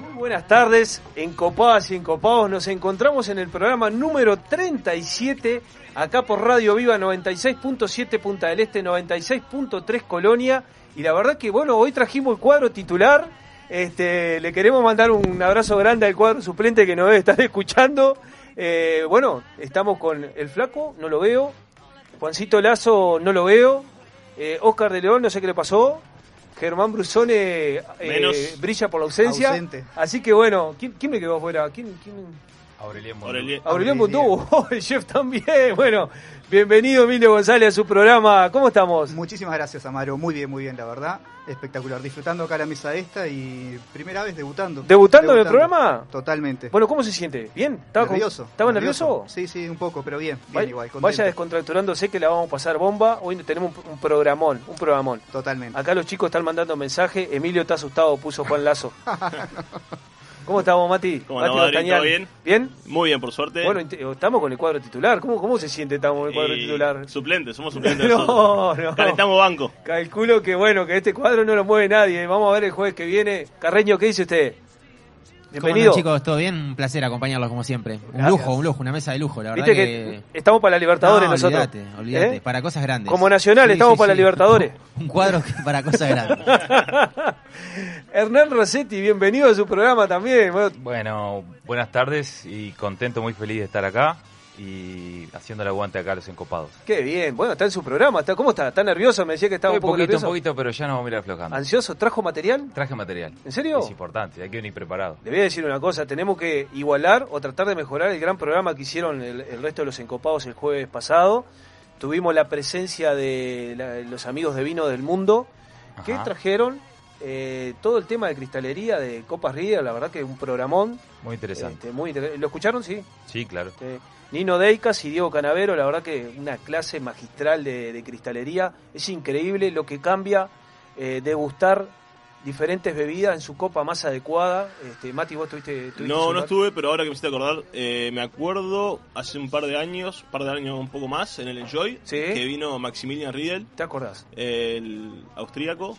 Muy buenas tardes, en Copadas y en Copados. Nos encontramos en el programa número 37, acá por Radio Viva 96.7 Punta del Este, 96.3 Colonia. Y la verdad que, bueno, hoy trajimos el cuadro titular. Este, le queremos mandar un abrazo grande al cuadro suplente que nos debe estar escuchando. Eh, bueno, estamos con el Flaco, no lo veo. Juancito Lazo, no lo veo. Eh, Oscar de León, no sé qué le pasó. Germán Brusone eh, brilla por la ausencia. Ausente. Así que bueno, ¿quién, quién me quedó afuera? ¿Quién, quién? Aureliano Aureli- Aureliano Aureliano. Bondú, Oh, el chef también. Bueno, bienvenido Emilio González a su programa. ¿Cómo estamos? Muchísimas gracias, Amaro. Muy bien, muy bien, la verdad. Espectacular. Disfrutando acá la mesa esta y primera vez debutando. ¿Debutando en el programa? Totalmente. Bueno, ¿cómo se siente? ¿Bien? ¿Estaba con- nervioso. ¿Estaba nervioso? Sí, sí, un poco, pero bien. Bien Vaya, igual. vaya descontracturándose que la vamos a pasar bomba. Hoy tenemos un, un programón, un programón. Totalmente. Acá los chicos están mandando mensaje. Emilio está asustado, puso Juan Lazo. ¿Cómo estamos, Mati? ¿Cómo Mati andamos, Adri? ¿Todo bien? ¿Bien? Muy bien, por suerte. Bueno, estamos con el cuadro titular. ¿Cómo, cómo se siente estamos con el cuadro titular? Suplentes, somos suplentes. No, no. Calentamos banco. Calculo que bueno, que este cuadro no lo mueve nadie. Vamos a ver el jueves que viene. Carreño, ¿qué dice usted? ¿Cómo Bienvenido. andan, chicos? ¿Todo bien? Un placer acompañarlos como siempre. Un Gracias. lujo, un lujo, una mesa de lujo, la verdad Viste que, que... estamos para la Libertadores No, nosotros. Olvídate, olvídate, ¿Eh? para cosas grandes. Como Nacional, Sí, estamos sí, para la. Libertadores. Un cuadro para cosas grandes. Hernán Rossetti, bienvenido a su programa también. Bueno, Bueno, buenas tardes y contento, muy feliz de estar acá y haciendo el aguante acá a los encopados. qué bien. Bueno, está en su programa. Está, ¿Cómo está? ¿Está nervioso? Me decía que estaba un un poco poquito, un poquito, pero ya nos vamos a ir aflojando. ¿Ansioso? ¿Trajo material? Traje material. ¿En serio? Es importante, hay que venir preparado. Le voy a decir una cosa, tenemos que igualar o tratar de mejorar el gran programa que hicieron el, el resto de los encopados el jueves pasado. Tuvimos la presencia de la- los amigos de vino del mundo que trajeron eh, todo el tema de cristalería de Copas Río, la verdad que es un programón. Muy interesante. este, muy inter- ¿Lo escucharon? Sí. Sí, claro. Eh, Nino Deicas y Diego Canavero, la verdad que una clase magistral de, de cristalería. Es increíble lo que cambia eh, degustar diferentes bebidas en su copa más adecuada. Este, Mati, vos tuviste... tuviste No, no estuve, pero ahora que me hiciste acordar, eh, me acuerdo hace un par de años, un par de años un poco más, en el Enjoy, Sí. que vino Maximilian Riedel, ¿Te acordás? el austríaco,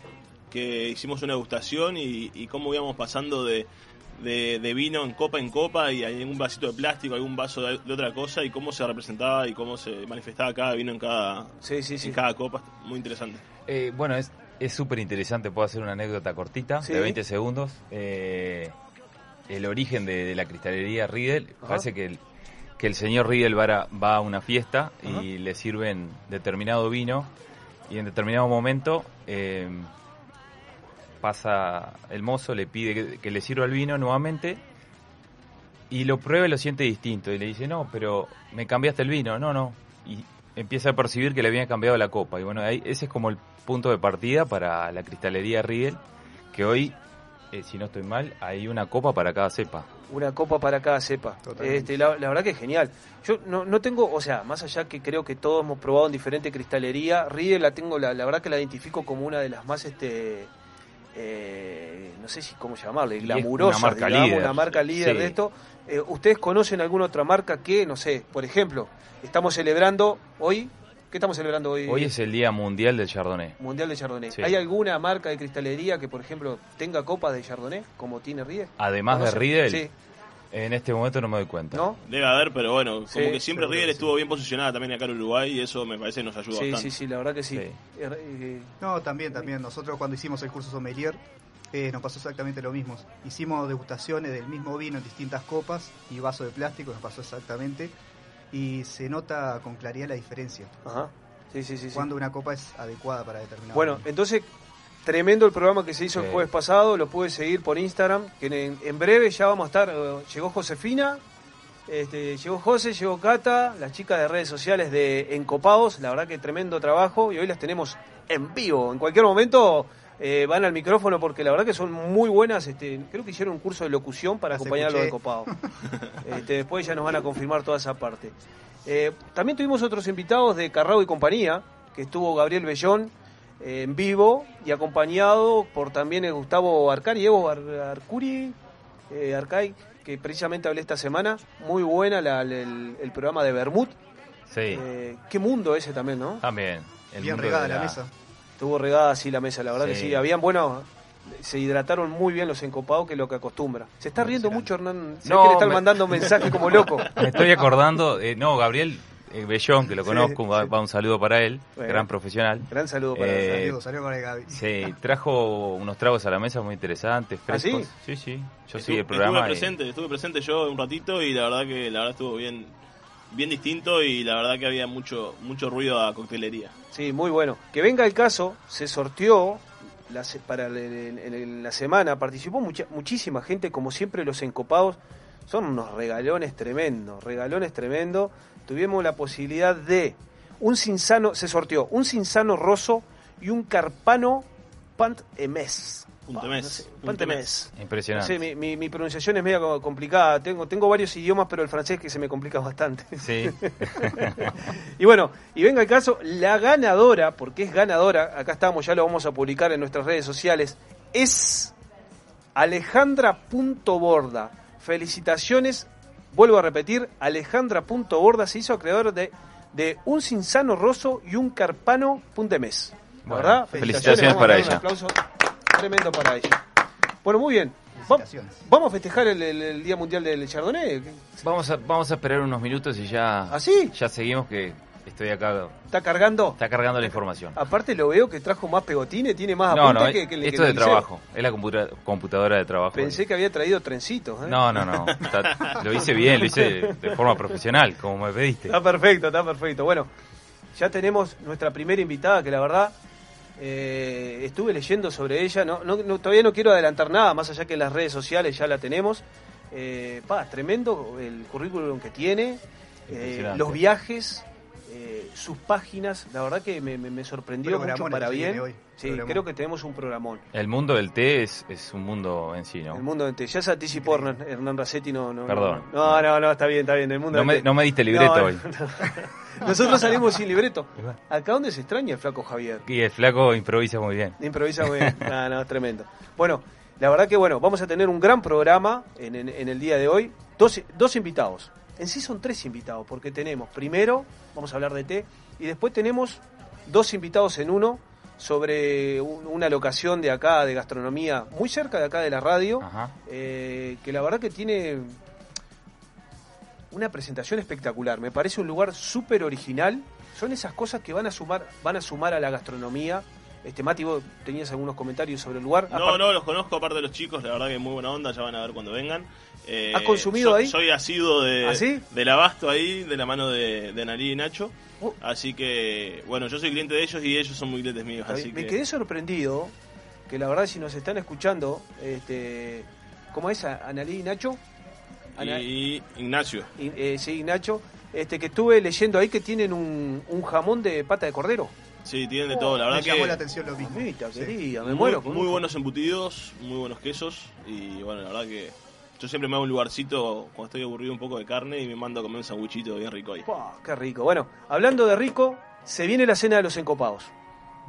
que hicimos una degustación y, y cómo íbamos pasando de, de, de vino en copa en copa y algún vasito de plástico, algún vaso de, de otra cosa y cómo se representaba y cómo se manifestaba cada vino en cada, Sí, sí, sí. en cada copa. Muy interesante. Eh, bueno, es es súper interesante, puedo hacer una anécdota cortita Sí. de 20 segundos. Eh, el origen de, de la cristalería Riedel, Ajá. parece que el, que el señor Riedel va a, va a una fiesta Ajá. y le sirven determinado vino y en determinado momento eh, pasa el mozo, le pide que, que le sirva el vino nuevamente y lo prueba y lo siente distinto y le dice, no, pero me cambiaste el vino, no, no. Y empieza a percibir que le había cambiado la copa. Y bueno, ahí, ese es como el punto de partida para la cristalería Riedel, que hoy, eh, si no estoy mal, hay una copa para cada cepa. Una copa para cada cepa. Este, la, la verdad que es genial. Yo no, no tengo, o sea, más allá que creo que todos hemos probado en diferente cristalería, Riedel la tengo, la, la verdad que la identifico como una de las más, este, eh, no sé si cómo llamarle, es glamurosas, una marca digamos, líder. una marca líder Sí. de esto. Eh, ¿Ustedes conocen alguna otra marca que, no sé, por ejemplo, estamos celebrando hoy, ¿qué estamos celebrando hoy? Hoy es el Día Mundial del Chardonnay. Mundial de Chardonnay. Sí. ¿Hay alguna marca de cristalería que, por ejemplo, tenga copas de Chardonnay, como tiene Riedel? Además de. Riedel, Sí, en este momento no me doy cuenta. ¿no? Debe haber, pero bueno, como Sí, que siempre que sí. estuvo bien posicionada también acá en Uruguay y eso me parece que nos ayuda Sí, bastante. sí, sí, la verdad que sí. Sí. Eh, eh, No, también, también. Nosotros cuando hicimos el curso sommelier eh, nos pasó exactamente lo mismo. Hicimos degustaciones del mismo vino en distintas copas y vaso de plástico, nos pasó exactamente. Y se nota con claridad la diferencia. ajá. Sí, sí, sí. sí. Cuando una copa es adecuada para determinado Bueno, vino. entonces, tremendo el programa que se hizo el jueves pasado. Lo puedes seguir por Instagram. Que en, en breve ya vamos a estar. eh, llegó Josefina. Este, llegó José, llegó Cata, las chicas de redes sociales de Encopados, la verdad que tremendo trabajo y hoy las tenemos en vivo. En cualquier momento eh, van al micrófono porque la verdad que son muy buenas. Este, creo que hicieron un curso de locución para Las acompañar a los. Encopados. Este, después ya nos van a confirmar toda esa parte. Eh, también tuvimos otros invitados de Carrao y compañía, que estuvo Gabriel Bellón en vivo y acompañado por también el Gustavo Arcari, Evo Ar- Arcuri, eh, Arcai, que precisamente hablé esta semana. Muy buena la- el, el programa de Bermud. Sí, Eh, qué mundo ese también, ¿no? también. el Bien regada la mesa. Estuvo regada así la mesa, la verdad que Sí. sí. Habían, bueno, se hidrataron muy bien los encopados, que es lo que acostumbra. Se está riendo mucho, Hernán. Sé No, que le están me- mandando mensajes como loco. Me estoy acordando, eh, no, Gabriel eh, Bellón, que lo Sí, conozco, va, sí. va un saludo para él, Bueno. gran profesional. Gran saludo para Eh, Saludos, saludos con el Gaby. Sí, trajo unos tragos a la mesa muy interesantes, ¿Ah, sí? frescos. sí? sí, Yo Estuve- seguí el programa. Estuve y- presente, estuve presente yo un ratito y la verdad que la verdad estuvo bien, bien distinto y la verdad que había mucho, mucho ruido a coctelería. Sí, muy bueno. Que venga el caso, se sorteó la, para el- el- el- el- la semana, participó mucha, muchísima gente, como siempre los encopados son unos regalones tremendos, regalones tremendos. Tuvimos la posibilidad de un cinsano, se sorteó un cinsano roso y un carpano pant emes. Punto Ah, mes, no sé, punto pant mes. emes. Impresionante. Sí, mi, mi- mi pronunciación es media co- complicada. Tengo, tengo varios idiomas, pero el francés que se me complica bastante. Sí. Y bueno, y venga el caso, la ganadora, porque es ganadora, acá estamos, ya lo vamos a publicar en nuestras redes sociales, es Alejandra.borda. Felicitaciones, vuelvo a repetir, Alejandra.borda se hizo acreedor de, de un cinsano roso y un carpano puntemes. ¿La Bueno, verdad? felicitaciones para darle un ella. aplauso tremendo para ella. Bueno, muy bien. ¿Vamos a festejar el, el- el Día Mundial del Chardonnay? Vamos a, vamos a esperar unos minutos y ya, ¿Ah, sí? ya seguimos que estoy acá. ¿Está cargando? Está cargando la información. Aparte lo veo que trajo más pegotines, tiene más No, apuntes no, que, que el- que esto el es de trabajo. Es la computa- computadora de trabajo. Pensé que había traído trencitos. ¿eh? No, no, no. Está- lo hice bien, lo hice de forma profesional, como me pediste. Está perfecto, está perfecto. Bueno, ya tenemos nuestra primera invitada que la verdad eh, estuve leyendo sobre ella. No, no, no- todavía no quiero adelantar nada, más allá que en las redes sociales ya la tenemos. Eh, pa, tremendo el currículum que tiene, eh, los viajes, eh, sus páginas. La verdad que me, me- me sorprendió mucho Programón para bien. hoy, Sí, programón. creo que tenemos un programón. El mundo del té es, es un mundo en sí, ¿no? El mundo entero. Ya se anticipó Hernán, Hernán Racetti, no, no. Perdón. No, no, no, está bien, está bien. El mundo No me, entero. no me diste libreto No, hoy. no. Nosotros salimos sin libreto. Acá donde se extraña el flaco Javier. Y el flaco improvisa muy bien. Improvisa muy bien. No, no, tremendo. Bueno, la verdad que bueno, vamos a tener un gran programa en, en- en el día de hoy. Dos, dos invitados. En sí son tres invitados, porque tenemos primero, vamos a hablar de té, y después tenemos dos invitados en uno sobre un- una locación de acá, de gastronomía, muy cerca de acá de la radio, eh, que la verdad que tiene una presentación espectacular. Me parece un lugar súper original. Son esas cosas que van a sumar, van a sumar a la gastronomía. Este Mati, vos tenías algunos comentarios sobre el lugar. No, no, los conozco aparte de los chicos, la verdad que muy buena onda, ya van a ver cuando vengan. Eh, ¿Has consumido so- ahí? Soy asiduo de, ¿Ah, sí? del abasto ahí, de la mano de, de Nalí y Nacho. Oh. Así que, bueno, yo soy cliente de ellos y ellos son muy clientes míos. Así Me que, quedé sorprendido que la verdad si nos están escuchando, este, ¿cómo es? Analí y Nacho. Ana- y Ignacio. y- eh, sí, Nacho. Este, que estuve leyendo ahí que tienen un, un jamón de pata de cordero. Sí, tienen de todo, la Me verdad llamó la atención lo mismo. Mamita Sí. querida, me muy, muero. con muy un- buenos embutidos, muy buenos quesos y bueno, la verdad que yo siempre me hago un lugarcito cuando estoy aburrido un poco de carne y me mando a comer un sandwichito bien rico ahí. Pua, qué rico. Bueno, hablando de rico, se viene la cena de los encopados.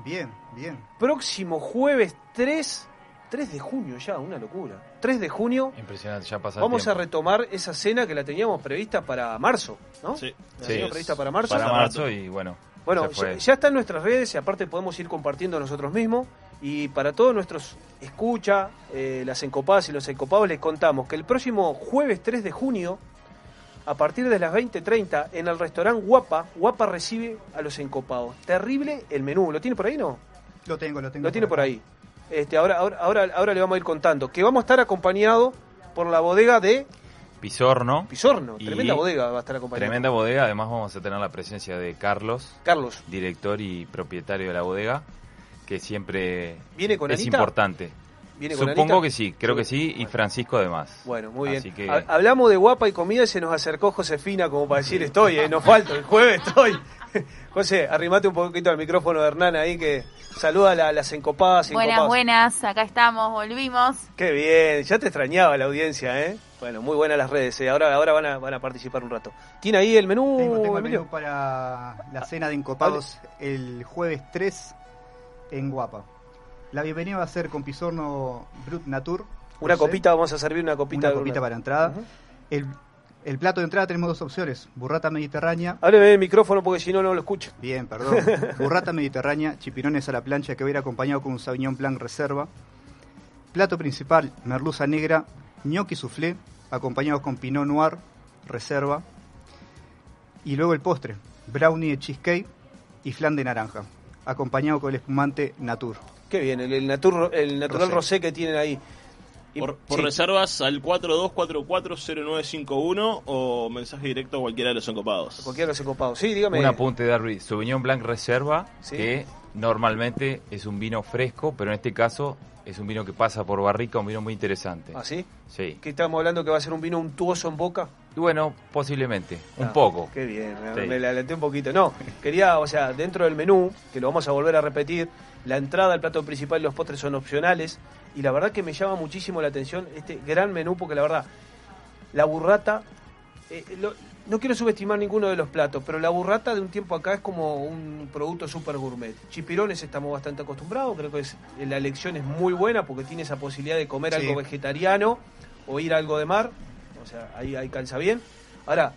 Bien, bien. Próximo jueves 3, 3 de junio ya, una locura. 3 de junio Impresionante, ya pasa el vamos a retomar esa cena que la teníamos prevista para marzo, ¿no? Sí. La Sí, teníamos prevista para marzo. Para marzo y bueno. Bueno, ya, ya está en nuestras redes y aparte podemos ir compartiendo nosotros mismos. Y para todos nuestros escucha, eh, las encopadas y los encopados, les contamos que el próximo jueves 3 de junio, a partir de las 20.30, en el restaurante Guapa, Guapa recibe a los encopados. Terrible el menú. ¿Lo tiene por ahí, no? Lo tengo, lo tengo. Lo tiene por ahí. Este, ahora, ahora, ahora, ahora le vamos a ir contando. Que vamos a estar acompañado por la bodega de Pisorno. Pisorno. Tremenda bodega va a estar acompañada. Tremenda bodega, además vamos a tener la presencia de Carlos, Carlos, director y propietario de la bodega, que siempre ¿Viene con es Anita? importante. ¿viene con Supongo Anita? que sí, creo que sí, y Francisco además. Bueno, muy bien. Así que- Ha- Hablamos de guapa y comida y se nos acercó Josefina como para decir estoy, eh, no falto, el jueves estoy. José, arrimate un poquito al micrófono de Hernán ahí que saluda a la- las encopadas y Buenas, encopados. buenas, acá estamos, volvimos. Qué bien, ya te extrañaba la audiencia, ¿eh? Bueno, muy buenas las redes, ¿eh? ahora, ahora van, a, van a participar un rato. ¿Tiene ahí el menú, Tengo, tengo el menú para la cena de encopados el jueves 3 en Guapa. La bienvenida va a ser con Pisorno Brut Natur. Una copita, vamos a servir una copita. Una copita para entrada. El plato de entrada tenemos dos opciones. Burrata mediterránea. Hábleme del micrófono porque si no, no lo escucho. Bien, perdón. Burrata mediterránea, chipirones a la plancha que va a ir acompañado con un Sauvignon Blanc reserva. Plato principal, merluza negra, gnocchi soufflé, acompañados con Pinot Noir reserva. Y luego el postre, brownie de cheesecake y flan de naranja, acompañado con el espumante Natur. Qué bien, el, el, natur- el natural rosé. Rosé. que tienen ahí. Por, por sí. reservas al 42440951 o mensaje directo a cualquiera de los encopados. Cualquiera de los encopados. Sí, dígame. Un apunte, Darby. Sauvignon Blanc Reserva, Sí. que normalmente es un vino fresco, pero en este caso es un vino que pasa por barrica, un vino muy interesante. ¿Ah, sí? Sí. ¿Qué estamos hablando que va a ser un vino untuoso en boca? Y bueno, posiblemente, un Ah, poco. Qué bien, me, Sí. me la adelanté un poquito. No, quería, o sea, dentro del menú, que lo vamos a volver a repetir, la entrada, el plato principal y los postres son opcionales. Y la verdad que me llama muchísimo la atención este gran menú, porque la verdad, la burrata, eh, lo- no quiero subestimar ninguno de los platos, pero la burrata de un tiempo acá es como un producto super gourmet. Chipirones estamos bastante acostumbrados, creo que es, la elección es muy buena porque tiene esa posibilidad de comer Sí. algo vegetariano o ir a algo de mar, o sea, ahí, ahí calza bien. Ahora,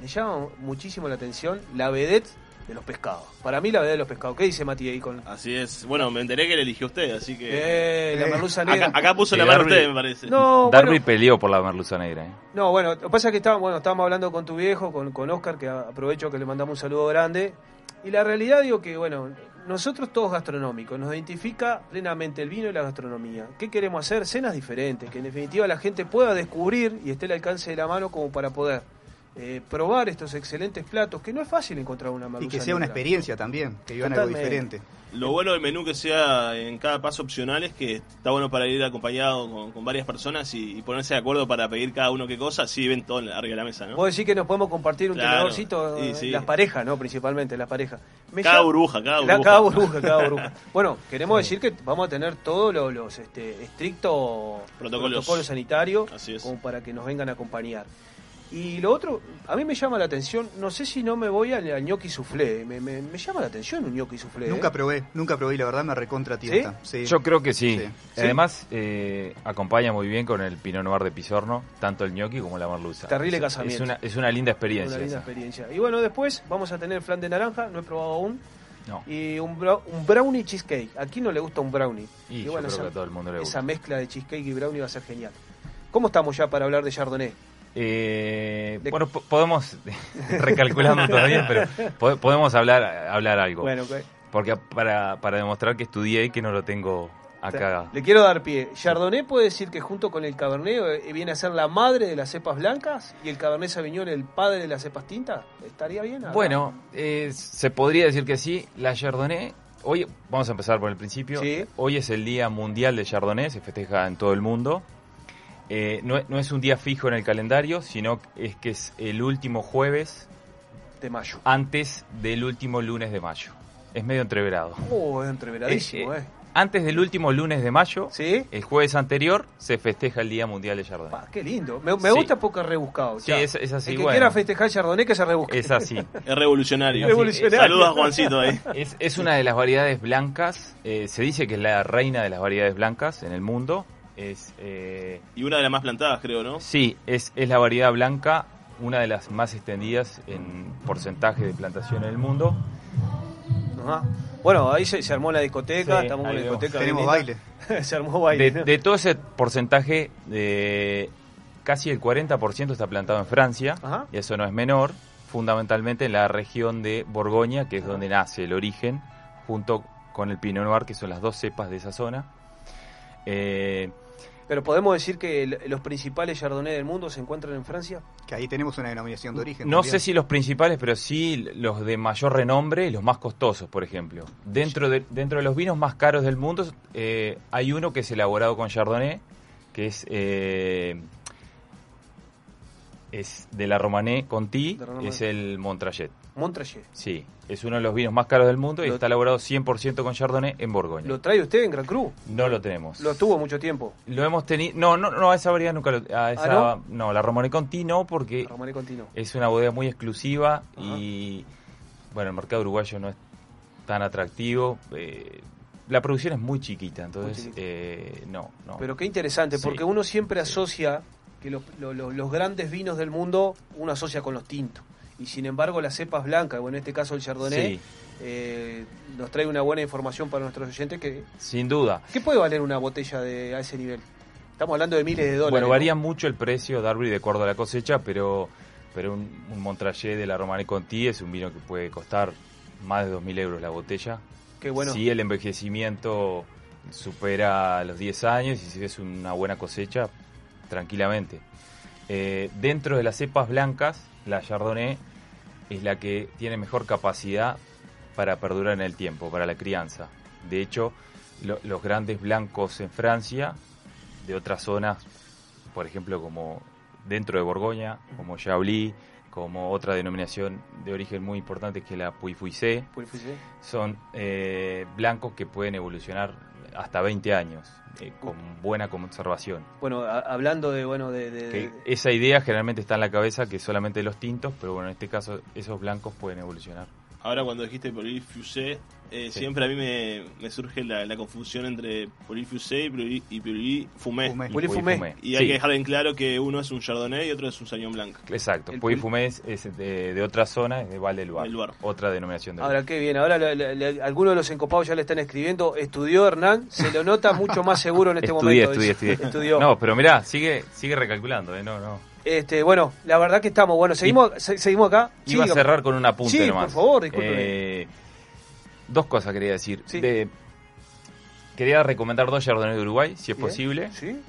me llama muchísimo la atención la vedette de los pescados. Para mí la vedette de los pescados. ¿Qué dice Mati ahí con Así es. Bueno, me enteré que le eligió usted, así que... Eh, la merluza negra? Acá, acá puso Sí, la mano usted, me parece. No, Darby bueno, peleó por la merluza negra. ¿eh? no, bueno, lo que pasa es que estábamos, bueno, estábamos hablando con tu viejo, con, con Oscar, que aprovecho que le mandamos un saludo grande. Y la realidad digo que, bueno, nosotros todos gastronómicos, nos identifica plenamente el vino y la gastronomía. ¿Qué queremos hacer? Cenas diferentes, que en definitiva la gente pueda descubrir y esté al alcance de la mano como para poder eh, probar estos excelentes platos, que no es fácil encontrar una Y merluza que sea una experiencia también, que vivan algo diferente. Lo bueno del menú que sea en cada paso opcional es que está bueno para ir acompañado con, con varias personas y, y ponerse de acuerdo para pedir cada uno qué cosa, así ven todo arriba de la mesa, ¿no? Vos decís que nos podemos compartir un Claro, tenedorcito, y eh, sí. las parejas, ¿no? Principalmente las parejas. Me cada llama- burbuja, cada La- burbuja. cada burbuja, cada burbuja. Bueno, queremos decir que vamos a tener todos los, los, este, estrictos Protocolos. sanitarios Así es. como para que nos vengan a acompañar. Y lo otro, a mí me llama la atención, no sé si no me voy al, al gnocchi soufflé, me, me- me llama la atención un gnocchi soufflé. Nunca ¿eh? probé, nunca probé y la verdad me recontra tienta. Sí. Yo creo que sí. Sí. Además, eh, acompaña muy bien con el Pinot Noir de Pisorno, tanto el gnocchi como la merluza. Terrible Es- casamiento. Es una, es una linda experiencia. Una linda esa. experiencia. Y bueno, después vamos a tener flan de naranja, no he probado aún, No. y un, un brownie cheesecake. ¿A quién no le gusta un brownie? Y, yo bueno, creo esa- que a todo el mundo le gusta. Esa mezcla de cheesecake y brownie va a ser genial. ¿Cómo estamos ya para hablar de Chardonnay? Eh, Bueno, po- podemos, recalculando todavía, pero po- podemos hablar, hablar algo. Bueno, ok. Porque para, para demostrar que estudié y que no lo tengo acá. Le quiero dar pie. Chardonnay puede decir que junto con el Cabernet eh, viene a ser la madre de las cepas blancas y el Cabernet Sauvignon el padre de las cepas tintas. ¿Estaría bien? Bueno, eh, se podría decir que sí. La Chardonnay, hoy vamos a empezar por el principio. Sí. Hoy es el Día Mundial de Chardonnay, se festeja en todo el mundo. Eh, no, es- no es un día fijo en el calendario, sino es que es el último jueves De mayo. antes del último lunes de mayo. Es medio entreverado. Oh, es entreveradísimo, Eh, ¿eh? eh, Antes del último lunes de mayo, ¿Sí? el jueves anterior, se festeja el Día Mundial de Chardonnay. Pa, qué lindo. Me, me Sí. gusta porque rebuscado. Sí, es- es así, El que bueno. quiera festejar Chardonnay que se rebusque. Es así. Es revolucionario. Revolucionario. Saludos a Juancito ahí. Es, es una de las variedades blancas. eh, se dice que es la reina de las variedades blancas en el mundo. Es, eh, Y una de las más plantadas, creo, ¿no? sí, es, es la variedad blanca, una de las más extendidas en porcentaje de plantación en el mundo. Ajá. Bueno, ahí se, se armó la discoteca, Sí, estamos en vemos. discoteca. Tenemos baile. se armó baile. De, ¿no? de todo ese porcentaje, de casi el 40% está plantado en Francia, Ajá. y eso no es menor, fundamentalmente en la región de Borgoña, que es donde nace el origen, junto con el Pinot Noir, que son las dos cepas de esa zona. Eh, Pero podemos decir que el- los principales Chardonnay del mundo se encuentran en Francia. Que ahí tenemos una denominación de origen. no también. sé si los principales, pero sí los de mayor renombre y los más costosos, por ejemplo. Dentro de, dentro de los vinos más caros del mundo eh, hay uno que es elaborado con Chardonnay, que es, eh, es de la Romanée Conti, Romanée. es el Montrachet. Montrachet. Sí, es uno de los vinos más caros del mundo y Lo- está elaborado 100% con Chardonnay en Borgoña. ¿Lo trae usted en Gran Cru? no lo tenemos. Lo tuvo mucho tiempo. Lo hemos tenido. No, no, no, a esa variedad nunca lo. A esa, ¿no? no? la Romanée Conti no, porque Romané Contino. es una bodega muy exclusiva y. Bueno, el mercado uruguayo no es tan atractivo. eh, la producción es muy chiquita, entonces. chiquita. eh, no, no. Pero qué interesante, Sí, porque uno siempre sí. asocia que los, lo- lo- los grandes vinos del mundo uno asocia con los tintos. Y sin embargo, las cepas blancas, bueno, en este caso el Chardonnay, Sí. eh, nos trae una buena información para nuestros oyentes. que Sin duda. ¿Qué puede valer una botella de, a ese nivel? Estamos hablando de miles de dólares. Bueno, ¿no? varía mucho el precio, Darby, de acuerdo a la cosecha, pero, pero un, un Montrachet de la Romane Conti es un vino que puede costar más de 2.000 euros la botella. Qué bueno. Si el envejecimiento supera los 10 años y si es una buena cosecha, tranquilamente. Eh, dentro de las cepas blancas, la Chardonnay es la que tiene mejor capacidad para perdurar en el tiempo, para la crianza. De hecho, lo- los grandes blancos en Francia, de otras zonas, por ejemplo, como dentro de Borgoña, como Chablis, como otra denominación de origen muy importante que es la Puy-Fuissé, Purifice. son eh, blancos que pueden evolucionar hasta 20 años eh, con buena conservación. Bueno, a- hablando de, bueno, de, de- Que de- esa idea generalmente está en la cabeza que solamente los tintos, pero bueno, en este caso esos blancos pueden evolucionar. Ahora cuando dijiste Polil Fusé, eh, Sí. siempre a mí me, me surge la, la confusión entre Polil Fusé y Polil, y Polil Fumé. Fumé. Puy Puy Fumé. Fumé. Y hay Sí, que dejar en claro que uno es un Chardonnay y otro es un Sauvignon Blanc. Exacto, El Puy Puy- Fumé es, es de, de otra zona, es de Val del Loire. otra denominación de Ahora, qué bien. Ahora la- la- la- algunos de los encopados ya le están escribiendo. Estudió Hernán, se lo nota mucho más seguro en este Estudié, momento. estudié, estudié. Estudió. No, pero mirá, sigue, sigue recalculando, ¿eh? No, no. Este, bueno, la verdad que estamos. Bueno, seguimos, se- seguimos acá. Sí, Iba a cerrar con un apunte Sí, nomás. por favor, discúlpeme. Eh, dos cosas quería decir. Sí. De- quería recomendar dos Chardonnay de Uruguay, si es Bien. posible. Sí.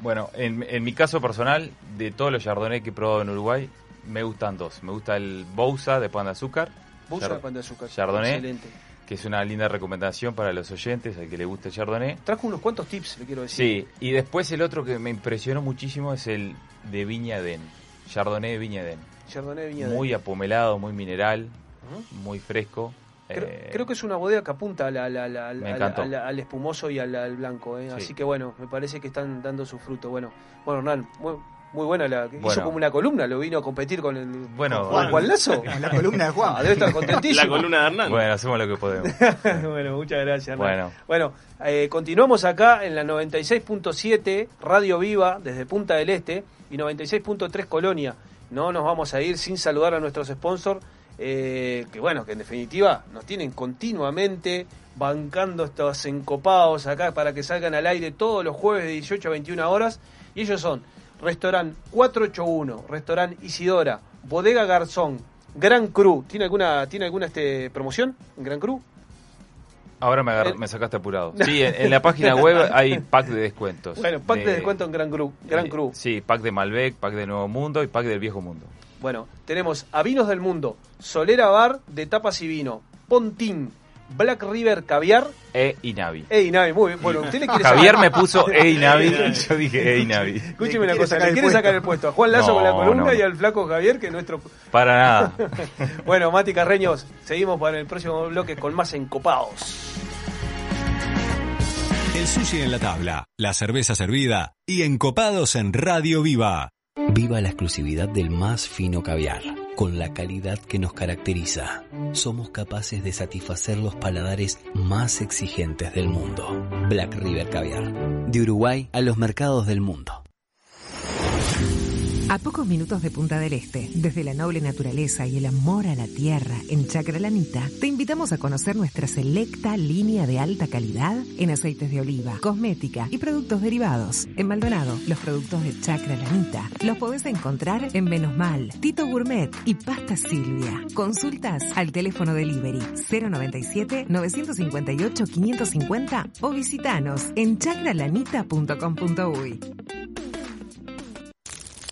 Bueno, en, en mi caso personal, de todos los Chardonnay que he probado en Uruguay, me gustan dos. Me gusta el Bousa de pan de azúcar, Busa Chard- pan de azúcar. Chardonnay. Excelente. que es una linda recomendación para los oyentes, al que le guste el Chardonnay. Trajo unos cuantos tips, le quiero decir. Sí, y después el otro que me impresionó muchísimo es el de Viña Den. Chardonnay de Viña Den. Chardonnay Viña del- Muy apomelado, muy mineral, muy fresco. Creo, Eh, creo que es una bodega que apunta al, al- al- al- Me al- encantó. al- al espumoso y al, al blanco. ¿eh? Sí. Así que bueno, me parece que están dando su fruto. Bueno, bueno Hernán, muy, muy buena la. Hizo como una columna, lo vino a competir con el. Bueno, con Juan, Juan Lazo. La columna de Juan. Ah, debe estar contentísimo. La columna de Hernán. Bueno, hacemos lo que podemos. bueno, muchas gracias, Hernán. Bueno. Bueno, eh, continuamos acá en la 96.7 Radio Viva desde Punta del Este y 96.3 Colonia. No nos vamos a ir sin saludar a nuestros sponsors, eh, que bueno, que en definitiva nos tienen continuamente bancando estos encopados acá para que salgan al aire todos los jueves de 18 a 21 horas. Y ellos son Restaurant 481, Restaurant Isidora, Bodega Garzón, Gran Cru. ¿Tiene alguna, ¿tiene alguna este, promoción en Gran Cru? Ahora me, El- me sacaste apurado. Sí, en, en la página web hay pack de descuentos. Bueno, pack de, descuento en Gran Cru. Gran eh, Cru. Sí, pack de Malbec, pack de Nuevo Mundo y pack del Viejo Mundo. Bueno, tenemos a Vinos del Mundo, Solera Bar de tapas y vino, Pontín, Black River Caviar, E y Navi. Ey Navi, muy bien. Bueno, usted le quiere Javier sacar- me puso E y Navi y yo dije E y Navi. Escúcheme una cosa, le quiere sacar el puesto a Juan Lazo No, con la columna no. y al flaco Javier, que es nuestro... Para nada. Bueno, Mati Carreños, seguimos para el próximo bloque con más encopados. El sushi en la tabla, la cerveza servida y encopados en Radio Viva. Viva la exclusividad del más fino caviar, con la calidad que nos caracteriza. Somos capaces de satisfacer los paladares más exigentes del mundo. Black River Caviar, de Uruguay a los mercados del mundo. A pocos minutos de Punta del Este, desde la noble naturaleza y el amor a la tierra en Chacralanita, te invitamos a conocer nuestra selecta línea de alta calidad en aceites de oliva, cosmética y productos derivados. En Maldonado, los productos de Chacralanita los podés encontrar en Menosmal, Tito Gourmet y Pasta Silvia. Consultas al teléfono delivery 097-958-550 o visitanos en chacralanita.com.uy.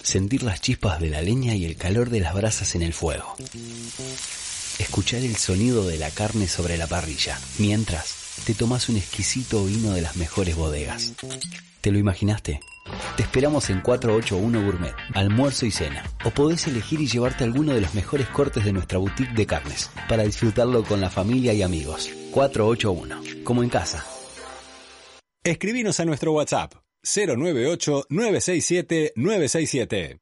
Sentir las chispas de la leña y el calor de las brasas en el fuego. Escuchar el sonido de la carne sobre la parrilla, mientras te tomas un exquisito vino de las mejores bodegas. ¿Te lo imaginaste? Te esperamos en 481 Gourmet, almuerzo y cena. O podés elegir y llevarte alguno de los mejores cortes de nuestra boutique de carnes, para disfrutarlo con la familia y amigos. 481, como en casa. Escribinos a nuestro WhatsApp 098-967-967.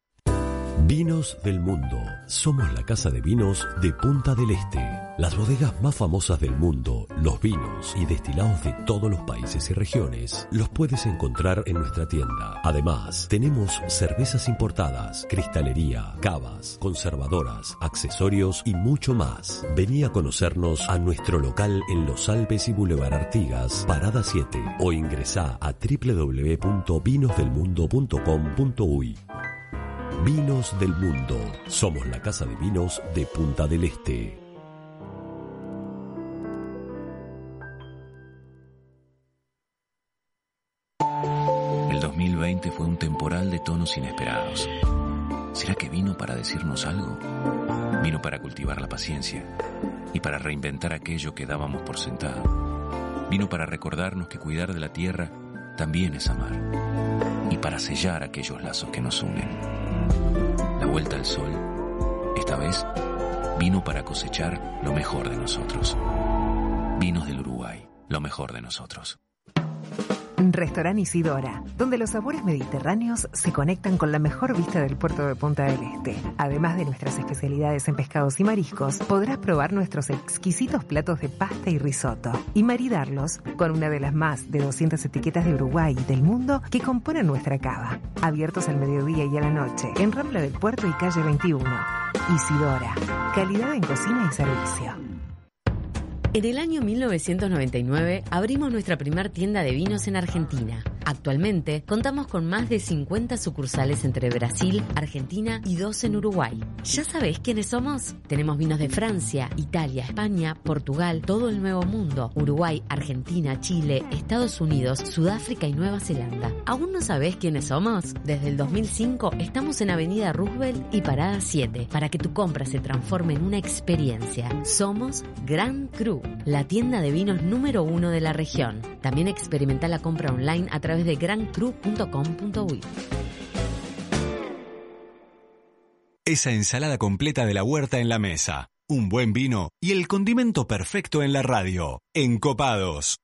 Vinos del Mundo. Somos la casa de vinos de Punta del Este. Las bodegas más famosas del mundo, los vinos y destilados de todos los países y regiones, los puedes encontrar en nuestra tienda. Además, tenemos cervezas importadas, cristalería, cavas, conservadoras, accesorios y mucho más. Vení a conocernos a nuestro local en Los Alpes y Boulevard Artigas, Parada 7 o ingresá a www.vinosdelmundo.com.uy. Vinos del Mundo. Somos la casa de vinos de Punta del Este. 2020 fue un temporal de tonos inesperados. ¿Será que vino para decirnos algo? Vino para cultivar la paciencia y para reinventar aquello que dábamos por sentado. Vino para recordarnos que cuidar de la tierra también es amar y para sellar aquellos lazos que nos unen. La vuelta al sol, esta vez, vino para cosechar lo mejor de nosotros. Vinos del Uruguay, lo mejor de nosotros. Restaurant Isidora, donde los sabores mediterráneos se conectan con la mejor vista del puerto de Punta del Este. Además de nuestras especialidades en pescados y mariscos, podrás probar nuestros exquisitos platos de pasta y risotto y maridarlos con una de las más de 200 etiquetas de Uruguay y del mundo que componen nuestra cava. Abiertos al mediodía y a la noche, en Rambla del Puerto y calle 21. Isidora, calidad en cocina y servicio. En el año 1999 abrimos nuestra primer tienda de vinos en Argentina. Actualmente contamos con más de 50 sucursales entre Brasil, Argentina y dos en Uruguay. ¿Ya sabés quiénes somos? Tenemos vinos de Francia, Italia, España, Portugal, todo el Nuevo Mundo, Uruguay, Argentina, Chile, Estados Unidos, Sudáfrica y Nueva Zelanda. ¿Aún no sabés quiénes somos? Desde el 2005 estamos en Avenida Roosevelt y Parada 7 para que tu compra se transforme en una experiencia. Somos Gran Cru, la tienda de vinos número uno de la región. También experimenta la compra online a través de grancru.com.uy. Esa ensalada completa de la huerta en la mesa, un buen vino y el condimento perfecto en la radio. Encopados.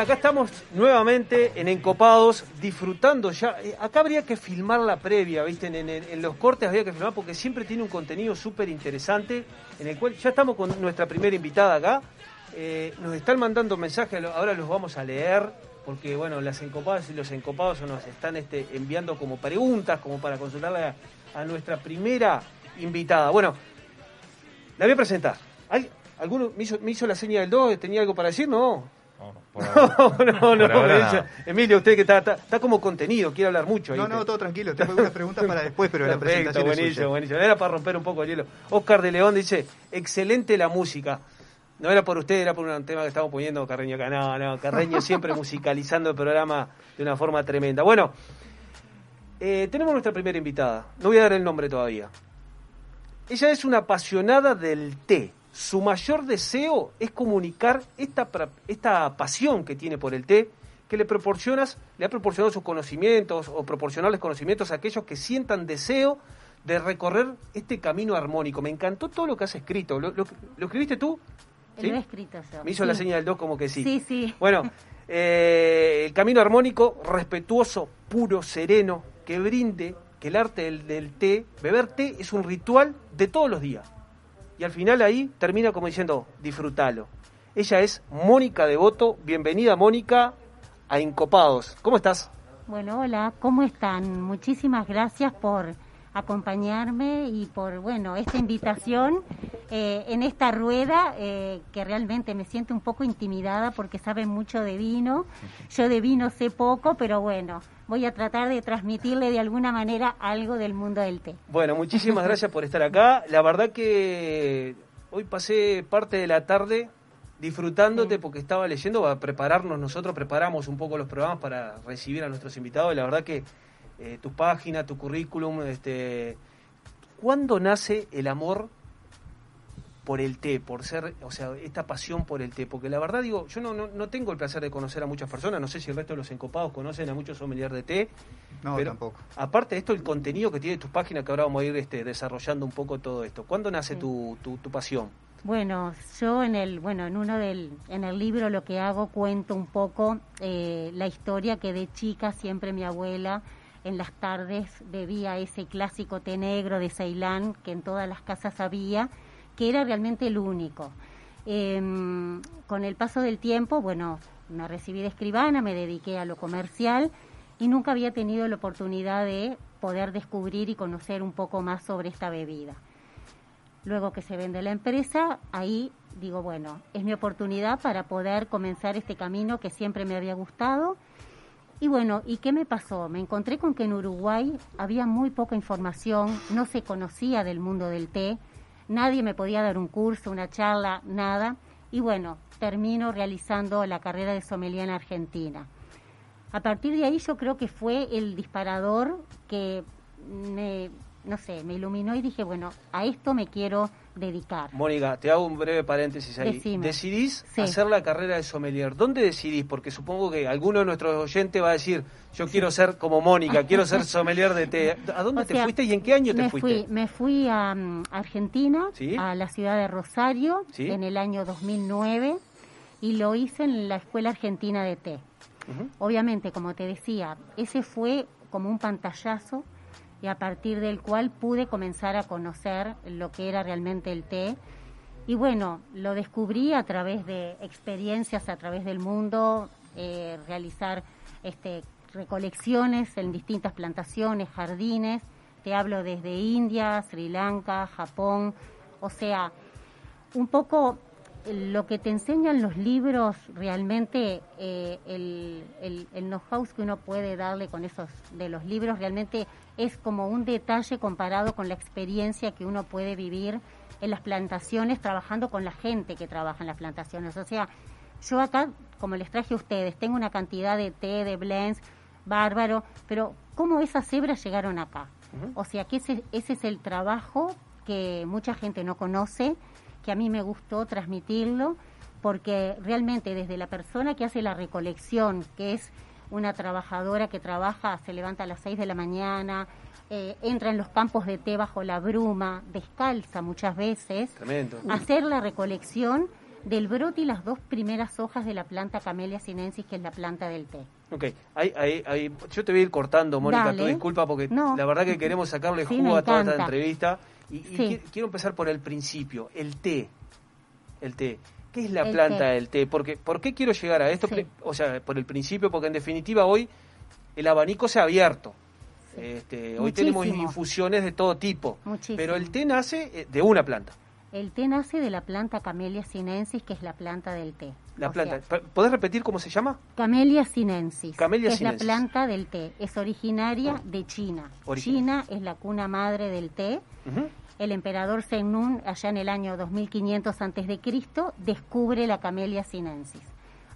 Acá estamos nuevamente en Encopados, disfrutando ya. eh, acá habría que filmar la previa, ¿viste? En, los cortes habría que filmar porque siempre tiene un contenido súper interesante. En el cual ya estamos con nuestra primera invitada acá. Eh, nos están mandando mensajes, ahora los vamos a leer. Porque, bueno, las encopadas y los encopados nos están este, enviando como preguntas, como para consultarle a, a nuestra primera invitada. Bueno, la voy a presentar. ¿Al- ¿Alguno me hizo, me hizo la seña del 2? ¿Tenía algo para decir? No. No, no, no. Por ahora me nada. dice- Emilio, usted que está, está, está como contenido, quiere hablar mucho. ahí. No, no, todo tranquilo. Tengo algunas preguntas para después, pero la presentación es buenísimo, suya. buenísimo. Era para romper un poco el hielo. Oscar de León dice, excelente la música. No era por usted, era por un tema que estamos poniendo Carreño acá. No, no, Carreño siempre musicalizando el programa de una forma tremenda. Bueno, eh, tenemos nuestra primera invitada. No voy a dar el nombre todavía. Ella es una apasionada del té. Su mayor deseo es comunicar esta, esta pasión que tiene por el té, que le proporcionas, le ha proporcionado sus conocimientos o proporcionarles conocimientos a aquellos que sientan deseo de recorrer este camino armónico. Me encantó todo lo que has escrito. ¿Lo, lo- lo escribiste tú? Lo he escrito yo. Me hizo la señal del 2 como que sí. Sí, sí. Bueno, eh, el camino armónico, respetuoso, puro, sereno, que brinde que el arte del, del té, beber té es un ritual de todos los días. Y al final ahí termina como diciendo, disfrútalo. Ella es Mónica Devoto. Bienvenida, Mónica, a Incopados. ¿Cómo estás? Bueno, hola, ¿cómo están? Muchísimas gracias por acompañarme y por, bueno, esta invitación eh, en esta rueda eh, que realmente me siento un poco intimidada porque saben mucho de vino. Yo de vino sé poco, pero bueno, voy a tratar de transmitirle de alguna manera algo del mundo del té. Bueno, muchísimas gracias por estar acá. La verdad que hoy pasé parte de la tarde disfrutándote porque estaba leyendo, a prepararnos, nosotros preparamos un poco los programas para recibir a nuestros invitados. La verdad que eh, tu página, tu currículum, este, ¿cuándo nace el amor por el té, por ser, o sea, esta pasión por el té? Porque la verdad digo, yo no, no, no tengo el placer de conocer a muchas personas, no sé si el resto de los encopados conocen a muchos sommeliers de té. No, pero tampoco. Aparte de esto, el contenido que tiene tus páginas, que ahora vamos a ir este, desarrollando un poco todo esto. ¿Cuándo nace tu, tu, tu pasión? Bueno, yo en el, bueno, en uno del, en el libro lo que hago cuento un poco eh, la historia que de chica siempre mi abuela en las tardes bebía ese clásico té negro de Ceilán que en todas las casas había, que era realmente el único. Em, con el paso del tiempo, bueno, me recibí de escribana, me dediqué a lo comercial y nunca había tenido la oportunidad de poder descubrir y conocer un poco más sobre esta bebida. Luego que se vende la empresa, ahí digo, bueno, es mi oportunidad para poder comenzar este camino que siempre me había gustado. Y bueno, ¿y qué me pasó? Me encontré con que en Uruguay había muy poca información, no se conocía del mundo del té, nadie me podía dar un curso, una charla, nada. Y bueno, termino realizando la carrera de sommelier en Argentina. A partir de ahí yo creo que fue el disparador que me, no sé, me iluminó y dije, bueno, a esto me quiero dedicar. Mónica, te hago un breve paréntesis ahí. Decime. Decidís Sí. hacer la carrera de sommelier. ¿Dónde decidís? Porque supongo que alguno de nuestros oyentes va a decir, yo quiero ser como Mónica, quiero ser sommelier de té. ¿A dónde O te sea, fuiste y en qué año te me fuiste? Fui, me fui a mm, Argentina, ¿Sí? a la ciudad de Rosario, en el año 2009, y lo hice en la Escuela Argentina de Té. Obviamente, como te decía, ese fue como un pantallazo y a partir del cual pude comenzar a conocer lo que era realmente el té. Y bueno, lo descubrí a través de experiencias a través del mundo, eh, realizar este, recolecciones en distintas plantaciones, jardines. Te hablo desde India, Sri Lanka, Japón. O sea, un poco lo que te enseñan los libros, realmente eh, el, el, el know-how que uno puede darle con esos de los libros, realmente es como un detalle comparado con la experiencia que uno puede vivir en las plantaciones trabajando con la gente que trabaja en las plantaciones. O sea, yo acá, como les traje a ustedes, tengo una cantidad de té, de blends, bárbaro, pero ¿cómo esas cebras llegaron acá? O sea, que ese, ese es el trabajo que mucha gente no conoce, que a mí me gustó transmitirlo, porque realmente desde la persona que hace la recolección, que es una trabajadora que trabaja, se levanta a las 6 de la mañana, eh, entra en los campos de té bajo la bruma, descalza muchas veces, Tremendo. hacer la recolección del brote y las dos primeras hojas de la planta Camellia sinensis, que es la planta del té. Ok, ahí, ahí, ahí- yo te voy a ir cortando, Mónica, tu disculpa porque No. la verdad que queremos sacarle Sí, jugo a toda esta entrevista. Y, y Sí. quiero empezar por el principio, el té. El té. ¿Qué es la El planta té. del té? Porque, ¿Por qué quiero llegar a esto? Sí. O sea, por el principio, porque en definitiva hoy el abanico se ha abierto. Este, hoy tenemos infusiones de todo tipo. Muchísimo. Pero el té nace eh, de una planta. El té nace de la planta Camellia sinensis, que es la planta del té. La O planta. sea, ¿Podés repetir cómo se llama? Camellia sinensis, Camellia que es sinensis. la planta del té. Es originaria de China. Originaria. China es la cuna madre del té. Ujú. El emperador Zheng allá en el año 2500 antes de Cristo, descubre la Camellia sinensis.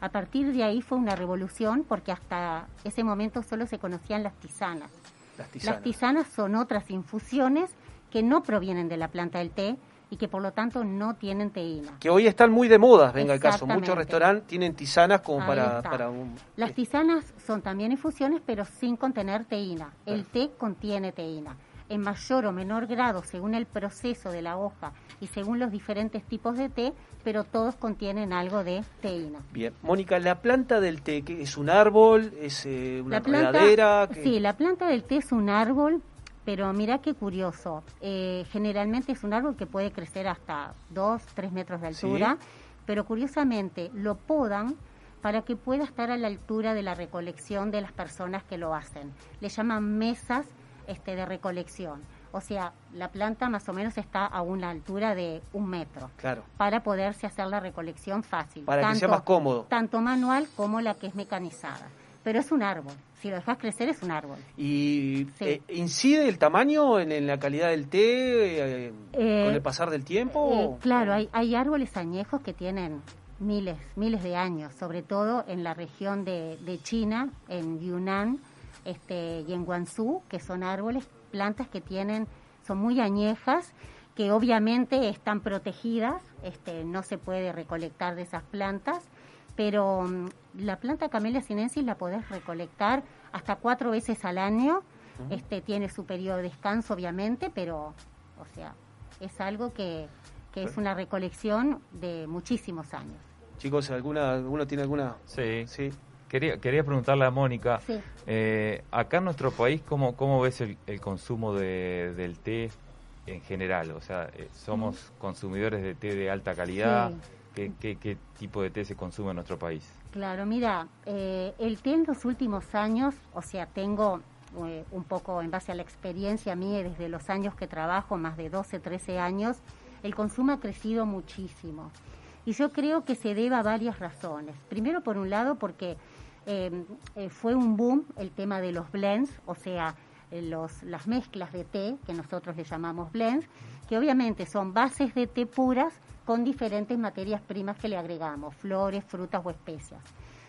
A partir de ahí fue una revolución porque hasta ese momento solo se conocían las tisanas. Las tisanas. Las tisanas son otras infusiones que no provienen de la planta del té y que por lo tanto no tienen teína. Que hoy están muy de moda, venga el caso. Muchos restaurantes tienen tisanas como Ahí para, un... Las tisanas son también infusiones, pero sin contener teína. El té contiene teína. En mayor o menor grado, según el proceso de la hoja y según los diferentes tipos de té, pero todos contienen algo de teína. Bien. Mónica, la planta del té, ¿qué es un árbol? ¿Es eh, una La planta, enredadera? ¿Qué- sí, la planta del té es un árbol, pero mira qué curioso. Eh, generalmente es un árbol que puede crecer hasta 2, 3 metros de Sí. altura, pero curiosamente lo podan para que pueda estar a la altura de la recolección de las personas que lo hacen. Le llaman mesas este, de recolección. O sea, la planta más o menos está a una altura de un metro Claro. para poderse hacer la recolección fácil. Para que sea más cómodo. Tanto manual como la que es mecanizada. Pero es un árbol. Si lo dejas crecer es un árbol. ¿Y Sí. eh, incide el tamaño en, en la calidad del té eh, Eh, con el pasar del tiempo? Eh, claro, hay, hay árboles añejos que tienen miles, miles de años, sobre todo en la región de, de China, en Yunnan este, y en Guangzhou, que son árboles, plantas que tienen, son muy añejas, que obviamente están protegidas, este, no se puede recolectar de esas plantas, pero mm, la planta Camellia sinensis la podés recolectar hasta cuatro veces al año, este, tiene su periodo de descanso obviamente, pero, o sea, es algo que, que es una recolección de muchísimos años. Chicos, ¿alguna, ¿alguno tiene alguna? Sí. Sí. Quería, quería preguntarle a Mónica, Sí. eh, acá en nuestro país, ¿cómo, cómo ves el, el consumo de- del té en general? O sea, eh, ¿somos consumidores de té de alta calidad? Sí. ¿Qué, qué, qué tipo de té se consume en nuestro país? Claro, mira, eh, el té en los últimos años, o sea, tengo eh, un poco en base a la experiencia mía desde los años que trabajo, más de 12, 13 años, el consumo ha crecido muchísimo. Y yo creo que se debe a varias razones. Primero, por un lado, porque eh, eh, fue un boom el tema de los blends, o sea, eh, los, las mezclas de té, que nosotros le llamamos blends, que obviamente son bases de té puras con diferentes materias primas que le agregamos, flores, frutas o especias.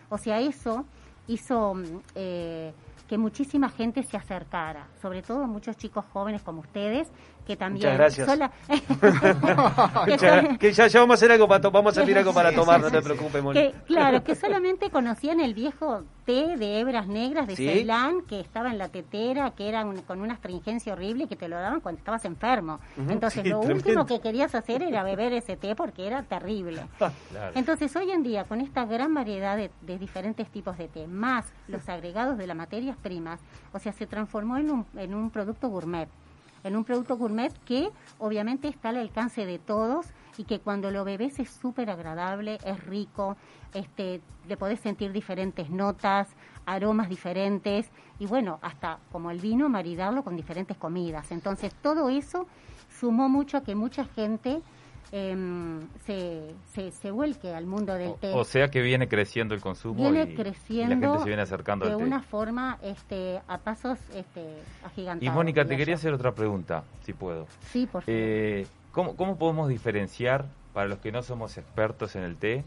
O sea, eso hizo mm, eh, que muchísima gente se acercara, sobre todo muchos chicos jóvenes como ustedes, que también... Muchas gracias. sola- que Ya- ya, vamos a hacer algo para vamos a servir algo para tomar, no te preocupes, Mónica. que, claro, que solamente conocían el viejo té de hebras negras de Sí. Ceilán, que estaba en la tetera, que era un- con una astringencia horrible que te lo daban cuando estabas enfermo. Ujú, Entonces, sí, lo tremendo. último que querías hacer era beber ese té porque era terrible. Claro. Entonces, hoy en día, con esta gran variedad de, de diferentes tipos de té, más los agregados de las materias primas, o sea, se transformó en un, en un producto gourmet. En un producto gourmet que obviamente está al alcance de todos y que cuando lo bebes es súper agradable, es rico, este, le podés sentir diferentes notas, aromas diferentes y bueno, hasta como el vino, maridarlo con diferentes comidas. Entonces, todo eso sumó mucho a que mucha gente em, se, se, se vuelque al mundo del té. O sea que viene creciendo el consumo viene y, y creciendo la gente se viene acercando de al té. una forma este, a pasos este, agigantados. Y Mónica, te quería yo. hacer otra pregunta, si puedo. Sí, por favor. Eh, ¿cómo, ¿Cómo podemos diferenciar, para los que no somos expertos en el té,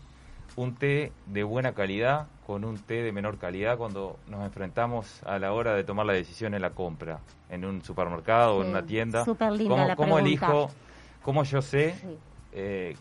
un té de buena calidad con un té de menor calidad cuando nos enfrentamos a la hora de tomar la decisión en la compra, en un supermercado o en una tienda? súper linda ¿Cómo, la cómo pregunta. elijo, cómo yo sé Sí. Eh,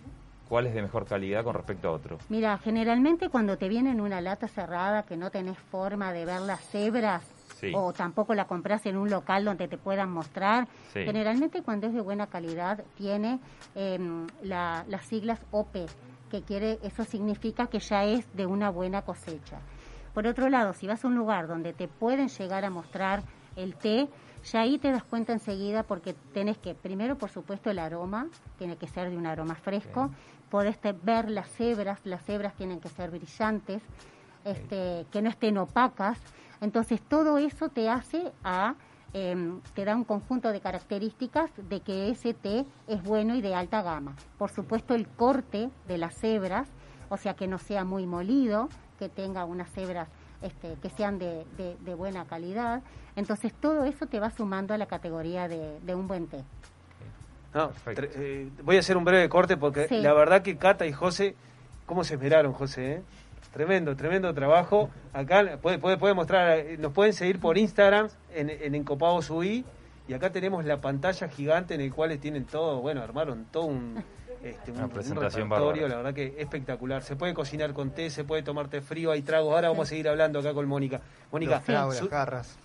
cuál es de mejor calidad con respecto a otro? Mira, generalmente cuando te viene en una lata cerrada que no tenés forma de ver las cebras Sí. o tampoco la compras en un local donde te puedan mostrar, Sí. generalmente cuando es de buena calidad tiene em, la- las siglas OP, que quiere, eso significa que ya es de una buena cosecha. Por otro lado, si vas a un lugar donde te pueden llegar a mostrar el té, ya ahí te das cuenta enseguida porque tenés que, primero por supuesto el aroma, tiene que ser de un aroma fresco, podés ver las hebras, las hebras tienen que ser brillantes, este, que no estén opacas, entonces todo eso te hace a, em, te da un conjunto de características de que ese té es bueno y de alta gama. Por supuesto el corte de las hebras, o sea que no sea muy molido, que tenga unas hebras este, que sean de, de- de buena calidad. Entonces todo eso te va sumando a la categoría de, de un buen té. No, tre- eh, voy a hacer un breve corte porque Sí. la verdad que Cata y José, ¿cómo se esmeraron, José? eh? Tremendo, tremendo trabajo. Acá puede, puede, puede mostrar, eh, nos pueden seguir por Instagram en, en Encopados UI y acá tenemos la pantalla gigante en el cual tienen todo, bueno, armaron todo un, este, un, Una un presentación repertorio, bárbara. la verdad que espectacular. Se puede cocinar con té, se puede tomar té frío, hay tragos. Ahora vamos a seguir hablando acá con Mónica. Mónica,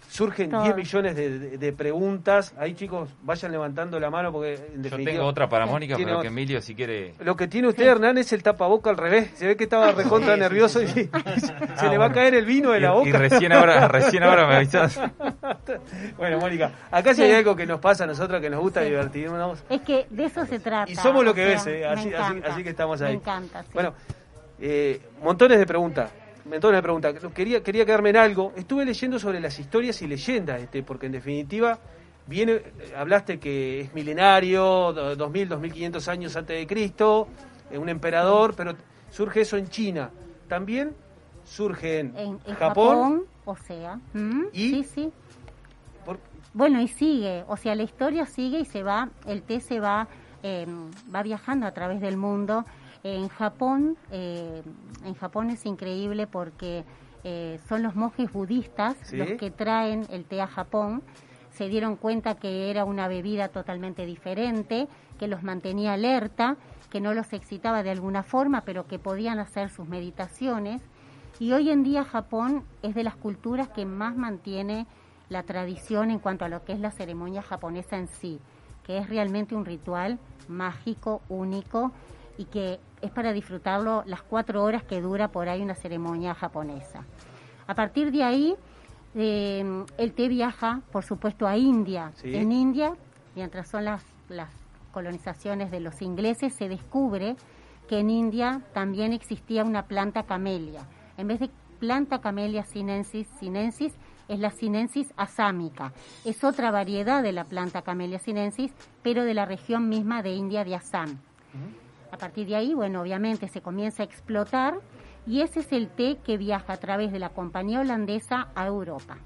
surgen Todo. 10 millones de, de- de preguntas. Ahí chicos, vayan levantando la mano porque en Yo tengo otra para Mónica, pero que. Emilio si quiere... Lo que tiene usted, Hernán, es el tapaboca al revés. Se ve que estaba recontra Sí, nervioso sí, sí. y se Ah, le va a caer el vino de Y- la boca. y recién ahora- recién ahora me avisás. bueno, Mónica, acá sí hay algo que nos pasa a nosotros que nos gusta divertirnos. Es que de eso se trata. Y somos lo o que sea, ves, me así, así, encanta, así que estamos ahí. Me encanta, sí. Bueno, eh, montones de preguntas. Montones de preguntas. Quería, quería quedarme en algo. Estuve leyendo sobre las historias y leyendas, este, porque en definitiva viene, eh, hablaste que es milenario, do- 2000, 2500 años antes de Cristo, eh, un emperador, pero surge eso en China. También surge en, en, en Japón, Japón, o sea, ¿mm? sí, sí. Bueno, y sigue, o sea, la historia sigue y se va, el té se va, eh, va viajando a través del mundo. En Japón, eh, en Japón es increíble porque eh, son los monjes budistas Sí. los que traen el té a Japón. Se dieron cuenta que era una bebida totalmente diferente, que los mantenía alerta, que no los excitaba de alguna forma, pero que podían hacer sus meditaciones. Y hoy en día Japón es de las culturas que más mantiene la tradición en cuanto a lo que es la ceremonia japonesa en sí, que es realmente un ritual mágico, único y que es para disfrutarlo las cuatro horas que dura por ahí una ceremonia japonesa. A partir de ahí, eh, el té viaja, por supuesto, a India. Sí. En India, mientras son las, las colonizaciones de los ingleses, se descubre que en India también existía una planta camelia. En vez de planta camelia sinensis, sinensis es la sinensis asámica. Es otra variedad de la planta camelia sinensis, pero de la región misma de India de Assam. A partir de ahí, bueno, obviamente se comienza a explotar y ese es el té que viaja a través de la compañía holandesa a Europa.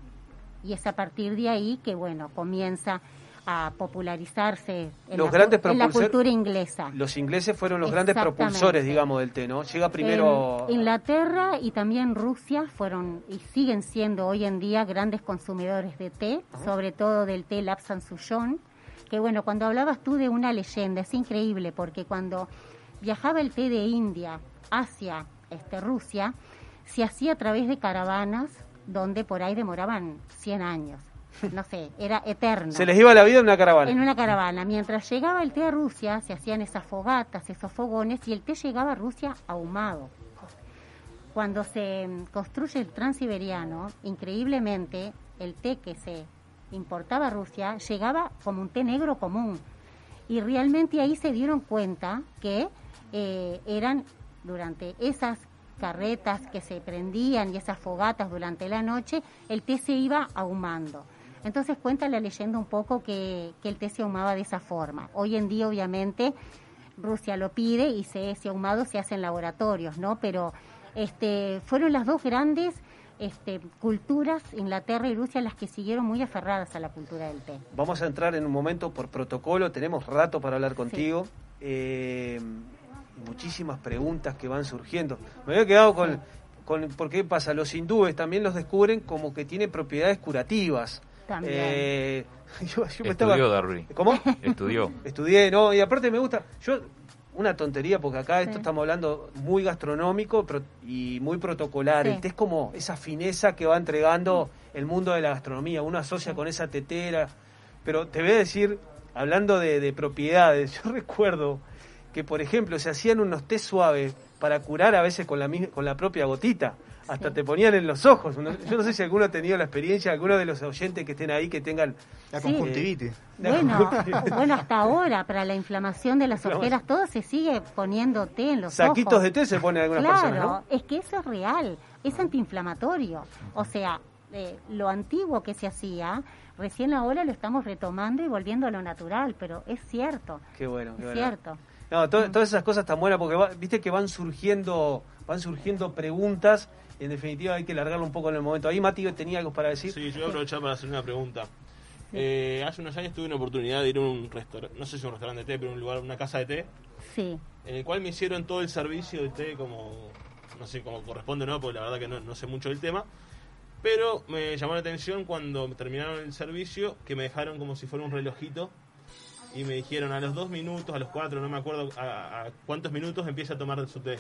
Y es a partir de ahí que, bueno, comienza a popularizarse en, Los la, grandes en la cultura inglesa. Los ingleses fueron los grandes propulsores, digamos, del té, ¿no? Llega primero... En Inglaterra y también Rusia fueron y siguen siendo hoy en día grandes consumidores de té, sobre todo del té Lapsang Souchong, que bueno, cuando hablabas tú de una leyenda, es increíble porque cuando viajaba el té de India hacia este, Rusia, se hacía a través de caravanas donde por ahí demoraban 100 años. No sé, era eterno. Se les iba la vida en una caravana. En una caravana. Mientras llegaba el té a Rusia, se hacían esas fogatas, esos fogones, y el té llegaba a Rusia ahumado. Cuando se mm, construye el transiberiano, increíblemente, el té que se importaba a Rusia llegaba como un té negro común. Y realmente ahí se dieron cuenta que eh, eran durante esas carretas que se prendían y esas fogatas durante la noche, el té se iba ahumando. Entonces cuenta la leyenda un poco que, que el té se ahumaba de esa forma. Hoy en día, obviamente, Rusia lo pide y se, ese ahumado se hace en laboratorios, ¿no? Pero este, fueron las dos grandes este, culturas, Inglaterra y Rusia, las que siguieron muy aferradas a la cultura del té. Vamos a entrar en un momento por protocolo, tenemos rato para hablar contigo. Eh, muchísimas preguntas que van surgiendo. Me había quedado con, con, ¿por qué pasa? Los hindúes también los descubren como que tienen propiedades curativas. También. Eh, yo, yo me Estudió estaba... Darwin. ¿Cómo? Estudió. Estudié, ¿no? Y aparte me gusta, yo, una tontería, porque acá esto estamos hablando muy gastronómico pro- y muy protocolar. Sí. El té es como esa fineza que va entregando el mundo de la gastronomía. Uno asocia con esa tetera. Pero te voy a decir, hablando de, de propiedades, yo recuerdo que, por ejemplo, se hacían unos té suaves para curar a veces con la, mis- con la propia gotita. Hasta te ponían en los ojos. Yo no sé si alguno ha tenido la experiencia, alguno de los oyentes que estén ahí que tengan... La Sí. conjuntivitis. Bueno, hasta ahora, para la inflamación de las ojeras, todo se sigue poniendo té en los Saquitos ojos. de té se ponen algunas claro, personas, ¿no? es que eso es real, es antiinflamatorio. O sea, eh, lo antiguo que se hacía, recién ahora lo estamos retomando y volviendo a lo natural, pero es cierto, Qué bueno, qué es bueno. cierto. No, to- todas esas cosas tan buenas porque va- viste que van surgiendo, van surgiendo preguntas. Y en definitiva hay que largarlo un poco en el momento. Ahí Mati tenía algo para decir. Sí, yo voy a aprovechar para hacer una pregunta. Eh, hace unos años tuve una oportunidad de ir a un restaurante, no sé si un restaurante de té, pero un lugar, una casa de té, Sí, en el cual me hicieron todo el servicio de té como, no sé cómo corresponde o no, porque la verdad que no, no sé mucho del tema. Pero me llamó la atención cuando terminaron el servicio que me dejaron como si fuera un relojito y me dijeron a los dos minutos, a los cuatro, no me acuerdo a, a cuántos minutos empieza a tomar su té.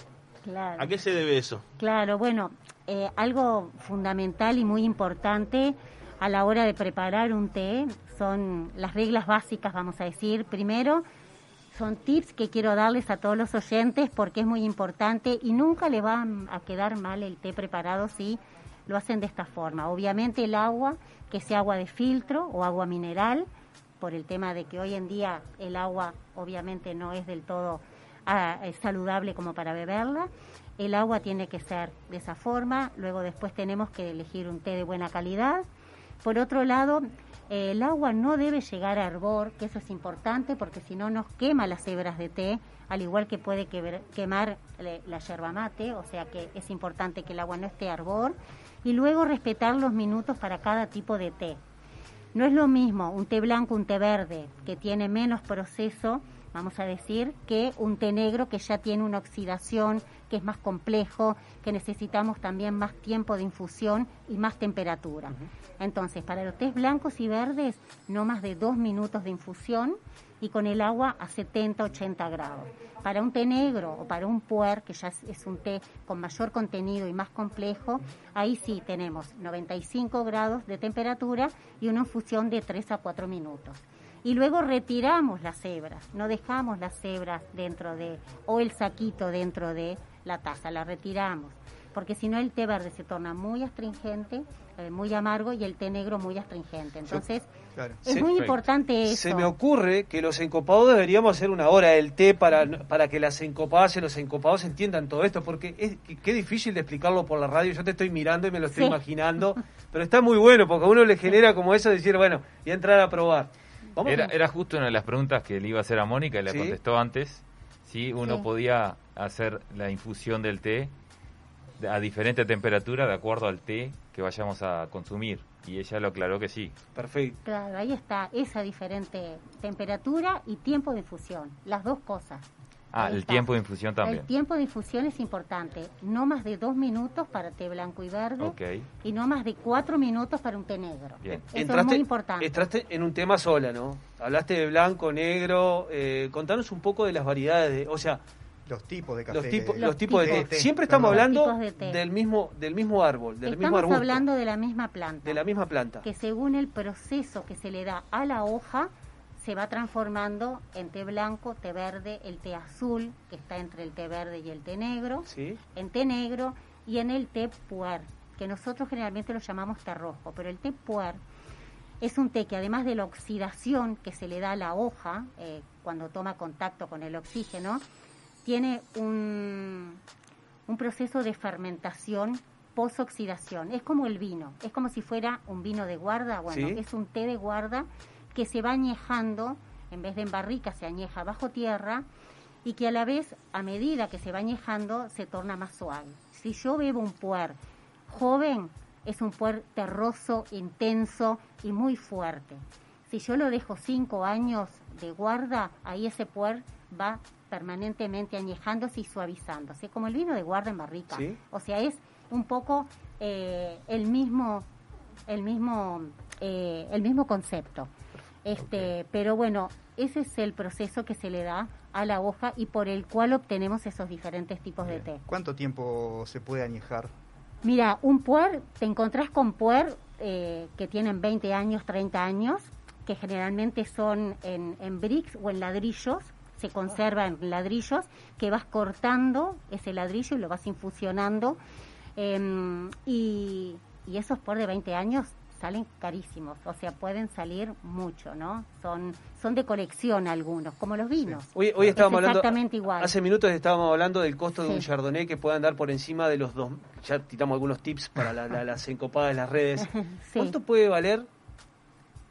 Claro. ¿A qué se debe eso? Claro, bueno, eh, algo fundamental y muy importante a la hora de preparar un té son las reglas básicas, vamos a decir. Primero, son tips que quiero darles a todos los oyentes porque es muy importante y nunca le va a quedar mal el té preparado si lo hacen de esta forma. Obviamente el agua, que sea agua de filtro o agua mineral, por el tema de que hoy en día el agua obviamente no es del todo eh, saludable como para beberla. El agua tiene que ser de esa forma, luego después tenemos que elegir un té de buena calidad. Por otro lado, eh, el agua no debe llegar a hervor, que eso es importante porque si no nos quema las hebras de té, al igual que puede quemar le- la yerba mate, o sea que es importante que el agua no esté a hervor. Y luego respetar los minutos para cada tipo de té. No es lo mismo un té blanco, un té verde, que tiene menos proceso, vamos a decir, que un té negro que ya tiene una oxidación, que es más complejo, que necesitamos también más tiempo de infusión y más temperatura. Entonces, para los tés blancos y verdes, no más de dos minutos de infusión y con el agua a 70, 80 grados. Para un té negro o para un puer, que ya es, es un té con mayor contenido y más complejo, ahí sí tenemos 95 grados de temperatura y una infusión de 3 a 4 minutos. Y luego retiramos las hebras, no dejamos las hebras dentro de, o el saquito dentro de la taza, la retiramos. Porque si no el té verde se torna muy astringente, eh, muy amargo y el té negro muy astringente. Entonces, Claro. es Se- muy importante eso. Se me ocurre que los encopados deberíamos hacer una hora del té para, para que las encopadas y los encopados entiendan todo esto, porque es que- qué difícil de explicarlo por la radio. Yo te estoy mirando y me lo estoy Sí. imaginando, pero está muy bueno porque a uno le genera como eso de decir, bueno, voy a entrar a probar. Vamos Era, era justo una de las preguntas que le iba a hacer a Mónica y la Sí. contestó antes. Si uno Sí. podía hacer la infusión del té a diferente temperatura de acuerdo al té que vayamos a consumir. Y ella lo aclaró que sí. Perfecto. Claro, ahí está esa diferente temperatura y tiempo de infusión, las dos cosas. Ah, el tiempo de infusión también. El tiempo de infusión es importante, no más de dos minutos para té blanco y verde Ok. y no más de cuatro minutos para un té negro. Bien. Eso es muy importante. entraste en un tema sola, ¿no? Hablaste de blanco, negro. eh, contanos un poco de las variedades, de, o sea, Los tipos de café. los, tipos que- los tipos de té. Siempre estamos Perdón. hablando de té. del mismo del mismo árbol, del mismo Estamos hablando de la misma planta, de la misma planta. que según el proceso que se le da a la hoja, se va transformando en té blanco, té verde, el té azul, que está entre el té verde y el té negro, ¿Sí? en té negro y en el té puer, que nosotros generalmente lo llamamos té rojo, pero el té puer es un té que además de la oxidación que se le da a la hoja eh, cuando toma contacto con el oxígeno, tiene un, un proceso de fermentación posoxidación. Es como el vino, es como si fuera un vino de guarda, bueno, Sí. es un té de guarda que se va añejando, en vez de en barrica se añeja bajo tierra y que a la vez, a medida que se va añejando, se torna más suave. Si yo bebo un puer joven, es un puer terroso, intenso y muy fuerte. Si yo lo dejo cinco años de guarda, ahí ese puer va permanentemente añejándose y suavizándose, como el vino de guarda en barrica. Sí. O sea, es un poco eh, el mismo, el mismo, eh, el mismo concepto. Este, pero bueno, ese es el proceso que se le da a la hoja y por el cual obtenemos esos diferentes tipos de té. ¿Cuánto tiempo se puede añejar? Mira, un puer, te encontrás con puer eh, que tienen 20 años, 30 años, que generalmente son en, en bricks o en ladrillos, se conserva en ladrillos, que vas cortando ese ladrillo y lo vas infusionando. em, y, y esos por de 20 años salen carísimos, o sea, pueden salir mucho, ¿no? Son, son de colección algunos, como los vinos. Hoy, hoy Es estábamos hablando, exactamente igual. hace minutos estábamos hablando del costo de un. Chardonnay que puede andar por encima de los dos, ya tiramos algunos tips para la- la- las encopadas de las redes. Sí. ¿Cuánto puede valer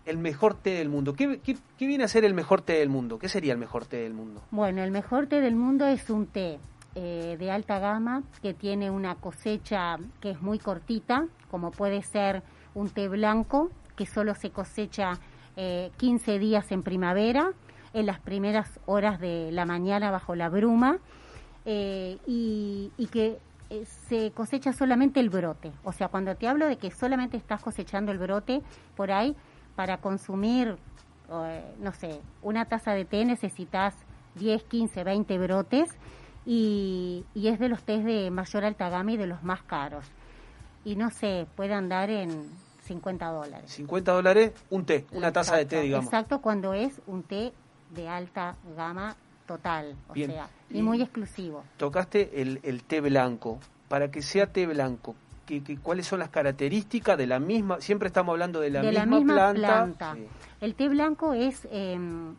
el mejor té del mundo? ¿Qué, qué, qué viene a ser el mejor té del mundo? ¿Qué sería el mejor té del mundo? Bueno, el mejor té del mundo es un té eh, de alta gama que tiene una cosecha que es muy cortita, como puede ser un té blanco que solo se cosecha eh, 15 días en primavera, en las primeras horas de la mañana bajo la bruma, eh, y, que eh, se cosecha solamente el brote. O sea, cuando te hablo de que solamente estás cosechando el brote, por ahí, para consumir, eh, no sé, una taza de té necesitas 10, 15, 20 brotes y, y es de los tés de mayor alta gama y de los más caros. Y no sé, puede andar en 50 dólares. 50 dólares, un té, una taza de té, digamos. Exacto, cuando es un té de alta gama total, o Bien. sea, y Y- muy exclusivo. Tocaste el, el té blanco. Para que sea té blanco, ¿qué, qué- cuáles son las características de la misma? Siempre estamos hablando de la, de misma, la misma planta. planta. Sí. El té blanco es eh,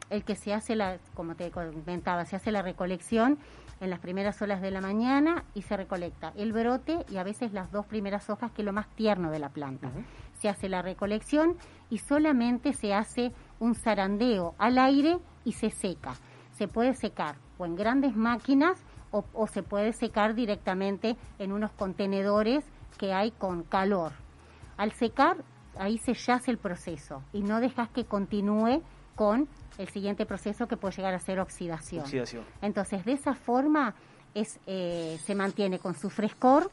el que se hace, la, como te comentaba, se hace la recolección en las primeras horas de la mañana y se recolecta el brote y a veces las dos primeras hojas, que es lo más tierno de la planta. Se hace la recolección y solamente se hace un zarandeo al aire y se seca. Se puede secar o en grandes máquinas o, o se puede secar directamente en unos contenedores que hay con calor. Al secar, ahí se yace el proceso y no dejas que continúe con el siguiente proceso que puede llegar a ser oxidación. Oxidación. Entonces, de esa forma es, eh, se mantiene con su frescor,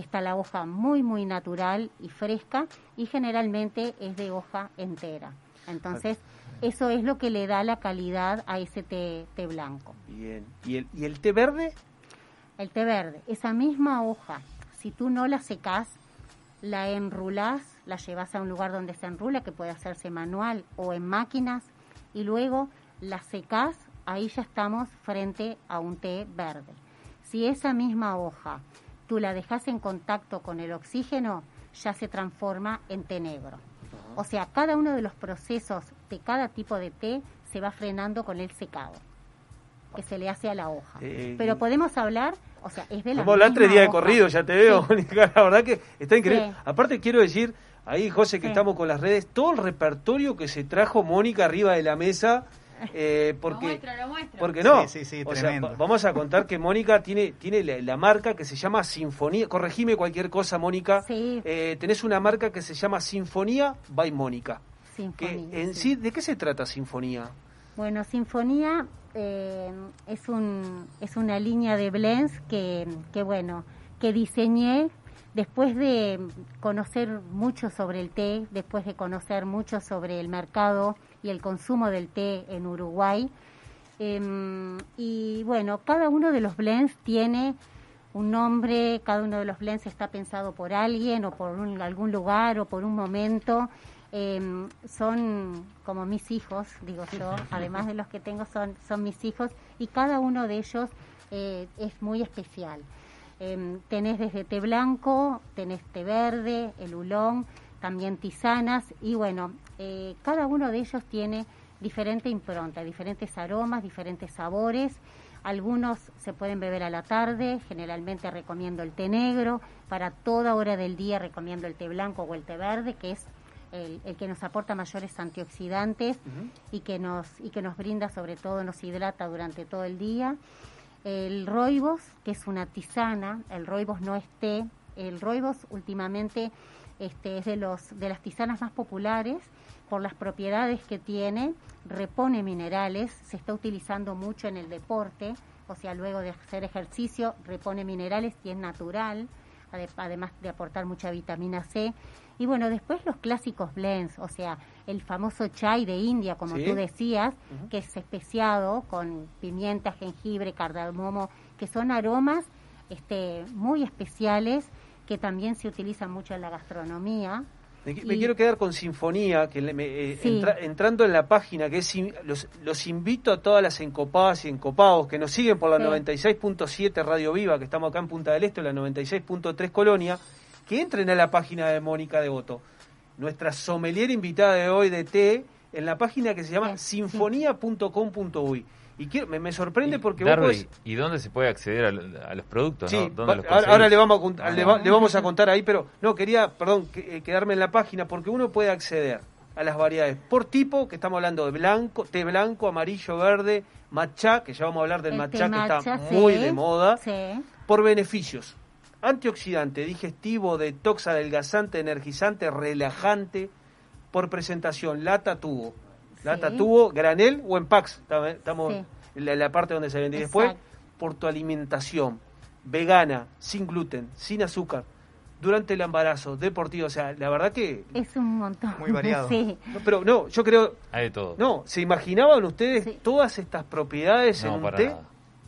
está la hoja muy, muy natural y fresca y generalmente es de hoja entera. Entonces, eso es lo que le da la calidad a ese té, té blanco. Bien. ¿Y el, ¿Y el té verde? El té verde, esa misma hoja, si tú no la secás, la enrulás, la llevas a un lugar donde se enrula, que puede hacerse manual o en máquinas, y luego la secás, ahí ya estamos frente a un té verde. Si esa misma hoja tú la dejas en contacto con el oxígeno, ya se transforma en té negro. O sea, cada uno de los procesos de cada tipo de té se va frenando con el secado que se le hace a la hoja. Eh, Pero podemos hablar, o sea, es de la hablar tres días de corrido, ya te veo, Mónica. La verdad que está increíble. Sí. Aparte quiero decir, ahí José, que Sí. estamos con las redes, todo el repertorio que se trajo Mónica arriba de la mesa, eh, porque... muestro, lo muestro. Porque no, Sí, sí, sí, o sea, tremendo. va- vamos a contar que Mónica tiene tiene la, la marca que se llama Sinfonía, corregime cualquier cosa Mónica, Sí. Eh, tenés una marca que se llama Sinfonía by Mónica, que Sinfonía, en sí. sí, ¿de qué se trata Sinfonía? Bueno, Sinfonía eh, es, un, es una línea de blends que, que, bueno, que diseñé después de conocer mucho sobre el té, después de conocer mucho sobre el mercado y el consumo del té en Uruguay. Em, y bueno, cada uno de los blends tiene un nombre, cada uno de los blends está pensado por alguien o por un- algún lugar o por un momento. Em, son como mis hijos, digo yo, además de los que tengo son, son mis hijos y cada uno de ellos eh, es muy especial. Em, tenés desde té blanco, tenés té verde, el ulón, también tisanas y bueno, eh, cada uno de ellos tiene diferente impronta, diferentes aromas, diferentes sabores. Algunos se pueden beber a la tarde, generalmente recomiendo el té negro, para toda hora del día recomiendo el té blanco o el té verde, que es el, el que nos aporta mayores antioxidantes y que nos y que nos brinda sobre todo nos hidrata durante todo el día. El roibos, que es una tisana, el roibos no es té, el roibos últimamente este, es de los de las tisanas más populares por las propiedades que tiene, repone minerales, se está utilizando mucho en el deporte, o sea, luego de hacer ejercicio, repone minerales y es natural, ade- además de aportar mucha vitamina C. Y bueno, después los clásicos blends, o sea, el famoso chai de India, como Sí. tú decías, que es especiado con pimienta, jengibre, cardamomo, que son aromas este, muy especiales que también se utilizan mucho en la gastronomía. Me, quiero quedar con Sinfonía, que me, eh, Sí. entra- entrando en la página, que es los, los invito a todas las encopadas y encopados que nos siguen por la Sí. 96.7 Radio Viva, que estamos acá en Punta del Este, la 96.3 Colonia, que entren a la página de Mónica Devoto. Nuestra sommelier invitada de hoy de té, en la página que se llama sinfonía.com.uy. Y quiero, me, me sorprende porque vos Darby, podés- ¿y dónde se puede acceder a, lo- a los productos? Sí, no? ¿Dónde va- los ahora, le vamos a Ah, le, va- le vamos a contar ahí, pero no, quería, perdón, que- eh, quedarme en la página porque uno puede acceder a las variedades por tipo, que estamos hablando de blanco, té blanco, amarillo, verde, matcha, que ya vamos a hablar del El matcha, que está sí. muy de moda, Sí. por beneficios. Antioxidante, digestivo, detox, adelgazante, energizante, relajante, por presentación, lata tubo. Lata Sí. tubo, granel o en packs. Estamos- en la, la parte donde se vende. Y después, por tu alimentación, vegana, sin gluten, sin azúcar, durante el embarazo, deportivo. O sea, la verdad que... Es un montón. Muy variado. Sí. No, pero no, yo creo... Hay de todo. No, ¿se imaginaban ustedes todas estas propiedades en un para té? nada.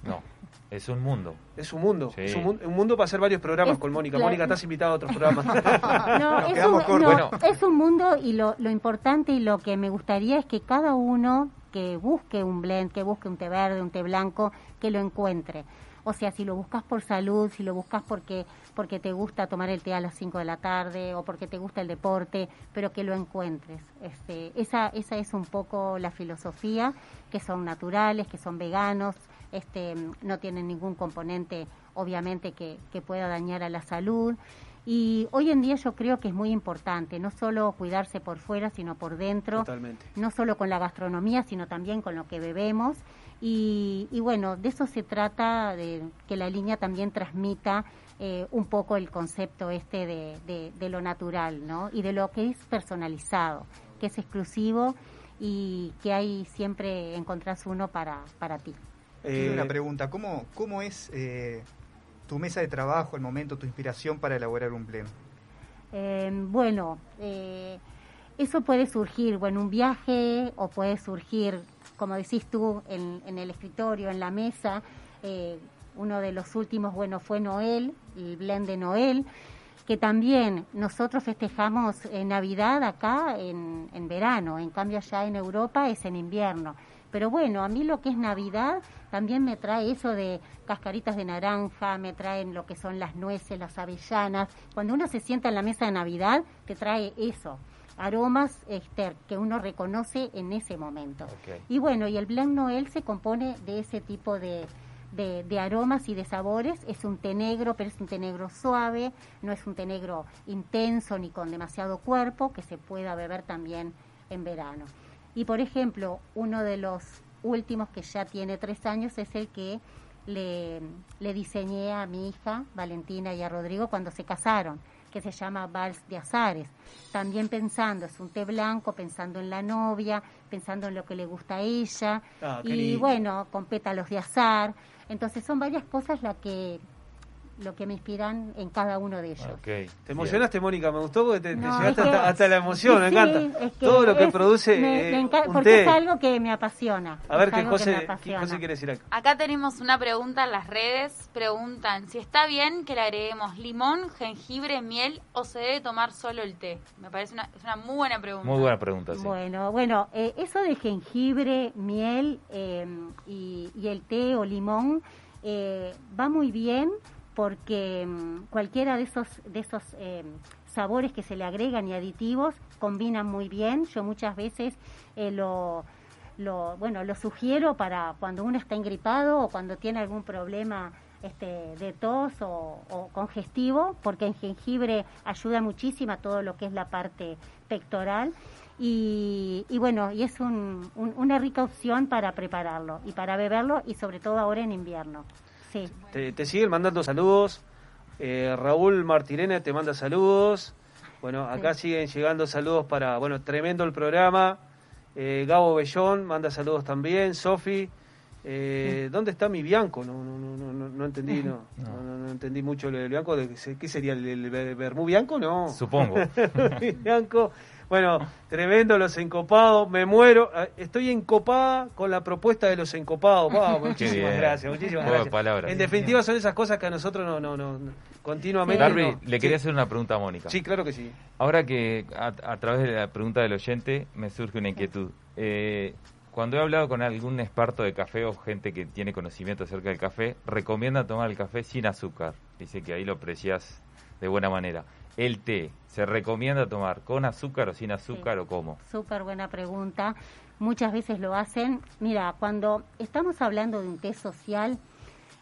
No, es un mundo. Es un mundo, Sí. es un, un mundo para hacer varios programas Es- con Mónica. claro. Mónica, estás invitada a otros programas. No, Nos es, un, no, Bueno. es un mundo y lo, lo importante y lo que me gustaría es que cada uno que busque un blend, que busque un té verde, un té blanco, que lo encuentre. O sea, si lo buscas por salud, si lo buscas porque porque te gusta tomar el té a las 5 de la tarde o porque te gusta el deporte, pero que lo encuentres. Este, esa esa es un poco la filosofía, que son naturales, que son veganos, este, no tienen ningún componente obviamente que, que pueda dañar a la salud. Y hoy en día yo creo que es muy importante, no solo cuidarse por fuera, sino por dentro, Totalmente. no solo con la gastronomía, sino también con lo que bebemos. Y, y bueno, de eso se trata, de que la línea también transmita eh, un poco el concepto este de, de- de lo natural, ¿no? Y de lo que es personalizado, que es exclusivo y que hay siempre encontrás uno para, para ti. Quiero Eh, una pregunta, ¿cómo, cómo es eh, tu mesa de trabajo, el momento, tu inspiración para elaborar un blend? Eh, bueno, eh, eso puede surgir, bueno, un viaje o puede surgir, como decís tú, en, en el escritorio, en la mesa. Eh, uno de los últimos, bueno, fue Noel, el blend de Noel, que también nosotros festejamos en Navidad acá en, en verano, en cambio allá en Europa es en invierno. Pero bueno, a mí lo que es Navidad también me trae eso de cascaritas de naranja, me traen lo que son las nueces, las avellanas. Cuando uno se sienta en la mesa de Navidad, te trae eso, aromas este, que uno reconoce en ese momento. Y bueno, y el Blend Noel se compone de ese tipo de, de, de aromas y de sabores. Es un té negro, pero es un té negro suave, no es un té negro intenso ni con demasiado cuerpo, que se pueda beber también en verano. Y por ejemplo, uno de los últimos que ya tiene tres años es el que le, le diseñé a mi hija Valentina y a Rodrigo cuando se casaron, que se llama Vals de Azares. También pensando, es un té blanco, pensando en la novia, pensando en lo que le gusta a ella. Ah, y bueno, con pétalos de azar. Entonces son varias cosas la que, lo que me inspiran en cada uno de ellos. Te emocionaste, Mónica, me gustó porque te, te No, llegaste es que- hasta, hasta la emoción, me Sí, encanta. es que Todo lo que es- produce me- eh, me encanta, un porque té. es algo que me apasiona. A ver qué que José, qué apasiona. José quiere decir acá. Acá tenemos una pregunta en las redes. Preguntan si está bien que le agreguemos limón, jengibre, miel o se debe tomar solo el té. Me parece una, es una muy buena pregunta. Muy buena pregunta, sí. Bueno, bueno, eh, eso de jengibre, miel eh, y, y el té o limón eh, va muy bien porque mm, cualquiera de esos de esos eh, sabores que se le agregan y aditivos combinan muy bien. Yo muchas veces eh, lo lo bueno lo sugiero para cuando uno está engripado o cuando tiene algún problema este, de tos o, o congestivo, porque el jengibre ayuda muchísimo a todo lo que es la parte pectoral. Y, y bueno, y es un- un- una rica opción para prepararlo y para beberlo y sobre todo ahora en invierno. Sí. Te, te siguen mandando saludos. Eh, Raúl Martirena te manda saludos. Bueno, acá siguen llegando saludos para, bueno, tremendo el programa. Eh, Gabo Bellón manda saludos también. Sofi, eh, ¿dónde está mi Bianco? No, no, no, no, no, entendí, no, no. no- no entendí mucho del Bianco. ¿De- ¿Qué sería el, el Bermú Bianco? No. Supongo. Bianco. Bueno, tremendo los encopados, me muero. Ah, Estoy encopada con la propuesta de los encopados. Wow, muchísimas gracias, muchísimas gracias. palabras. En definitiva son esas cosas que a nosotros no, no, no, no- continuamente. Darby, no- le Sí. quería hacer una pregunta a Mónica. Sí, claro que sí. Ahora que a, a través de la pregunta del oyente me surge una inquietud. Eh, cuando he hablado con algún experto de café o gente que tiene conocimiento acerca del café, recomienda tomar el café sin azúcar. Dice que ahí lo aprecias de buena manera. El té, ¿se recomienda tomar con azúcar o sin azúcar o cómo? Súper buena pregunta. Muchas veces lo hacen. Mira, cuando estamos hablando de un té social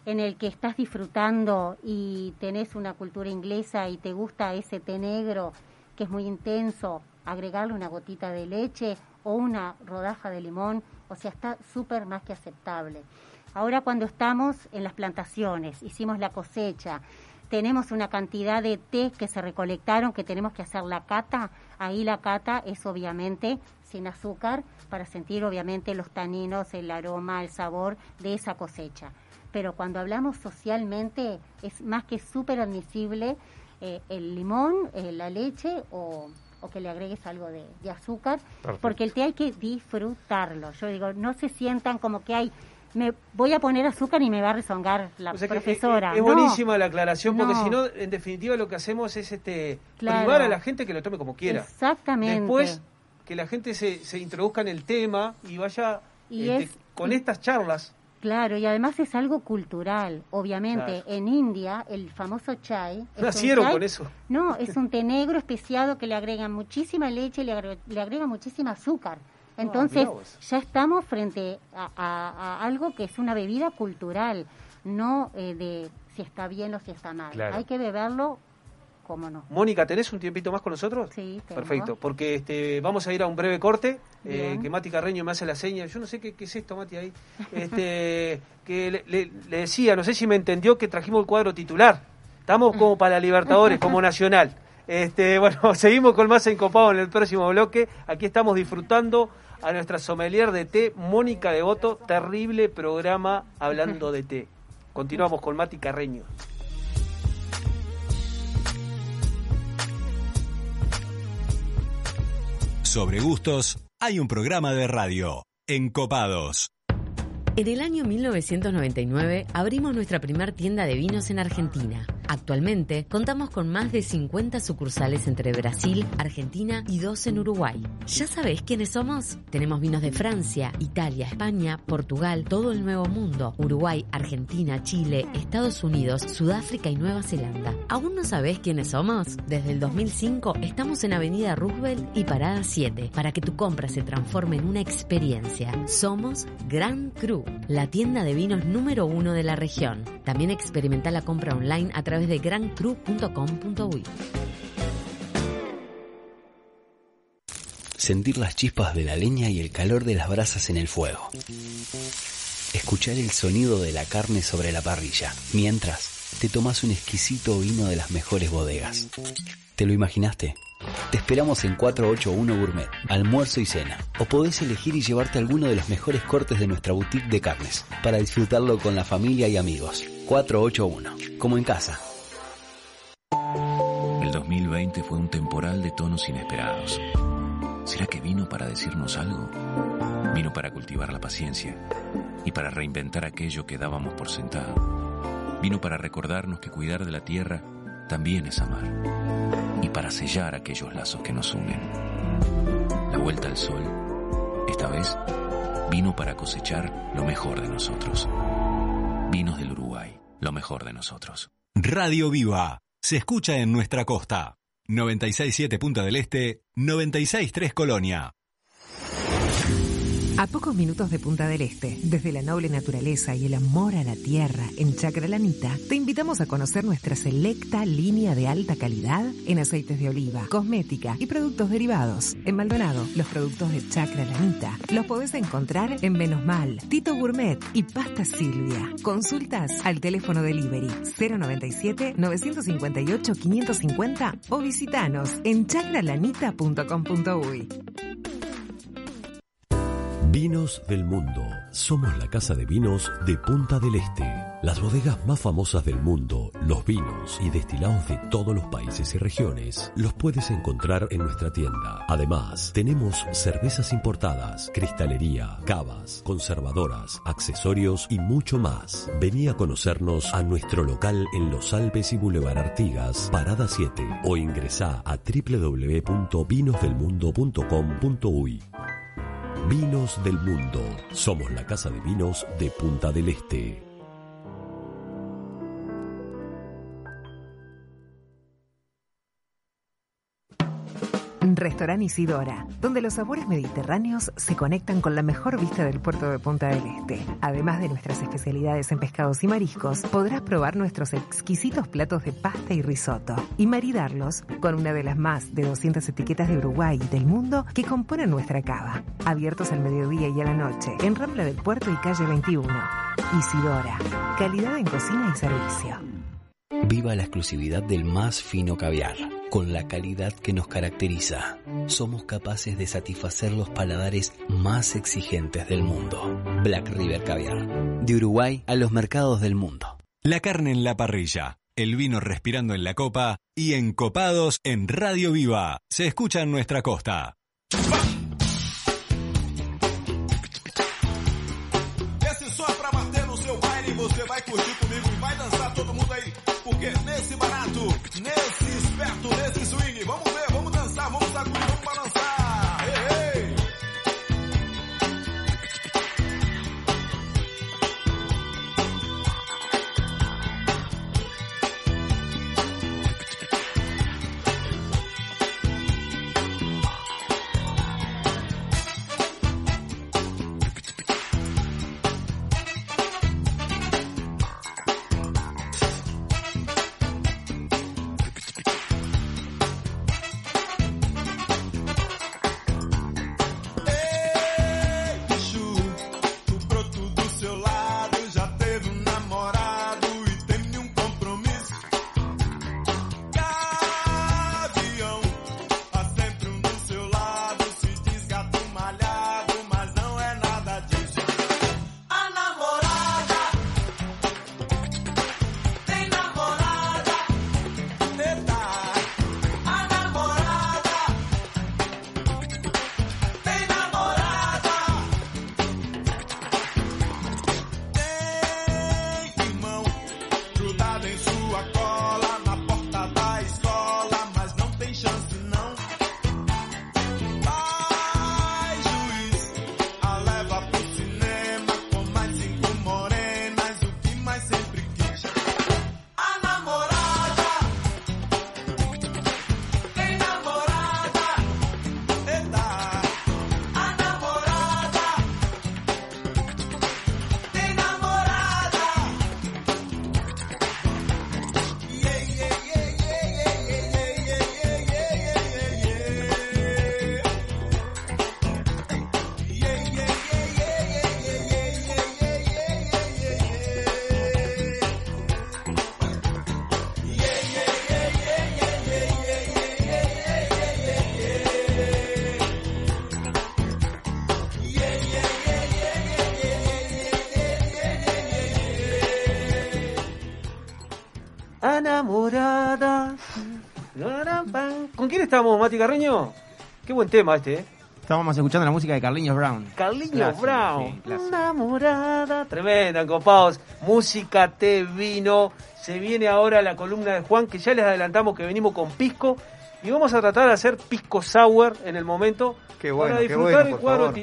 en el que estás disfrutando y tenés una cultura inglesa y te gusta ese té negro que es muy intenso, agregarle una gotita de leche o una rodaja de limón, o sea, está súper más que aceptable. Ahora cuando estamos en las plantaciones, hicimos la cosecha, tenemos una cantidad de té que se recolectaron, que tenemos que hacer la cata. Ahí la cata es obviamente sin azúcar para sentir obviamente los taninos, el aroma, el sabor de esa cosecha. Pero cuando hablamos socialmente es más que súper admisible eh, el limón, eh, la leche o, o que le agregues algo de, de azúcar, Perfecto. porque el té hay que disfrutarlo. Yo digo, no se sientan como que hay, me voy a poner azúcar y me va a rezongar la O sea profesora. Es, es No. buenísima la aclaración porque No. si no, en definitiva lo que hacemos es este Claro. privar a la gente que lo tome como quiera. Exactamente. Después que la gente se, se introduzca en el tema y vaya Y este, es- con estas charlas. Claro, y además es algo cultural. Obviamente, Claro. en India, el famoso chai. Nacieron chai- con eso. No, es un té negro especiado que le agregan muchísima leche, le, le agregan muchísima azúcar. Entonces, ya estamos frente a, a- a algo que es una bebida cultural, no eh, de si está bien o si está mal. Claro. Hay que beberlo, como no. Mónica, ¿tenés un tiempito más con nosotros? Sí, tengo. Perfecto, porque este, vamos a ir a un breve corte, eh, que Mati Carreño me hace la seña, yo no sé qué, qué es esto, Mati, ahí, este, que le, le- le decía, no sé si me entendió que trajimos el cuadro titular, estamos como para Libertadores, como Nacional. Este, bueno, seguimos con más encopado en el próximo bloque, aquí estamos disfrutando a nuestra sommelier de té, Mónica Devoto, terrible programa hablando de té. Continuamos con Mati Carreño. Sobre gustos, hay un programa de radio. Encopados. En el año 1999 abrimos nuestra primera tienda de vinos en Argentina. Actualmente contamos con más de 50 sucursales entre Brasil, Argentina y dos en Uruguay. ¿Ya sabés quiénes somos? Tenemos vinos de Francia, Italia, España, Portugal, todo el Nuevo Mundo, Uruguay, Argentina, Chile, Estados Unidos, Sudáfrica y Nueva Zelanda. ¿Aún no sabés quiénes somos? Desde el 2005 estamos en Avenida Roosevelt y Parada 7 para que tu compra se transforme en una experiencia. Somos Gran Cru, la tienda de vinos número uno de la región. También experimenta la compra online a través de grancru.com.uy. Sentir las chispas de la leña y el calor de las brasas en el fuego. Escuchar el sonido de la carne sobre la parrilla, mientras te tomas un exquisito vino de las mejores bodegas. ¿Te lo imaginaste? Te esperamos en 481 Gourmet, almuerzo y cena. O podés elegir y llevarte alguno de los mejores cortes de nuestra boutique de carnes, para disfrutarlo con la familia y amigos. 481, como en casa. El 2020 fue un temporal de tonos inesperados. ¿Será que vino para decirnos algo? Vino para cultivar la paciencia y para reinventar aquello que dábamos por sentado. Vino para recordarnos que cuidar de la tierra también es amar y para sellar aquellos lazos que nos unen. La vuelta al sol, esta vez, vino para cosechar lo mejor de nosotros. Vinos del Uruguay, lo mejor de nosotros. Radio Viva. Se escucha en nuestra costa. 967 Punta del Este, 963 Colonia. A pocos minutos de Punta del Este, desde la noble naturaleza y el amor a la tierra en Chacralanita, te invitamos a conocer nuestra selecta línea de alta calidad en aceites de oliva, cosmética y productos derivados. En Maldonado, los productos de Chacralanita los podés encontrar en Menos Mal, Tito Gourmet y Pasta Silvia. Consultas al teléfono delivery 097 958 550 o visitanos en chacralanita.com.uy. Vinos del mundo. Somos la casa de vinos de Punta del Este. Las bodegas más famosas del mundo, los vinos y destilados de todos los países y regiones, los puedes encontrar en nuestra tienda. Además, tenemos cervezas importadas, cristalería, cavas, conservadoras, accesorios y mucho más. Vení a conocernos a nuestro local en Los Alpes y Boulevard Artigas, Parada 7 o ingresá a www.vinosdelmundo.com.uy. Vinos del Mundo. Somos la casa de vinos de Punta del Este. Restaurante Isidora, donde los sabores mediterráneos se conectan con la mejor vista del puerto de Punta del Este. Además de nuestras especialidades en pescados y mariscos, podrás probar nuestros exquisitos platos de pasta y risotto y maridarlos con una de las más de 200 etiquetas de Uruguay y del mundo que componen nuestra cava. Abiertos al mediodía y a la noche, en Rambla del Puerto y calle 21. Isidora, calidad en cocina y servicio. Viva la exclusividad del más fino caviar, con la calidad que nos caracteriza. Somos capaces de satisfacer los paladares más exigentes del mundo. Black River Caviar, de Uruguay a los mercados del mundo. La carne en la parrilla, el vino respirando en la copa y encopados en Radio Viva. Se escucha en nuestra costa. Esse ¿Con quién estamos, Mati Carreño? Qué buen tema este, ¿eh? Estábamos escuchando la música de Carliños Brown. Carliños Clásico, Brown. sí. Enamorada. Tremenda, copados. Música, té, vino. Se viene ahora la columna de Juan, que ya les adelantamos que venimos con pisco. Y vamos a tratar de hacer pisco sour en el momento. Qué bueno, para qué disfrutar bueno, el cuadro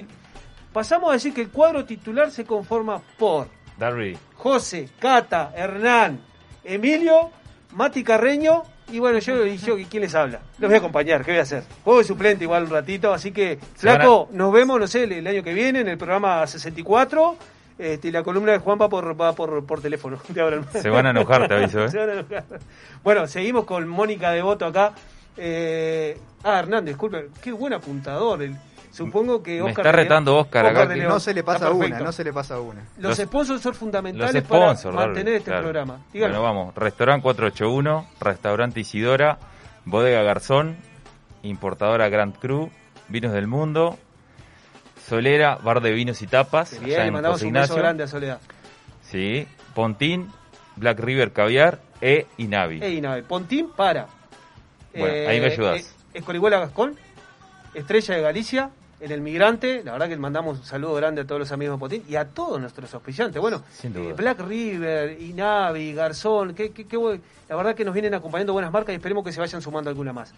Pasamos a decir que el cuadro titular se conforma por Darby. José, Cata, Hernán, Emilio, Mati Carreño y bueno, yo yo, ¿quién les habla? Los voy a acompañar, ¿qué voy a hacer? Juego de suplente igual un ratito, así que, flaco, nos vemos, no sé, el, el año que viene en el programa 64. Este, y la columna de Juan va por, va por, por teléfono. Se van a enojar, te aviso, ¿eh? Se van a enojar. Bueno, seguimos con Mónica Devoto acá. Eh, ah, Hernán, disculpe, qué buen apuntador. el- supongo que Me Oscar está León- retando Oscar acá de que-. No se le pasa una, no se le pasa una. Los, Los- sponsors son Los fundamentales sponsors, para mantener este claro. programa. Dígalo. Bueno, vamos. Restaurante 481, Restaurante Isidora, Bodega Garzón, Importadora Grand Cru, Vinos del Mundo, Solera, bar de vinos y tapas. Qué allá Bien, le en mandamos José un beso Ignacio. grande a Soledad. Sí, Pontín, Black River Caviar e Inavi. Ey, no, Pontín para. Bueno, ahí me ayudás. eh, Escorihuela Gascón, Estrella de Galicia, en el Migrante. La verdad que mandamos un saludo grande a todos los amigos de Pontín y a todos nuestros auspiciantes. Bueno, eh, Black River, Inavi, Garzón, que, que, que la verdad que nos vienen acompañando buenas marcas y esperemos que se vayan sumando alguna más.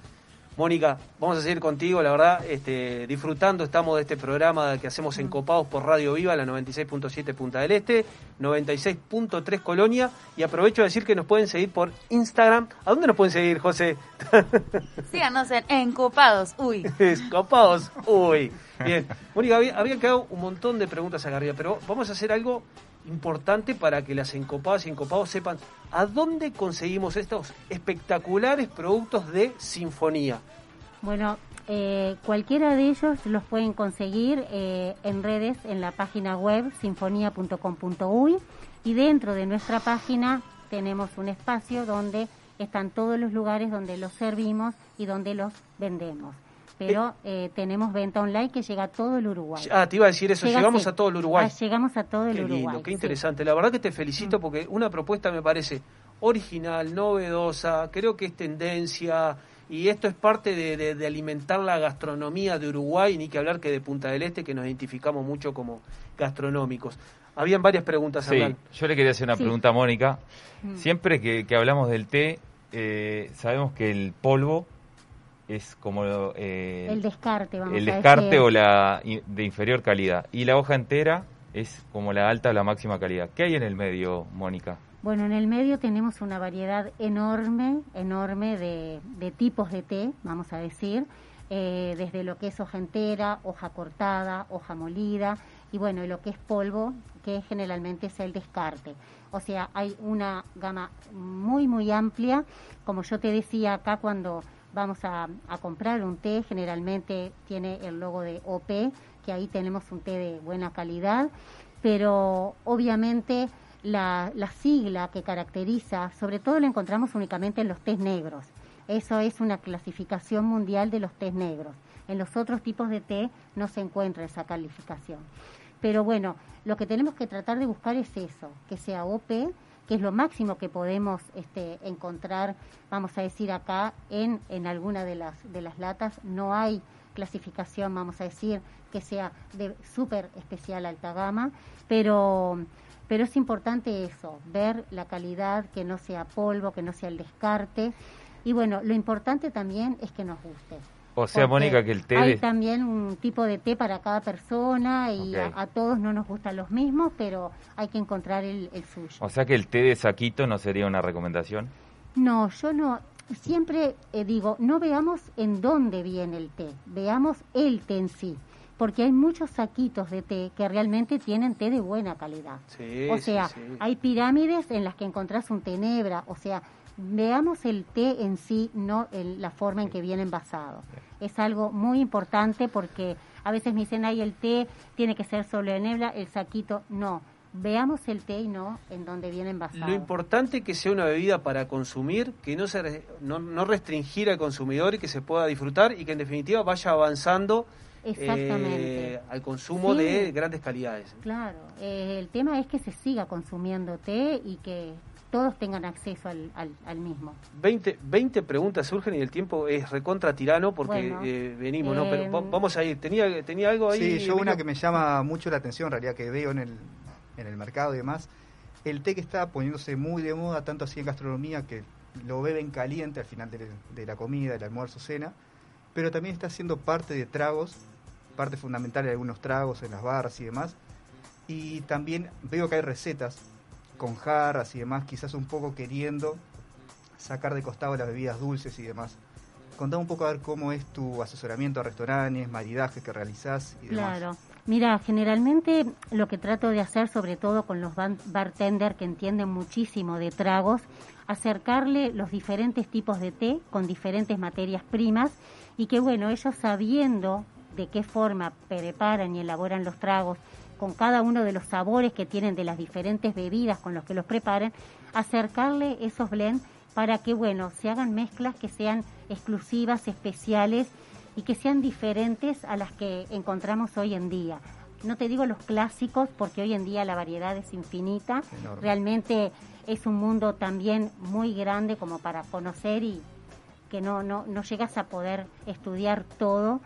Mónica, vamos a seguir contigo, la verdad, este, disfrutando estamos de este programa que hacemos en Copados por Radio Viva, la 96.7 Punta del Este, 96.3 Colonia, y aprovecho de decir que nos pueden seguir por Instagram. ¿A dónde nos pueden seguir, José? Síganos en Encopados. Uy. Copados, uy. Bien, Mónica, había, había quedado un montón de preguntas acá arriba, pero vamos a hacer algo importante para que las encopadas y encopados sepan a dónde conseguimos estos espectaculares productos de sinfonía. Bueno, eh, cualquiera de ellos los pueden conseguir eh, en redes, en la página web sinfonía.com.uy y dentro de nuestra página tenemos un espacio donde están todos los lugares donde los servimos y donde los vendemos. Pero eh, tenemos venta online que llega a todo el Uruguay. Ah, te iba a decir eso, Llega, llegamos sí. a todo el Uruguay. Ah, llegamos a todo el Qué Uruguay. lindo, qué sí. interesante. La verdad que te felicito porque una propuesta me parece original, novedosa, creo que es tendencia y esto es parte de, de- de alimentar la gastronomía de Uruguay, ni que hablar que de Punta del Este, que nos identificamos mucho como gastronómicos. Habían varias preguntas, Sí, Hernán. yo le quería hacer una Sí. pregunta a Mónica. Mm. Siempre que, que hablamos del té, eh, sabemos que el polvo es como eh, El descarte, vamos el a descarte decir. o la de inferior calidad. Y la hoja entera es como la alta o la máxima calidad. ¿Qué hay en el medio, Mónica? Bueno, en el medio tenemos una variedad enorme, enorme de, de tipos de té, vamos a decir, eh, desde lo que es hoja entera, hoja cortada, hoja molida, y bueno, y lo que es polvo, que generalmente es el descarte. O sea, hay una gama muy, muy amplia. Como yo te decía acá cuando vamos a, comprar un té, generalmente tiene el logo de OP, que ahí tenemos un té de buena calidad, pero obviamente la, la sigla que caracteriza, sobre todo lo encontramos únicamente en los tés negros. Eso es una clasificación mundial de los tés negros. En los otros tipos de té no se encuentra esa calificación. Pero bueno, lo que tenemos que tratar de buscar es eso, que sea OP, que es lo máximo que podemos este, encontrar, vamos a decir acá, en, en alguna de las, de las latas. No hay clasificación, vamos a decir, que sea de súper especial alta gama, pero, pero es importante eso, ver la calidad, que no sea polvo, que no sea el descarte. Y bueno, lo importante también es que nos guste. O sea, Mónica, que el té Hay de- también un tipo de té para cada persona y Ok. a, a todos no nos gustan los mismos, pero hay que encontrar el, el suyo. O sea que el té de saquito no sería una recomendación. No, yo no. Siempre eh, digo, no veamos en dónde viene el té, veamos el té en sí, porque hay muchos saquitos de té que realmente tienen té de buena calidad. Sí, o sí, sea, sí. hay pirámides en las que encontrás un té nebra, o sea, veamos el té en sí, no el- la forma en que viene envasado. Es algo muy importante porque a veces me dicen, ay, el té tiene que ser solo de nebra, el saquito, no. Veamos el té y no en dónde viene envasado. Lo importante es que sea una bebida para consumir, que no, se, no, no restringir al consumidor y que se pueda disfrutar y que en definitiva vaya avanzando Exactamente. eh, al consumo Sí. de grandes calidades. Claro, eh, el tema es que se siga consumiendo té y que todos tengan acceso al, al, al mismo. 20, 20 preguntas surgen y el tiempo es recontra tirano porque Bueno, eh, venimos, ¿no? Pero eh, va- vamos a ir. ¿Tenía, tenía algo ahí? Sí, yo una que me llama mucho la atención, en realidad, que veo en el, en el mercado y demás, el té que está poniéndose muy de moda, tanto así en gastronomía, que lo beben caliente al final de, de la comida, del almuerzo, cena, pero también está siendo parte de tragos, parte fundamental de algunos tragos en las barras y demás, y también veo que hay recetas con jarras y demás, quizás un poco queriendo sacar de costado las bebidas dulces y demás. Contame un poco a ver cómo es tu asesoramiento a restaurantes, maridajes que realizás y demás. Claro. Mira, generalmente lo que trato de hacer, sobre todo con los ban- bartender que entienden muchísimo de tragos, acercarle los diferentes tipos de té con diferentes materias primas y que, bueno, ellos sabiendo de qué forma preparan y elaboran los tragos, con cada uno de los sabores que tienen de las diferentes bebidas con los que los preparan, acercarle esos blends para que, bueno, se hagan mezclas que sean exclusivas, especiales y que sean diferentes a las que encontramos hoy en día. No te digo los clásicos porque hoy en día la variedad es infinita, Enorme. realmente es un mundo también muy grande como para conocer y que no, no, no llegas a poder estudiar todo.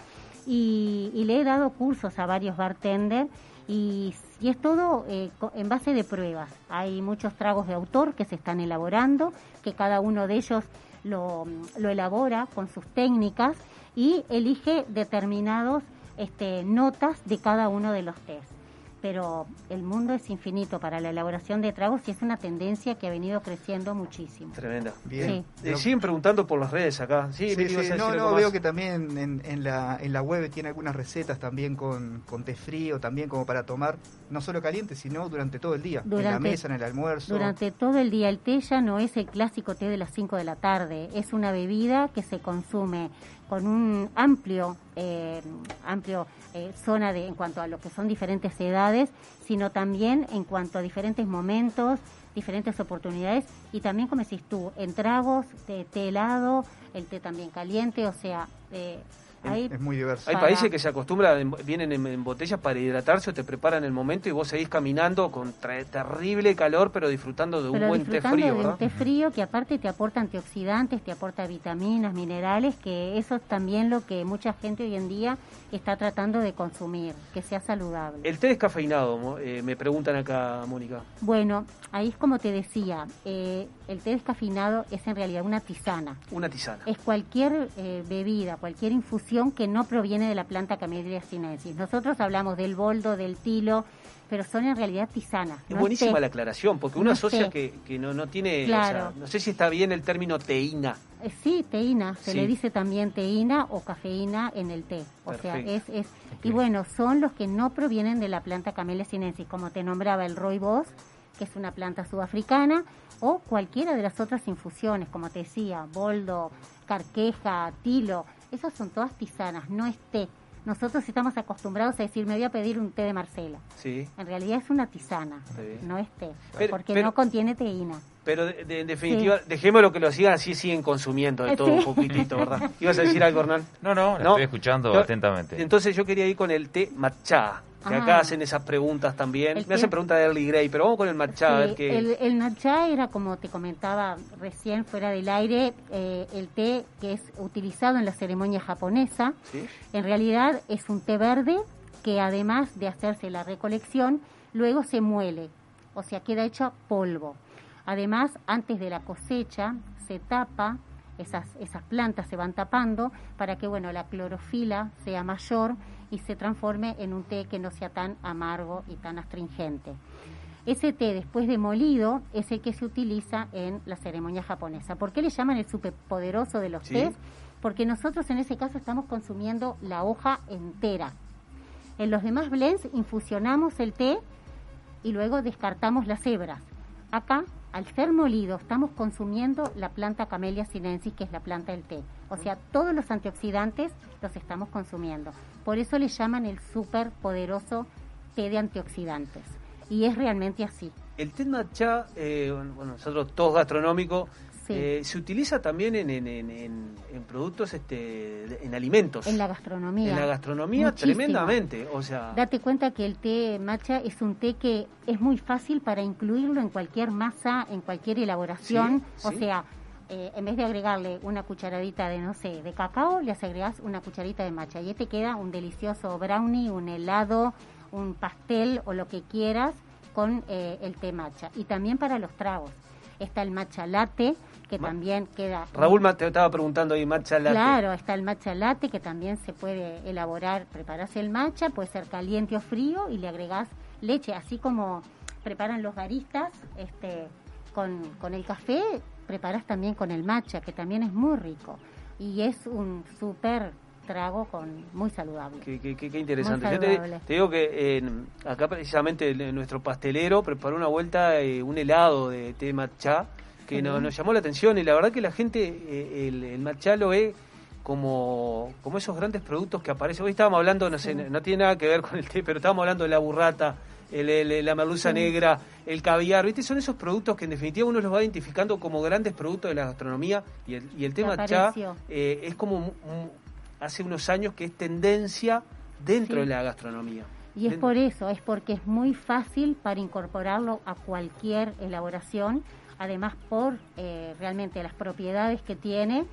Y, y le he dado cursos a varios bartenders y, es todo eh, en base de pruebas. Hay muchos tragos de autor que se están elaborando, que cada uno de ellos lo, lo elabora con sus técnicas y elige determinados este, notas de cada uno de los test. Pero el mundo es infinito para la elaboración de tragos y es una tendencia que ha venido creciendo muchísimo. Tremenda. Bien. Eh, siguen preguntando por las redes acá. Sí, Sí, sí, no, no, veo más. que también en, en la, en la web tiene algunas recetas también con, con té frío, también como para tomar, no solo caliente, sino durante todo el día, en la Durante- mesa, en el almuerzo. Durante todo el día el té ya no es el clásico té de las 5 de la tarde, es una bebida que se consume con un amplio, eh, amplio eh, zona de, en cuanto a lo que son diferentes edades, sino también en cuanto a diferentes momentos, diferentes oportunidades y también, como decís tú, en tragos, té, té helado, el té también caliente, o sea, eh, hay es muy diverso. Hay para- países que se acostumbran, en- vienen en, en botellas para hidratarse o te preparan el momento y vos seguís caminando con terrible calor, pero disfrutando de un Pero buen té frío, de un ¿verdad? té frío que aparte te aporta antioxidantes, te aporta vitaminas, minerales, que eso es también lo que mucha gente hoy en día está tratando de consumir, que sea saludable. El té descafeinado, eh, me preguntan acá, Mónica. Bueno, ahí es como te decía, eh, el té descafeinado es en realidad una tisana. Una tisana. Es cualquier eh, bebida, cualquier infusión que no proviene de la planta Camellia sinensis. Nosotros hablamos del boldo, del tilo, pero son en realidad tisanas. Es no buenísima la aclaración, porque uno No asocia que, que no, no tiene, o Claro. sea, no sé si está bien el término teína. Eh, Sí, teína, se Sí. le dice también teína o cafeína en el té. O sea, es, es y bueno, son los que no provienen de la planta Camellia sinensis, como te nombraba el rooibos, que es una planta sudafricana, o cualquiera de las otras infusiones, como te decía, boldo, carqueja, tilo, esas son todas tisanas, no es té. Nosotros estamos acostumbrados a decir, me voy a pedir un té de Marcela. Sí. En realidad es una tisana, bien. no es té, Pero- porque pero- no contiene teína. Pero de- de- en definitiva, dejémoslo que lo sigan así, siguen consumiendo de todo sí. un poquitito, ¿verdad? ¿Ibas a decir algo, Hernán? No, no, la estoy escuchando atentamente. Entonces yo quería ir con el té matcha, que acá hacen esas preguntas también. El Me hacen preguntas de Early Grey, pero vamos con el matcha, a ver Sí, qué... el, el matcha era, como te comentaba recién fuera del aire, eh, el té que es utilizado en la ceremonia japonesa. ¿Sí? En realidad es un té verde que además de hacerse la recolección, luego se muele, o sea, queda hecho polvo. Además, antes de la cosecha, se tapa, esas, esas plantas se van tapando para que bueno, la clorofila sea mayor y se transforme en un té que no sea tan amargo y tan astringente. Ese té después de molido es el que se utiliza en la ceremonia japonesa. ¿Por qué le llaman el superpoderoso de los Sí. tés? Porque nosotros en ese caso estamos consumiendo la hoja entera. En los demás blends infusionamos el té y luego descartamos las hebras. Acá, al ser molido, estamos consumiendo la planta Camellia sinensis, que es la planta del té. O sea, todos los antioxidantes los estamos consumiendo. Por eso le llaman el superpoderoso té de antioxidantes. Y es realmente así. El té matcha, eh, bueno, nosotros todos gastronómicos, Sí. eh, se utiliza también en, en, en, en- en productos, este, en alimentos. En la gastronomía. En la gastronomía Muchísimo. tremendamente, o sea... Date cuenta que el té matcha es un té que es muy fácil para incluirlo en cualquier masa, en cualquier elaboración. Sí, O sí. sea, eh, en vez de agregarle una cucharadita de, no sé, de cacao, le agregas una cucharita de matcha. Y te queda un delicioso brownie, un helado, un pastel o lo que quieras con eh, el té matcha. Y también para los tragos. Está el matcha latte, que Ma- también queda... Raúl te estaba preguntando ahí, matcha latte. Claro, está el matcha latte que también se puede elaborar, prepararse el matcha, puede ser caliente o frío y le agregás leche, así como preparan los baristas este, con, con el café, preparas también con el matcha, que también es muy rico y es un súper trago con muy saludable. Qué, qué- qué- interesante. Yo te, te digo que eh, acá precisamente el- nuestro pastelero preparó una vuelta eh, un helado de té matcha que bien. nos llamó la atención y la verdad que la gente eh, el, el matcha lo ve como, como esos grandes productos que aparecen. Hoy estábamos hablando, no sé, no tiene nada que ver con el té, pero estábamos hablando de la burrata, el- el- la merluza Sí. negra, el caviar, ¿viste? Son esos productos que en definitiva uno los va identificando como grandes productos de la gastronomía y el, y el matcha apareció. eh, es como mu- hace unos años que es tendencia dentro Sí. de la gastronomía. Y es por eso, es porque es muy fácil para incorporarlo a cualquier elaboración, además por eh, realmente las propiedades que tiene.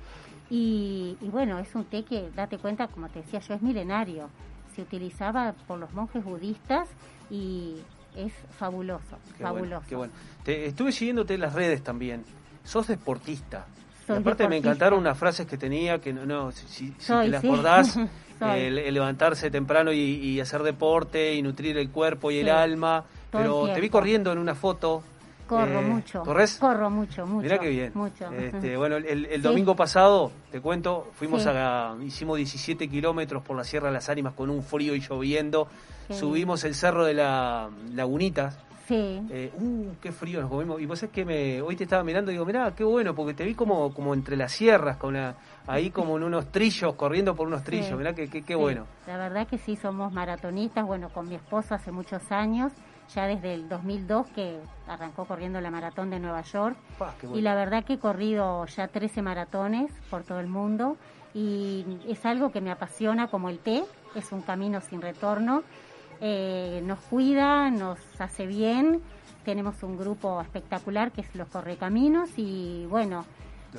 Y, y bueno, es un té que, date cuenta, como te decía yo, es milenario. Se utilizaba por los monjes budistas y es fabuloso, Qué bueno, fabuloso. qué bueno. Te, estuve siguiéndote en las redes también. Sos deportista. Soy aparte me encantaron unas frases que tenía que no, no si, si- si Soy, te las sí. acordás, Soy. el, el levantarse temprano y, y hacer deporte y nutrir el cuerpo y el alma. todo Pero te vi corriendo en una foto. Corro eh, mucho. ¿Corres? Corro mucho, mucho. Mirá qué bien. Mucho. Este, bueno, el, el Sí. domingo pasado, te cuento, fuimos Sí. a, hicimos 17 kilómetros por la Sierra de las Ánimas con un frío y lloviendo. Qué Subimos el cerro de la Lagunitas. Sí. Eh, uh, qué frío nos comimos. Y vos es que me, hoy te estaba mirando y digo, mirá, qué bueno, porque te vi como, como entre las sierras, con la- ahí como en unos trillos, corriendo por unos trillos. Mirá que- qué Sí, bueno. La verdad que sí, somos maratonistas, bueno, con mi esposo hace muchos años, ya desde el 2002 que arrancó corriendo la maratón de Nueva York. Bueno. Y la verdad que he corrido ya 13 maratones por todo el mundo y es algo que me apasiona como el té, es un camino sin retorno, Eh, nos cuida, nos hace bien, tenemos un grupo espectacular que es los Correcaminos y bueno,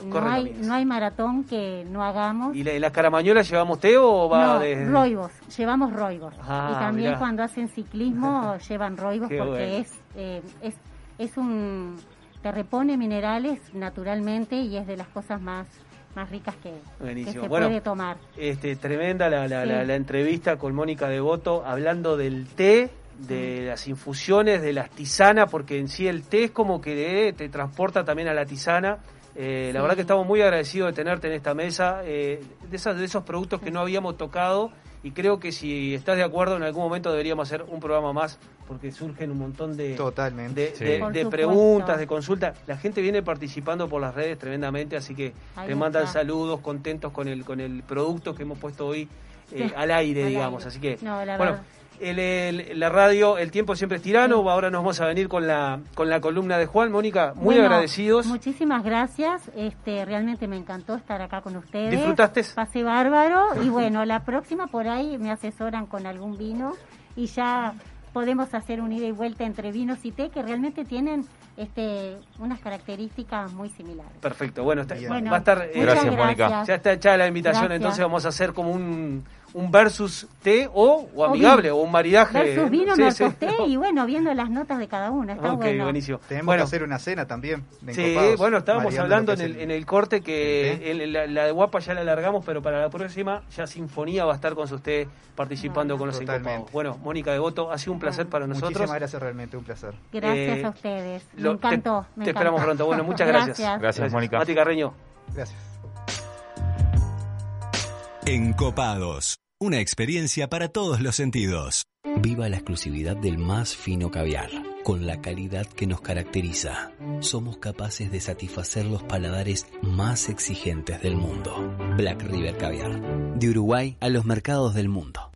no hay, no hay maratón que no hagamos. ¿Y la, las caramañolas llevamos té o va No, de.? roibos, llevamos roibos. Ah, y también mirá. cuando hacen ciclismo llevan roibos Qué porque bueno. es, eh, es, es un... te repone minerales naturalmente y es de las cosas más, más ricas que, se Bueno, puede tomar. Este, tremenda la, la, Sí. la- la entrevista con Mónica Devoto hablando del té, de las infusiones, de las tisanas, porque en sí el té es como que te transporta también a la tisana. Eh, La verdad que estamos muy agradecidos de tenerte en esta mesa, eh, de, esas, de esos productos que no habíamos tocado y creo que si estás de acuerdo en algún momento deberíamos hacer un programa más porque surgen un montón de, Totalmente. de, Sí. de- Por de supuesto. preguntas, de consultas. La gente viene participando por las redes tremendamente, así que Ahí te mandan está. saludos, contentos con el con el producto que hemos puesto hoy eh, Sí, al aire, al digamos. aire. Así que, No, la bueno, verdad. El- el- la radio, el tiempo siempre es tirano. Ahora nos vamos a venir con la con la columna de Juan. Mónica, muy Bueno, agradecidos. Muchísimas gracias. Este, realmente me encantó estar acá con ustedes. ¿Disfrutaste? Pasé bárbaro. Y bueno, la próxima por ahí me asesoran con algún vino y ya podemos hacer un ida y vuelta entre vinos y té que realmente tienen este, unas características muy similares. Perfecto, bueno, está- Bien. va Bueno, a estar. eh, Gracias, Mónica. Ya está echada la invitación, Gracias. entonces vamos a hacer como un, un versus té o, o amigable o un maridaje. Versus vino, Sí, versus sí. té y bueno, viendo las notas de cada una. Está bueno. buenísimo. Tenemos bueno, que hacer una cena también. de Sí, bueno, estábamos hablando en el, en el corte que el el- la, la de Guapa ya la alargamos, pero para la próxima ya Sinfonía va a estar con usted participando Bueno. con los Totalmente. encopados. Bueno, Mónica Devoto, ha sido un placer para nosotros. Muchísimas gracias, realmente un placer. Gracias Eh, a ustedes. Me Lo- encantó. Te, me esperamos encantó. pronto. Bueno, muchas gracias. Gracias. Gracias, Mónica. Mati Carreño. Gracias. Encopados. Una experiencia para todos los sentidos. Viva la exclusividad del más fino caviar, con la calidad que nos caracteriza. Somos capaces de satisfacer los paladares más exigentes del mundo. Black River Caviar, de Uruguay a los mercados del mundo.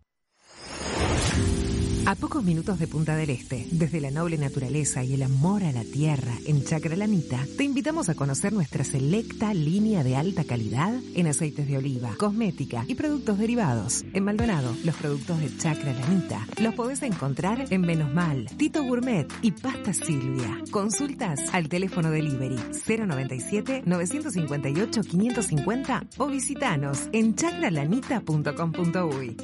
A pocos minutos de Punta del Este, desde la noble naturaleza y el amor a la tierra en Chacralanita, te invitamos a conocer nuestra selecta línea de alta calidad en aceites de oliva, cosmética y productos derivados. En Maldonado, los productos de Chacralanita los podés encontrar en Menos Mal, Tito Gourmet y Pasta Silvia. Consultas al teléfono delivery 097 958 550 o visitanos en chacralanita.com.uy.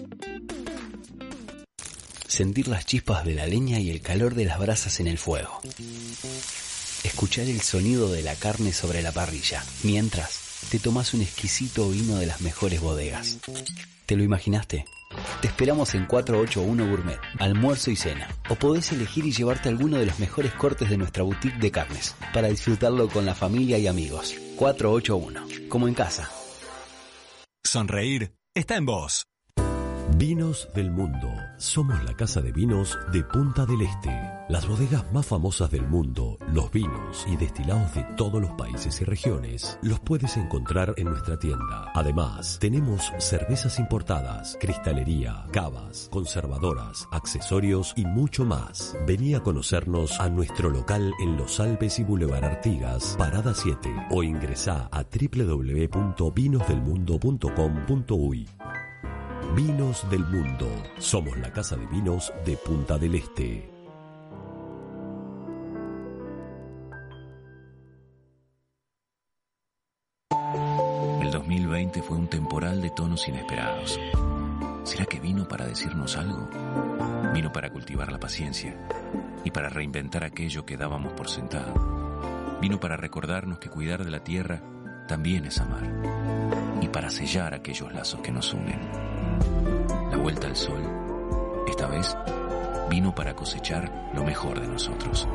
Sentir las chispas de la leña y el calor de las brasas en el fuego. Escuchar el sonido de la carne sobre la parrilla, mientras te tomas un exquisito vino de las mejores bodegas. ¿Te lo imaginaste? Te esperamos en 481 Gourmet, almuerzo y cena. O podés elegir y llevarte alguno de los mejores cortes de nuestra boutique de carnes, para disfrutarlo con la familia y amigos. 481, como en casa. Sonreír está en vos. Vinos del mundo. Somos la casa de vinos de Punta del Este. Las bodegas más famosas del mundo, los vinos y destilados de todos los países y regiones, los puedes encontrar en nuestra tienda. Además, tenemos cervezas importadas, cristalería, cavas, conservadoras, accesorios y mucho más. Vení a conocernos a nuestro local en Los Alpes y Boulevard Artigas, Parada 7, o ingresá a www.vinosdelmundo.com.uy. Vinos del mundo. Somos la casa de vinos de Punta del Este. El 2020 fue un temporal de tonos inesperados. ¿Será que vino para decirnos algo? Vino para cultivar la paciencia y para reinventar aquello que dábamos por sentado. Vino para recordarnos que cuidar de la tierra también es amar y para sellar aquellos lazos que nos unen. La vuelta al sol, esta vez, vino para cosechar lo mejor de nosotros.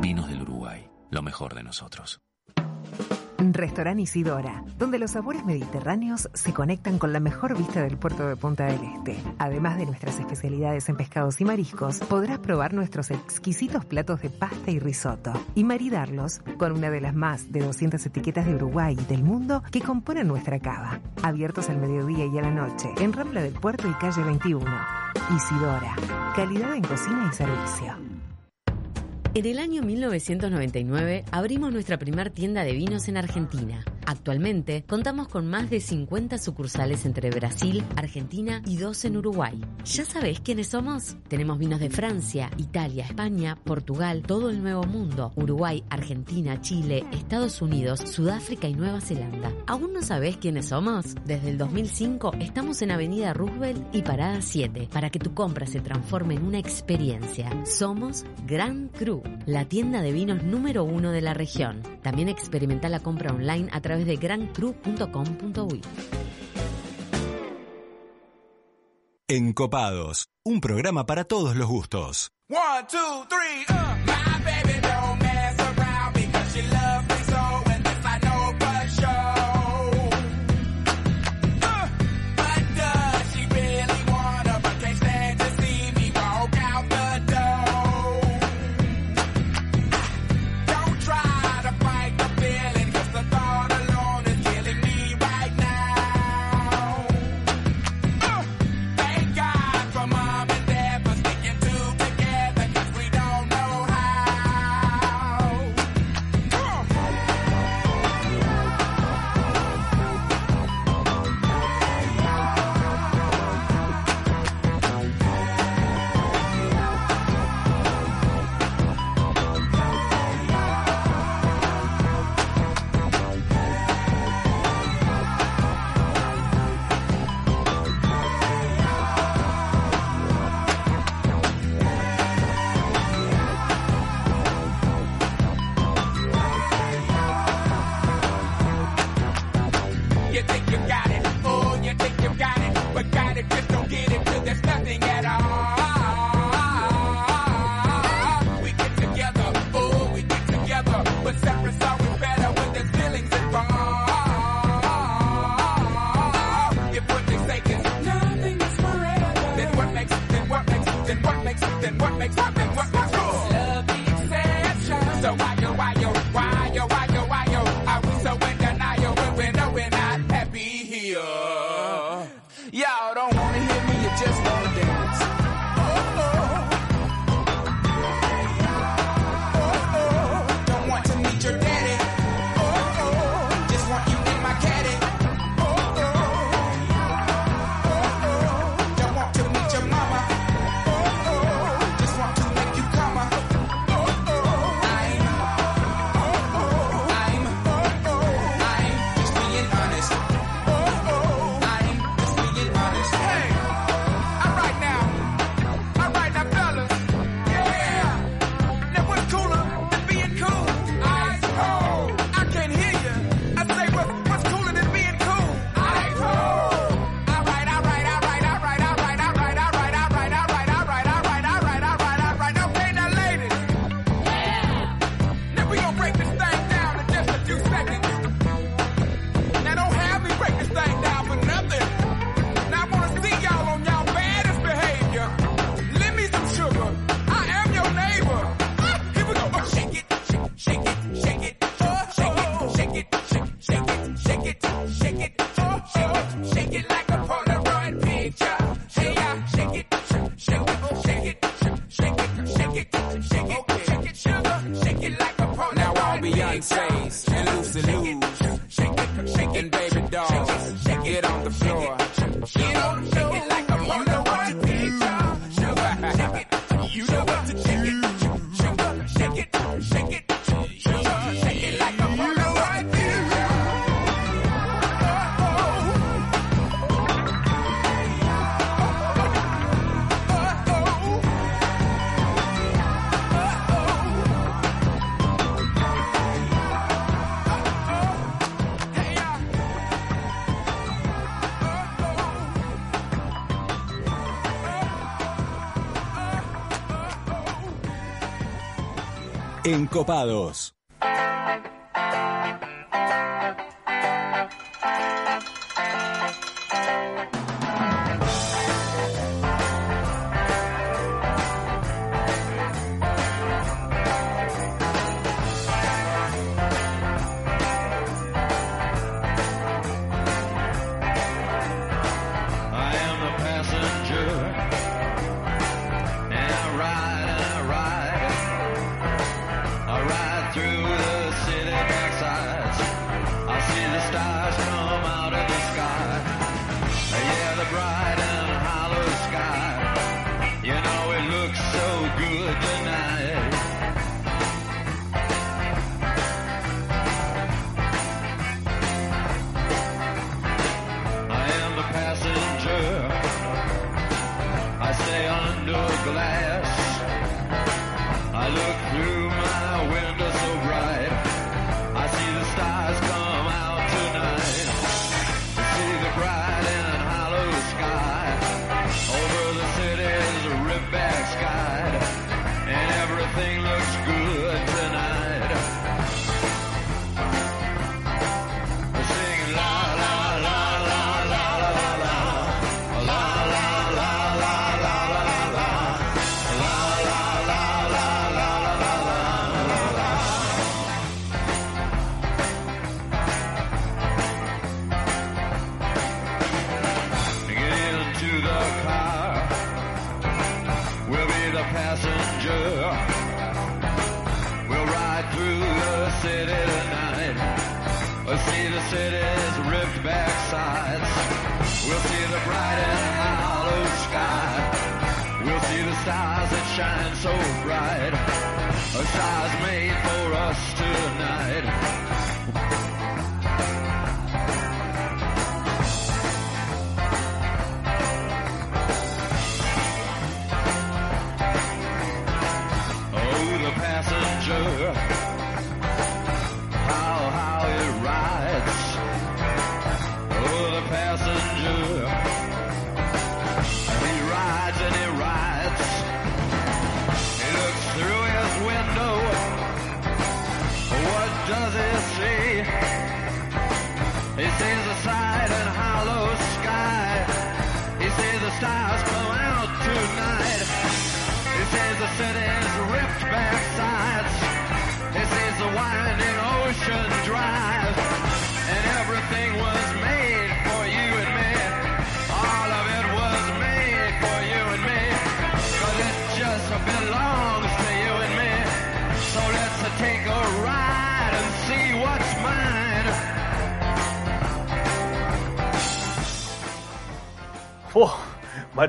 Vinos del Uruguay, lo mejor de nosotros. Restaurant Isidora, donde los sabores mediterráneos se conectan con la mejor vista del puerto de Punta del Este. Además de nuestras especialidades en pescados y mariscos, podrás probar nuestros exquisitos platos de pasta y risotto y maridarlos con una de las más de 200 etiquetas de Uruguay y del mundo que componen nuestra cava. Abiertos al mediodía y a la noche, en Rambla del Puerto y calle 21. Isidora, calidad en cocina y servicio. En el año 1999 abrimos nuestra primer tienda de vinos en Argentina. Actualmente contamos con más de 50 sucursales entre Brasil, Argentina y dos en Uruguay. ¿Ya sabés quiénes somos? Tenemos vinos de Francia, Italia, España, Portugal, todo el Nuevo Mundo, Uruguay, Argentina, Chile, Estados Unidos, Sudáfrica y Nueva Zelanda. ¿Aún no sabés quiénes somos? Desde el 2005 estamos en Avenida Roosevelt y Parada 7 para que tu compra se transforme en una experiencia. Somos Gran La tienda de vinos número uno de la región. También experimenta la compra online a través de grancru.com.uy. Encopados, un programa para todos los gustos. One, two, three, uh. out on. Encopados.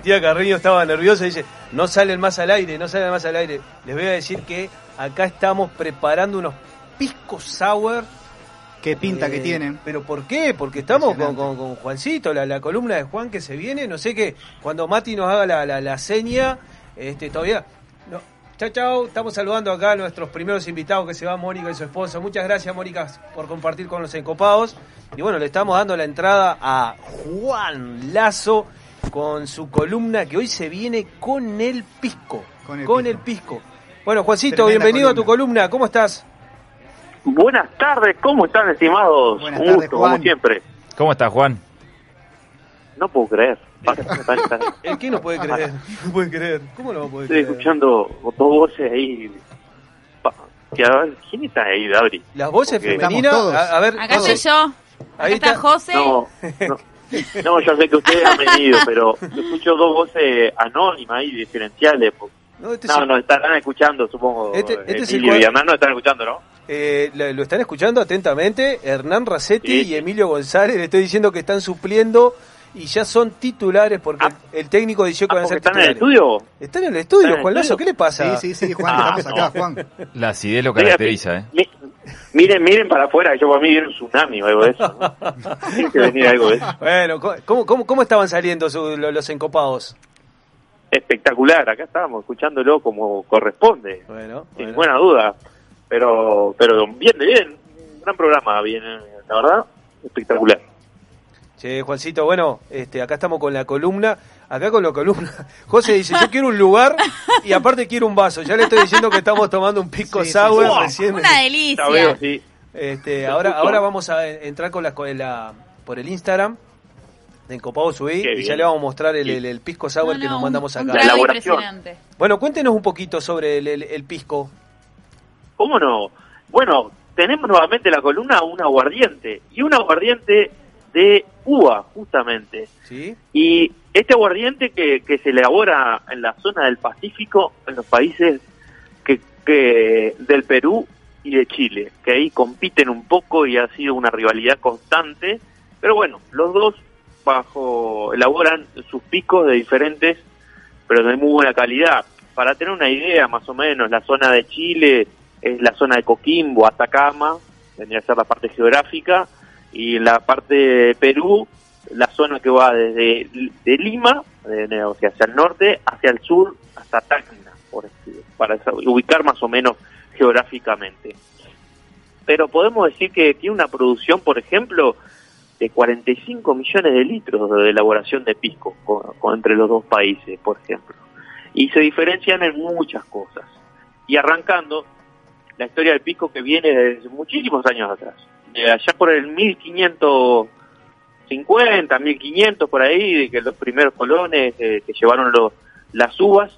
Matías Carrillo estaba nervioso y dice, no salen más al aire, no salen más al aire. Les voy a decir que acá estamos preparando unos piscos sour. Qué pinta que tienen. ¿Pero por qué? Porque estamos con, con- con Juancito, la, la columna de Juan que se viene. No sé qué, cuando Mati nos haga la, la, la seña, este, todavía... No. Chao, chao. Estamos saludando acá a nuestros primeros invitados que se van, Mónica y su esposo. Muchas gracias, Mónica, por compartir con los encopados. Y bueno, le estamos dando la entrada a Juan Lazo con su columna que hoy se viene con el pisco. Con el, pisco. Bueno, Juancito, Tremenda bienvenido a tu columna. ¿Cómo estás? Buenas tardes, ¿cómo están estimados? Buenas Un tardes, gusto, Juan. como siempre. ¿Cómo estás, Juan? No puedo creer. ¿El qué no puede creer? No puede creer. ¿Cómo no va a poder Estoy creer? escuchando dos voces ahí. Pa- que, a ver, ¿Quién está ahí, Dabri? Las voces Porque- femeninas. A, a ver, Acá estoy yo. Acá Ahí está está. José. No, no, no, yo sé que ustedes han venido, pero yo escucho dos voces anónimas ahí, diferenciales. po- No, este No, es- no, estarán escuchando, supongo. Este- este es el Emilio y Hernán no están escuchando, ¿no? Eh, lo están escuchando atentamente Hernán Racetti y Emilio González. Le estoy diciendo que están supliendo y ya son titulares porque el, el técnico dijo que van a ser Ah, ¿Están en el estudio? Están en el estudio, ¿Están en el Juan Lazo. ¿Qué le pasa? Sí, sí, sí, Juan, Ah, estamos no. acá, Juan. La acidez lo caracteriza, ¿eh? Mi- miren, miren para afuera, yo para mí viene un tsunami o algo de eso. ¿no? Tiene que venir algo de eso. Bueno, ¿cómo, cómo, cómo estaban saliendo su- lo- los encopados? Espectacular, acá estábamos escucándolo como corresponde, Bueno, sin bueno. ninguna duda. Pero, pero bien de bien, gran programa, bien, la verdad, espectacular. Che, Juancito, bueno, este, acá estamos con la columna. Acá con la columna. José dice, yo quiero un lugar y aparte quiero un vaso. Ya le estoy diciendo que estamos tomando un pisco Sí, sour sí. recién. Una delicia. La veo, sí. Este, ahora, ahora vamos a entrar con la, con la- por el Instagram de Encopado Subí Qué y bien. ya le vamos a mostrar el, el, el pisco sour No, que no, nos mandamos un acá. La elaboración. impresionante. Bueno, cuéntenos un poquito sobre el, el- el pisco. ¿Cómo no? Bueno, tenemos nuevamente la columna un aguardiente. Y un aguardiente de uva, justamente. ¿Sí? Y este aguardiente que, que se elabora en la zona del Pacífico, en los países que, que del Perú y de Chile, que ahí compiten un poco y ha sido una rivalidad constante. Pero bueno, los dos bajo elaboran sus picos de diferentes, pero de muy buena calidad. Para tener una idea, más o menos, la zona de Chile es la zona de Coquimbo, Atacama, vendría a ser la parte geográfica, y la parte de Perú, la zona que va desde de Lima, de- o sea, hacia el norte, hacia el sur, hasta Tacna, por para ubicar más o menos geográficamente. Pero podemos decir que tiene una producción, por ejemplo, de 45 millones de litros de elaboración de pisco con- entre los dos países, por ejemplo. Y se diferencian en muchas cosas. Y arrancando, la historia del pisco que viene desde muchísimos años atrás. De allá por el 1550, 1500 por ahí, de que los primeros colones eh, que llevaron los, las uvas.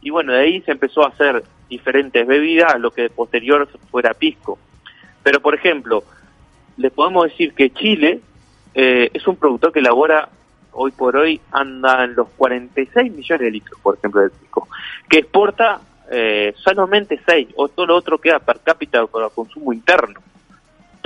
Y bueno, de ahí se empezó a hacer diferentes bebidas, lo que posterior fuera pisco. Pero por ejemplo, le podemos decir que Chile eh, es un productor que elabora hoy por hoy anda en los 46 millones de litros, por ejemplo, de pisco, que exporta eh, solamente 6, o todo lo otro queda per cápita para consumo interno.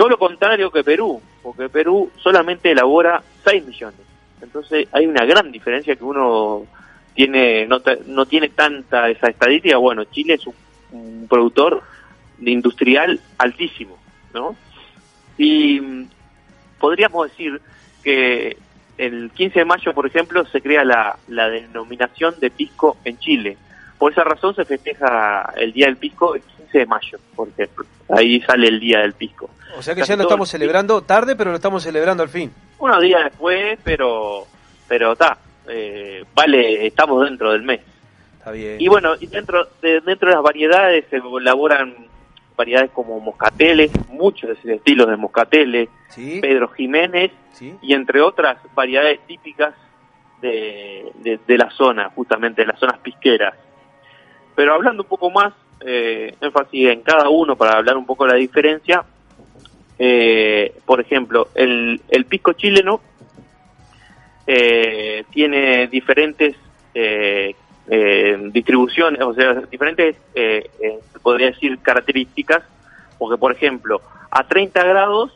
Todo lo contrario que Perú, porque Perú solamente elabora 6 millones. Entonces hay una gran diferencia que uno tiene no, no tiene tanta esa estadística. Bueno, Chile es un, productor industrial altísimo, ¿no? Y mm, podríamos decir que el 15 de mayo, por ejemplo, se crea la, la denominación de pisco en Chile. Por esa razón se festeja el Día del Pisco el 15 de mayo, por ejemplo. Ahí sale el Día del Pisco. O sea que Casi ya lo estamos el- celebrando tarde, pero lo estamos celebrando al fin. Unos días después, pero pero está, eh, vale, estamos dentro del mes. Está bien. Y bueno, y dentro de, dentro de las variedades se elaboran variedades como moscateles, muchos estilos de moscateles, ¿Sí? Pedro Jiménez ¿Sí? y entre otras variedades típicas de, de, de la zona, justamente de las zonas pisqueras. Pero hablando un poco más, eh, énfasis en cada uno para hablar un poco de la diferencia, eh, por ejemplo, el, el pisco chileno eh, tiene diferentes eh, eh, distribuciones, o sea, diferentes, eh, podría decir, características, porque por ejemplo, a 30 grados,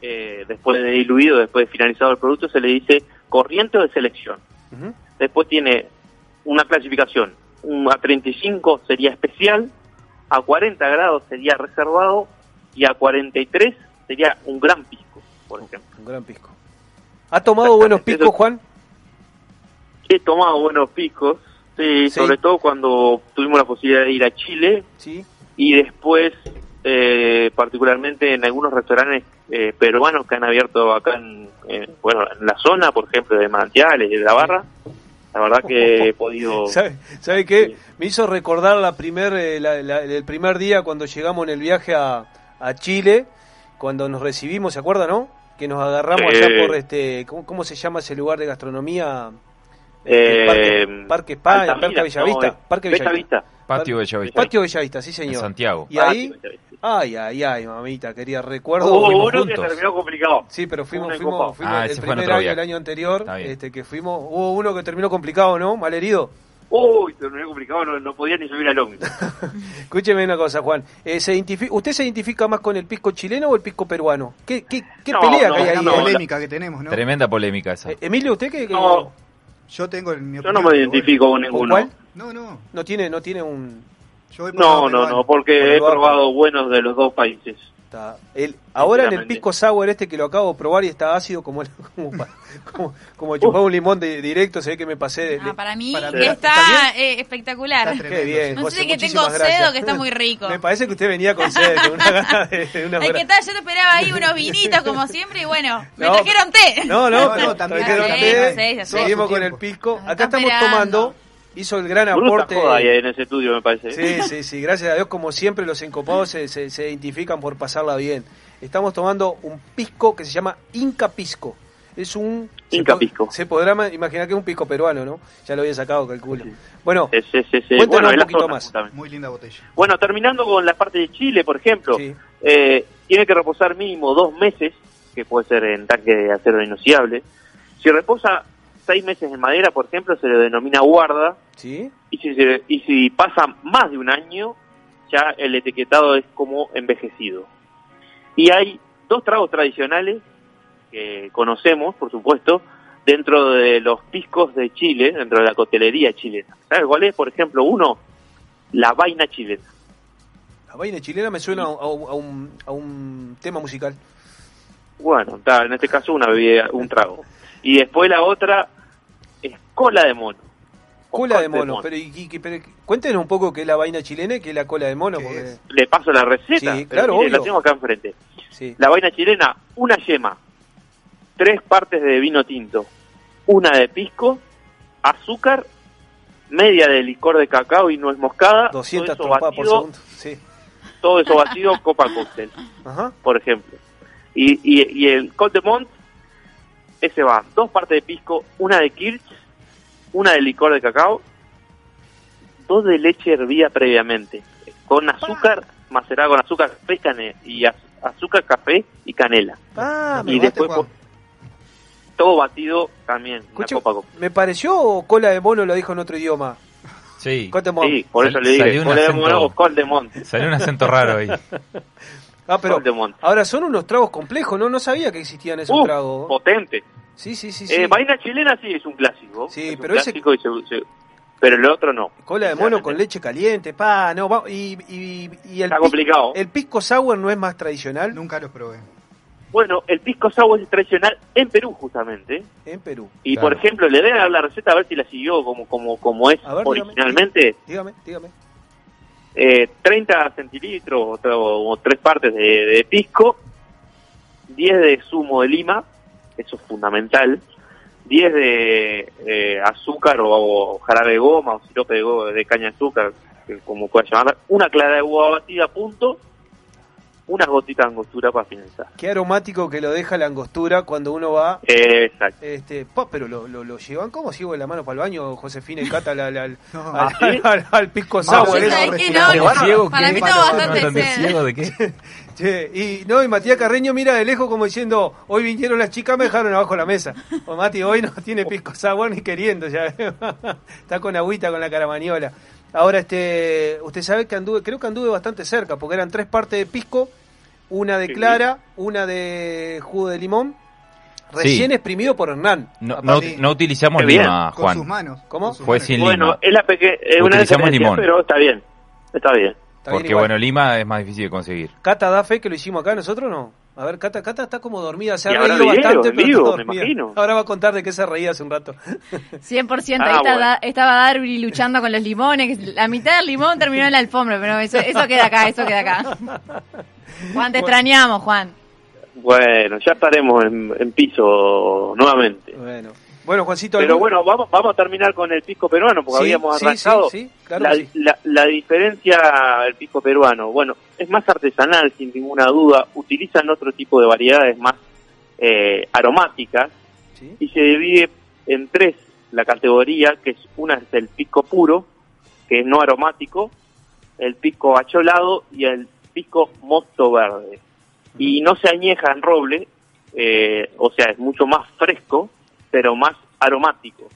eh, después de diluido, después de finalizado el producto, se le dice corriente o de selección. Después tiene una clasificación, a 35 sería especial, a 40 grados sería reservado y a 43 sería un gran pisco, por ejemplo. Un gran pisco. ¿Ha tomado buenos piscos, Juan? He tomado buenos picos, sí, Sí. sobre todo cuando tuvimos la posibilidad de ir a Chile Sí. y después, eh, particularmente en algunos restaurantes eh, peruanos que han abierto acá en, en, bueno, en la zona, por ejemplo, de Manantiales y de la Barra. La verdad que he podido... ¿Sabe, sabe qué? Me hizo recordar la primer, eh, la- la- el primer día cuando llegamos en el viaje a, a Chile, cuando nos recibimos, ¿se acuerda, no? Que nos agarramos Sí. allá por este, ¿cómo, cómo se llama ese lugar de gastronomía? Eh, Parque, Parque España, Altamira, Parque Bellavista, no, eh, Parque Bella Bellavista. Patio Bellavista. Patio Bellavista, sí señor. En Santiago. Y ahí, Patio Bellavista. ay, ay, ay, mamita, quería recuerdo. Hubo uno que terminó complicado. Sí, pero fuimos, fuimos, fuimos Ah, el ese fue en primer año, el año anterior, este, que fuimos, hubo uno que terminó complicado, ¿no? Malherido. Uy, terminó complicado, no, no podía ni subir al ómnibus. Escúcheme una cosa, Juan. Eh, ¿se identifi- ¿Usted se identifica más con el pisco chileno o el pisco peruano? ¿Qué, qué, qué No, pelea no, que hay ahí? la polémica que tenemos, ¿no? Tremenda polémica esa. Eh, Emilio, ¿usted qué? qué- No, Yo tengo en mi yo no me identifico con ¿Con ninguno. cuál? No, no. No tiene, no tiene un... Yo No, no, no, porque Por he probado buenos de los dos países. Está. El, ahora en el pisco sour este que lo acabo de probar y está ácido como como, como, como chupar un limón de, directo, se ve que me pasé de... Ah, para mí para- está, ¿Está eh, espectacular. Qué bien, No José, sé que tengo sed o que está muy rico. Me parece que usted venía con sed, con una gana de, de una Ay, fra- ¿qué tal? Yo te esperaba ahí unos vinitos como siempre y bueno, me No, trajeron té. No, no, No, también, trajeron té, sé, seguimos con el pisco. Acá estamos esperando. tomando, hizo el gran Bruta aporte... joda ahí en ese estudio, me parece. Sí, sí, sí, gracias a Dios, como siempre, los encopados se, se- se identifican por pasarla bien. Estamos tomando un pisco que se llama Inca Pisco. Es un... Inca se po- Pisco. Se podrá ma- imaginar que es un pisco peruano, ¿no? Ya lo había sacado, calculo. Bueno, Es, es, es, Cuéntanos bueno, un poquito zona, más. Muy linda botella. Bueno, terminando con la parte de Chile, por ejemplo, Sí. eh, tiene que reposar mínimo dos meses, que puede ser en tanque de acero inoxidable. Si reposa seis meses en madera, por ejemplo, se le denomina guarda. ¿sí? Y si, se- y si pasa más de un año, ya el etiquetado es como envejecido. Y hay dos tragos tradicionales que conocemos, por supuesto, dentro de los piscos de Chile, dentro de la cotelería chilena. ¿Sabes cuál es? Por ejemplo, uno, la vaina chilena. La vaina chilena me suena a, a- a un, a un tema musical. Bueno, en este caso una bebida, un trago. Y después la otra es cola de mono. Cola col de mono. Pero, y- y- pero cuéntenos un poco qué es la vaina chilena y qué es la cola de mono. ¿Qué Porque... es? Le paso la receta. Sí, claro, mire, la tengo acá enfrente. Sí. La vaina chilena, una yema, tres partes de vino tinto, una de pisco, azúcar, media de licor de cacao y nuez moscada, 200 todo eso por batido, segundo. Sí. todo eso batido copa cóctel, Ajá. por ejemplo. Y, y, y el Col de Mont, ese va, dos partes de pisco, una de kirsch, una de licor de cacao, dos de leche hervida previamente, con azúcar, macerada con azúcar, café y azúcar, café y canela. Ah, Me y después todo batido también, una Escuche, copa me pareció o cola de mono lo dijo en otro idioma. Sí. Cote mon. Sí, por eso Sal- le dije, salió un Col de Mono o Col de Mont. Salió un acento raro ahí. Ah, pero ahora son unos tragos complejos, ¿no? No sabía que existían esos Uh, tragos. potente. Sí, sí, sí. sí. Eh, vaina chilena sí es un clásico. Sí, es un pero ese- clásico y se- se- pero el otro no. Cola de mono con leche caliente, pa, no, va- y, y, y el, Está complicado. el pisco sour no es más tradicional Nunca los probé. Bueno, el pisco sour es tradicional en Perú justamente. en Perú. Y Claro. por ejemplo, le voy a dar la receta a ver si la siguió como como como es ver, dígame. originalmente. Dígame, dígame. Eh, 30 centilitros o, o tres partes de, pisco, 10 de zumo de lima, eso es fundamental, 10 de azúcar o, o jarabe de goma o sirope de, caña de azúcar, como pueda llamar, una clara de agua batida punto, unas gotitas de angostura para finalizar. Qué aromático que lo deja la angostura cuando uno va. Eh, exacto. Este, pa, pero lo, lo, lo llevan como si la mano para el baño, Josefina y Cata al, al, al, No. al- ¿Ah, sí? al- al pisco sour. No, para que- mí No bastante ciego de qué? Che, y no, y Matías Carreño mira de lejos como diciendo, hoy vinieron las chicas, me dejaron abajo la mesa. O Mati hoy no tiene pisco sour ni queriendo, ya está con agüita con la caramaniola. Ahora, este, usted sabe que anduve, creo que anduve bastante cerca, porque eran tres partes de pisco, una de Sí. clara, una de jugo de limón, recién Sí. exprimido por Hernán. No, no, no utilizamos lima, Con sus Juan. manos. ¿Cómo? sus Fue manos. sin Bueno, lima. es la peque una Utilizamos limón. pero está bien. Está bien. Está bien Porque bueno, lima es más difícil de conseguir. Cata da fe que lo hicimos acá, nosotros no. A ver, Cata, Cata está como dormida, se ha reído video, bastante, pero vivo, está me dormida. imagino. Ahora va a contar de qué se reía hace un rato. 100%. Ah, Ahí está- bueno. estaba Darby luchando con los limones. La mitad del limón terminó en la alfombra, pero eso, eso queda acá, eso queda acá. Juan, te extrañamos, Juan. Bueno, ya estaremos en, en piso nuevamente. Bueno, bueno Juancito. Pero ¿algún- bueno, vamos, vamos a terminar con el pisco peruano, porque Sí, habíamos arrancado. sí, sí, claro la, la- la diferencia del pisco peruano, bueno, es más artesanal, sin ninguna duda. Utilizan otro tipo de variedades más eh, aromáticas y se divide en tres la categoría, que es una es el pisco puro, que es no aromático, el pisco acholado y el pisco mosto verde. Y no se añeja en roble, eh, o sea, es mucho más fresco, pero más aromático.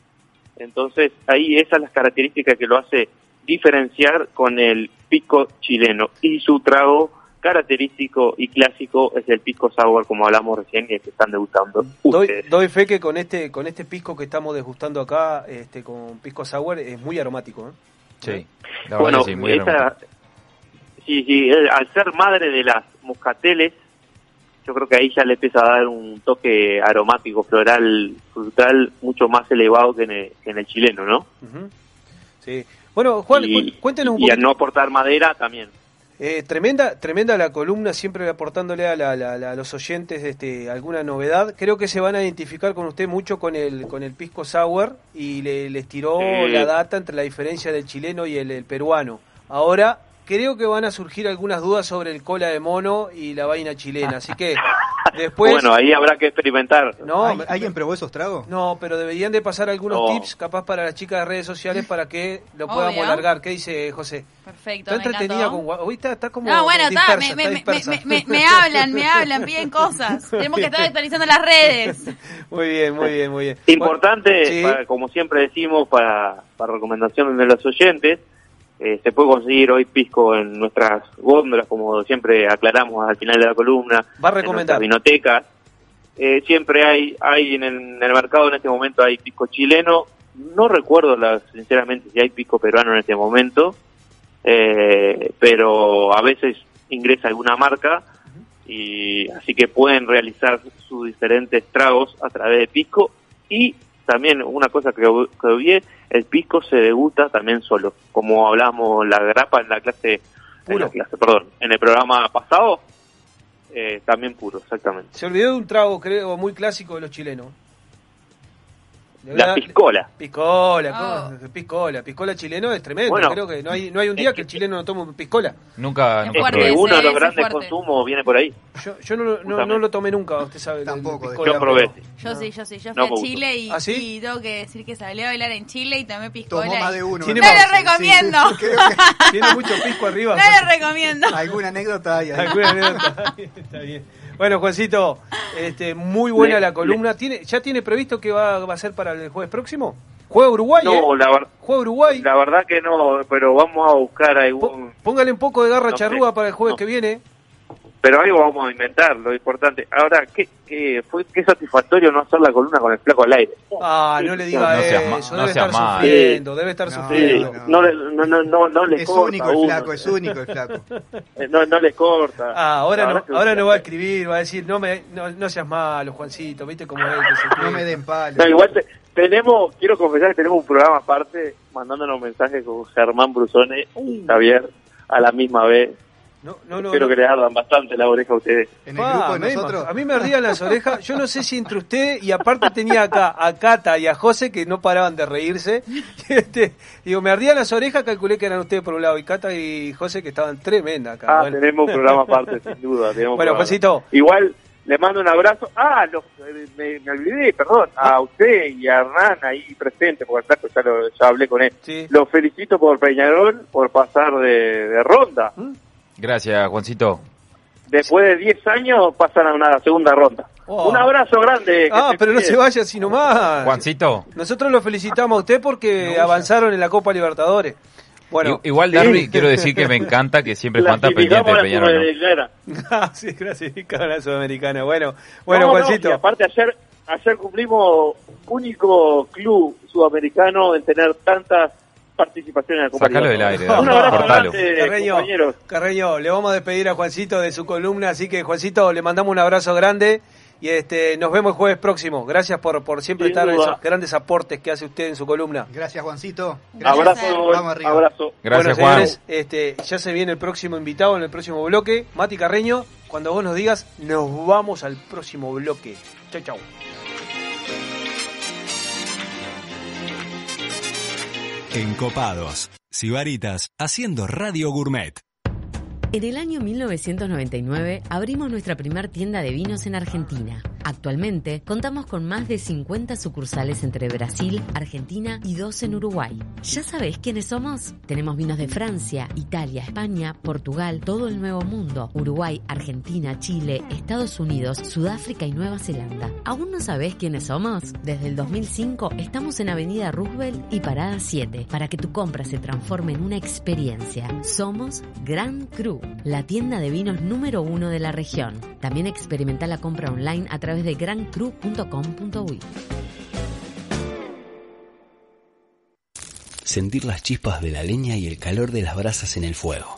Entonces, ahí esas son las características que lo hace diferenciar con el pisco chileno. Y su trago característico y clásico es el pisco sour, como hablamos recién, que están degustando Doy, ustedes. doy fe que con este con este pisco que estamos degustando acá, este con pisco sour, es muy aromático. ¿eh? Sí. La bueno, sí, muy esa- aromático. sí, sí, eh, al ser madre de las moscateles, yo creo que ahí ya le empieza a dar un toque aromático, floral, frutal, mucho más elevado que en el, que en el chileno, ¿no? Ujú. Sí. Bueno, Juan, y, cu- cuéntenos un y al no aportar madera también. Eh, tremenda, tremenda la columna, siempre aportándole a, la- la- la- a los oyentes este, alguna novedad. Creo que se van a identificar con usted mucho con el con el pisco sour y le, les tiró la data entre la diferencia del chileno y el, el peruano. Ahora creo que van a surgir algunas dudas sobre el cola de mono y la vaina chilena, así que después. bueno, ahí habrá que experimentar. No, ¿Hay- me- ¿Alguien probó esos tragos? No, pero deberían de pasar algunos No. tips capaz para las chicas de redes sociales para que lo podamos Obvio. alargar. ¿Qué dice José? Perfecto, Está me entretenida con Hoy está, está como No, bueno, está, dispersa, me, me, está me, dispersa. me, me- me hablan, me hablan, piden cosas. Tenemos que estar actualizando las redes. Muy bien, muy bien, muy bien. Importante, Sí. para- como siempre decimos, para, para recomendaciones de los oyentes, eh, se puede conseguir hoy pisco en nuestras góndolas, como siempre aclaramos al final de la columna, Va a en recomendar. nuestras vinotecas. Eh, siempre hay, hay en el, en el mercado en este momento hay pisco chileno. No recuerdo la, sinceramente si hay pisco peruano en este momento, eh, pero a veces ingresa alguna marca y así que pueden realizar sus diferentes tragos a través de pisco y también una cosa que, que el pisco se degusta también solo, como hablamos la grapa en la clase, en la clase, perdón, en el programa pasado, eh, también puro, exactamente. Se olvidó de un trago, creo, muy clásico de los chilenos. La piscola. Piscola, ¿cómo? piscola, piscola chileno es tremendo. Bueno. creo que no hay, no hay un día que el chileno no tome piscola. Nunca. Es Uno de los grandes consumos viene por ahí. Yo, yo no, lo- no, no lo tomé nunca, usted sabe. Tampoco, de- Yo probé. pero- Yo sí, yo sí. Yo fui No a. Chile y, ¿Ah, sí? y tengo que decir que salí a bailar en Chile y tomé piscola. Tomó más de uno. No lo recomiendo. sí. Creo que Tiene mucho pisco arriba. No lo recomiendo. alguna anécdota hay. Alguna anécdota. Está bien. Bueno, Juancito, este, muy buena la columna. ¿Tiene, ¿Ya tiene previsto que va, va a ser para el jueves próximo? ¿Juega Uruguay? No, eh? la, ver- ¿Juega Uruguay? la verdad que no, pero vamos a buscar algún... Póngale un poco de garra No charrúa para el jueves No. que viene. Pero algo vamos a inventar, lo importante. Ahora, ¿qué, qué, fue, qué satisfactorio no hacer la columna con el flaco al aire. Ah, no le diga No eso. no debe seas estar mal. sufriendo, debe estar sufriendo. no. no, le- no, no, no, le Es corta único el uno. flaco, es único el flaco. Eh, No, no le corta. Ah, ahora La no, ahora no va a escribir, va a decir, no me, no, no seas malo, Juancito, viste cómo es. que No me den palo. No, igual te- tenemos, quiero confesar que tenemos un programa aparte, mandándonos mensajes con Germán Brusone y Javier a la misma vez. No, no, no, Espero no. que les ardan bastante la oreja a ustedes. En el Ah, grupo de nosotros. A mí me ardían las orejas. Yo no sé si entre usted y aparte tenía acá a Cata y a José que no paraban de reírse. Este, digo, me ardían las orejas, calculé que eran ustedes por un lado y Cata y José que estaban tremendas acá. Ah, Bueno. tenemos un programa aparte, sin duda. tenemos Bueno. Juancito. Igual le mando un abrazo. Ah, los, eh, me, me olvidé, perdón, a usted y a Hernán ahí presente, porque claro, ya, lo- ya hablé con él. Sí. Los felicito por Peñarol, por pasar de, de ronda. Gracias, Juancito. Después de 10 años pasan a una segunda ronda. Oh. Un abrazo grande. Ah, pero no se vaya así nomás. Juancito. Nosotros lo felicitamos a usted porque avanzaron en la Copa Libertadores. Bueno, I- Igual, Darby, quiero decir que me encanta que siempre Juan está pendiente de Peñarol. ¿no? Ah, sí, clasificado a la Sudamericana. Bueno, bueno, No, no, Juancito. y aparte ayer, ayer cumplimos único club sudamericano en tener tantas participaciones en la Copa Sacalo del aire, Un abrazo cortalo. grande, Carreño, compañeros. Carreño, le vamos a despedir a Juancito de su columna, así que Juancito, le mandamos un abrazo grande y este nos vemos el jueves próximo. Gracias por, por siempre Sin estar en esos grandes aportes que hace usted en su columna. Gracias, Juancito. Gracias. Abrazo, Vamos arriba. abrazo. Gracias, bueno, Juan. señores, este, ya se viene el próximo invitado en el próximo bloque. Mati Carreño, cuando vos nos digas, nos vamos al próximo bloque. Chau, chau. Encopados. Sibaritas haciendo Radio Gourmet. En el año 1999 abrimos nuestra primer tienda de vinos en Argentina. Actualmente contamos con más de 50 sucursales entre Brasil, Argentina y dos en Uruguay. ¿Ya sabés quiénes somos? Tenemos vinos de Francia, Italia, España, Portugal, todo el Nuevo Mundo, Uruguay, Argentina, Chile, Estados Unidos, Sudáfrica y Nueva Zelanda. ¿Aún no sabés quiénes somos? Desde el 2005 estamos en Avenida Roosevelt y Parada 7 para que tu compra se transforme en una experiencia. Somos Gran Cru, la tienda de vinos número uno de la región. También experimenta la compra online a través de grancru.com.uy. Sentir las chispas de la leña y el calor de las brasas en el fuego.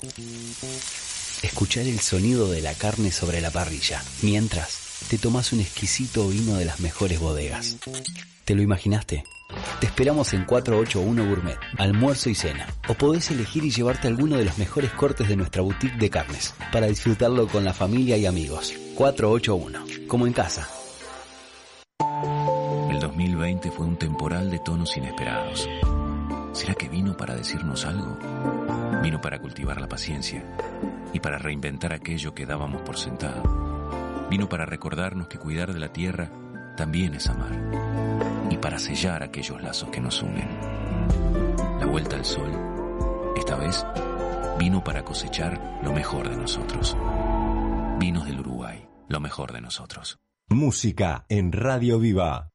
Escuchar el sonido de la carne sobre la parrilla, mientras te tomas un exquisito vino de las mejores bodegas. ¿Te lo imaginaste? Te esperamos en 481 Gourmet, almuerzo y cena. O podés elegir y llevarte alguno de los mejores cortes de nuestra boutique de carnes, para disfrutarlo con la familia y amigos. 481, como en casa. El 2020 fue un temporal de tonos inesperados. ¿Será que vino para decirnos algo? Vino para cultivar la paciencia y para reinventar aquello que dábamos por sentado. Vino para recordarnos que cuidar de la tierra también es amar y para sellar aquellos lazos que nos unen. La vuelta al sol, esta vez, vino para cosechar lo mejor de nosotros. Vinos del Uruguay, lo mejor de nosotros. Música en Radio Viva.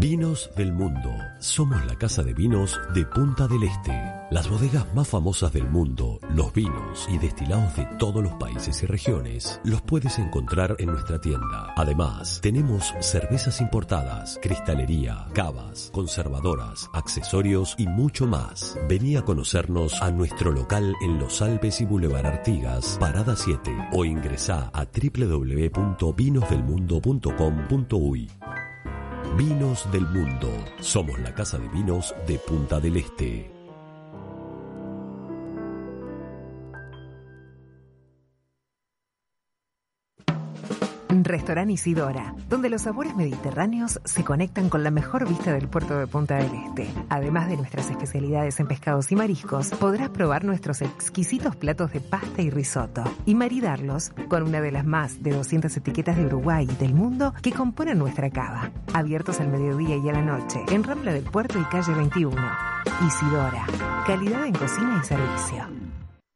Vinos del mundo. Somos la casa de vinos de Punta del Este. Las bodegas más famosas del mundo, los vinos y destilados de todos los países y regiones, los puedes encontrar en nuestra tienda. Además, tenemos cervezas importadas, cristalería, cavas, conservadoras, accesorios y mucho más. Vení a conocernos a nuestro local en Los Alpes y Boulevard Artigas, Parada 7 o ingresá a www.vinosdelmundo.com.uy. Vinos del Mundo. Somos la casa de vinos de Punta del Este. Restaurant Isidora, donde los sabores mediterráneos se conectan con la mejor vista del puerto de Punta del Este. Además de nuestras especialidades en pescados y mariscos, podrás probar nuestros exquisitos platos de pasta y risotto y maridarlos con una de las más de 200 etiquetas de Uruguay y del mundo que componen nuestra cava. Abiertos al mediodía y a la noche, en Rambla del Puerto y calle 21. Isidora, calidad en cocina y servicio.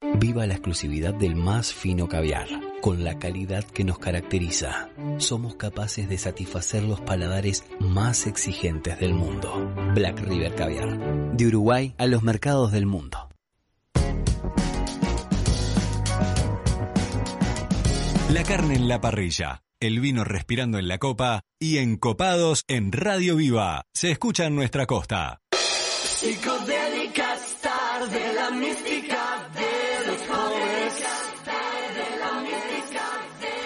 Viva la exclusividad del más fino caviar, con la calidad que nos caracteriza. Somos capaces de satisfacer los paladares más exigentes del mundo. Black River Caviar, de Uruguay a los mercados del mundo. La carne en la parrilla, el vino respirando en la copa y encopados en Radio Viva. Se escucha en nuestra costa.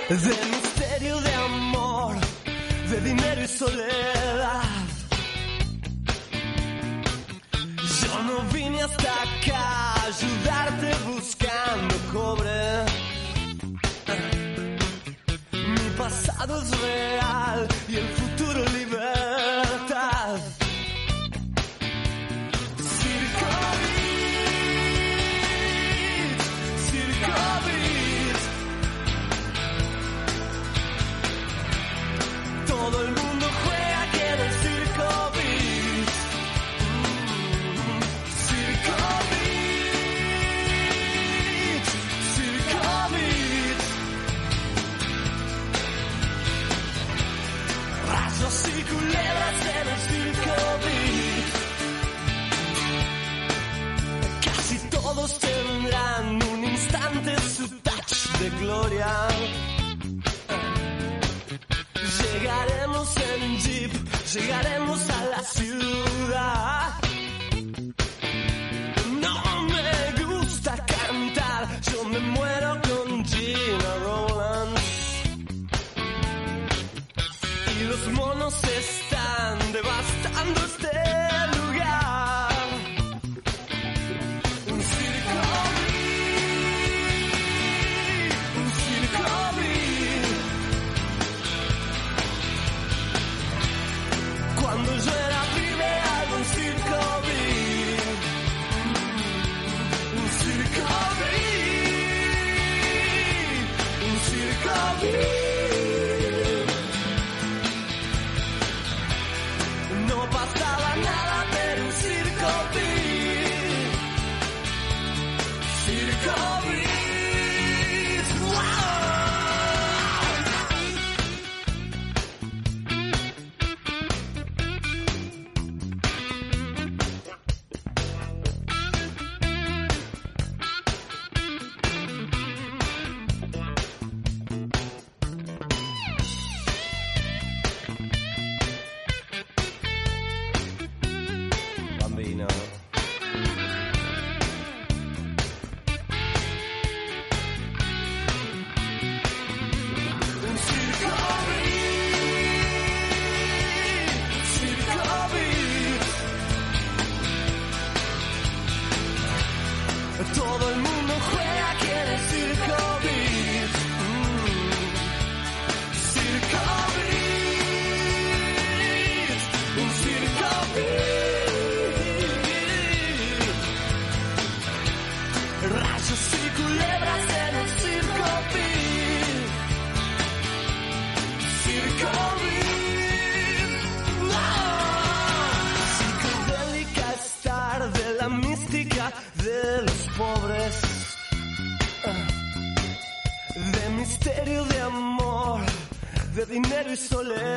De misterio de amor, de dinero y soledad. Yo no vine hasta acá a ayudarte buscando cobre. Mi pasado es real y el Llegaremos en jeep, llegaremos a la ciudad. No me gusta cantar, yo me muero con Gina Rowlands. Y los monos están devastando este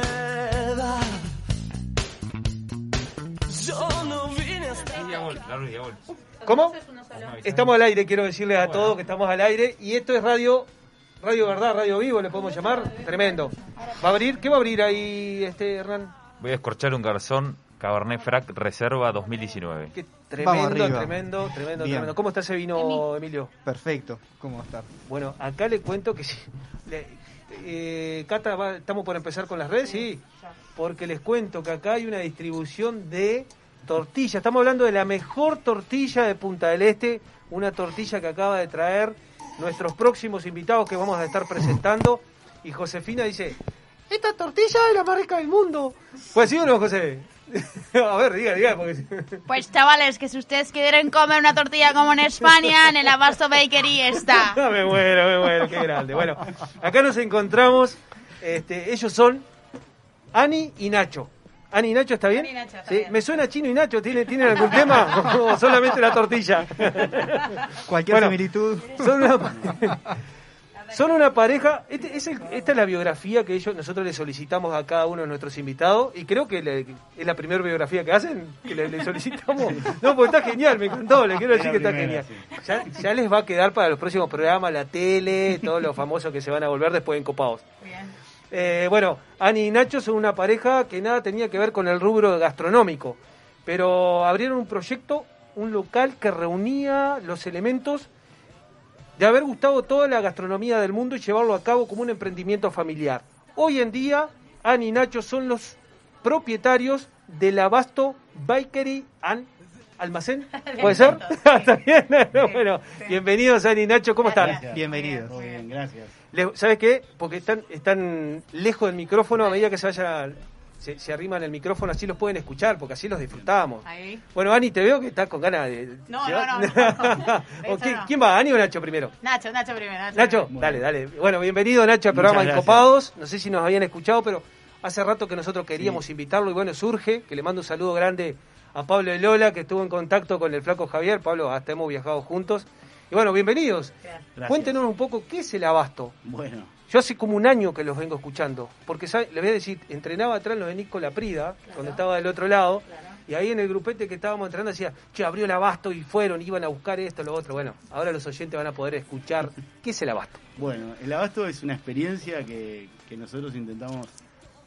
soledad. Yo no vine a estar. ¿Cómo? Estamos al aire, quiero decirles a todos que estamos al aire y esto es radio, radio verdad, radio vivo, le podemos llamar, tremendo. ¿Va a abrir? ¿Qué va a abrir ahí, este Hernán? Voy a escorchar un garzón Cabernet Franc Reserva 2019. Tremendo, arriba. tremendo, tremendo, Bien. tremendo. ¿Cómo está ese vino, Emilio? Perfecto, ¿cómo va a estar? Bueno, acá le cuento que sí. Le- eh, Cata, va- estamos por empezar con las redes, sí. Porque les cuento que acá hay una distribución de tortilla. Estamos hablando de la mejor tortilla de Punta del Este. Una tortilla que acaba de traer nuestros próximos invitados que vamos a estar presentando. Y Josefina dice, esta tortilla es la más rica del mundo. Pues sí o no, José. a ver, diga, diga. Porque... Pues chavales, que si ustedes quieren comer una tortilla como en España, en el Abasto Bakery está. me muero, me muero, qué grande. Bueno, acá nos encontramos. Este, ellos son Ani y Nacho. Ani y Nacho, ¿está bien? Ani y Nacho, está ¿Sí? bien. ¿Me suena chino y Nacho? ¿Tienen, ¿tienen algún tema? ¿O solamente la tortilla? Cualquier Bueno, similitud. Son una, son una pareja. Este- es el- esta es la biografía que ellos nosotros le solicitamos a cada uno de nuestros invitados. Y creo que le- es la primera biografía que hacen, que le, le solicitamos. No, porque está genial, me encantó. Le quiero decir que está genial. Ya, ya les va a quedar para los próximos programas, la tele, todos los famosos que se van a volver después en Copados. Eh, bueno, Ani y Nacho son una pareja que nada tenía que ver con el rubro gastronómico, pero abrieron un proyecto, un local que reunía los elementos de haber gustado toda la gastronomía del mundo y llevarlo a cabo como un emprendimiento familiar. Hoy en día, Ani y Nacho son los propietarios del Abasto Bakery and Almacén. ¿Puede ser? ¿Está bien? bueno, bienvenidos Ani y Nacho, ¿cómo están? Bienvenidos. Muy bien, gracias. ¿Sabes qué? Porque están, están lejos del micrófono, a medida que se vaya, se, se arriman el micrófono, así los pueden escuchar, porque así los disfrutamos. Ahí. Bueno, Ani, te veo que estás con ganas de... No, ¿se no, no, no. ¿O Eso quién, no. quién va, Ani o Nacho primero? Nacho, Nacho primero. Nacho. Nacho, primero. dale, dale. Bueno, bienvenido Nacho al programa. Encopados. No sé si nos habían escuchado, pero hace rato que nosotros queríamos invitarlo y bueno, surge, que le mando un saludo grande a Pablo de Lola, que estuvo en contacto con el flaco Javier. Pablo, hasta hemos viajado juntos. Y bueno, bienvenidos. Gracias. Cuéntenos un poco qué es el abasto. Bueno, Yo hace como un año que los vengo escuchando, porque ¿sabe? le voy a decir, entrenaba atrás los de Nico Laprida, cuando estaba del otro lado, y ahí en el grupete que estábamos entrenando decía, che, abrió el abasto y fueron, iban a buscar esto, lo otro. Bueno, ahora los oyentes van a poder escuchar qué es el abasto. bueno, el abasto es una experiencia que, que nosotros intentamos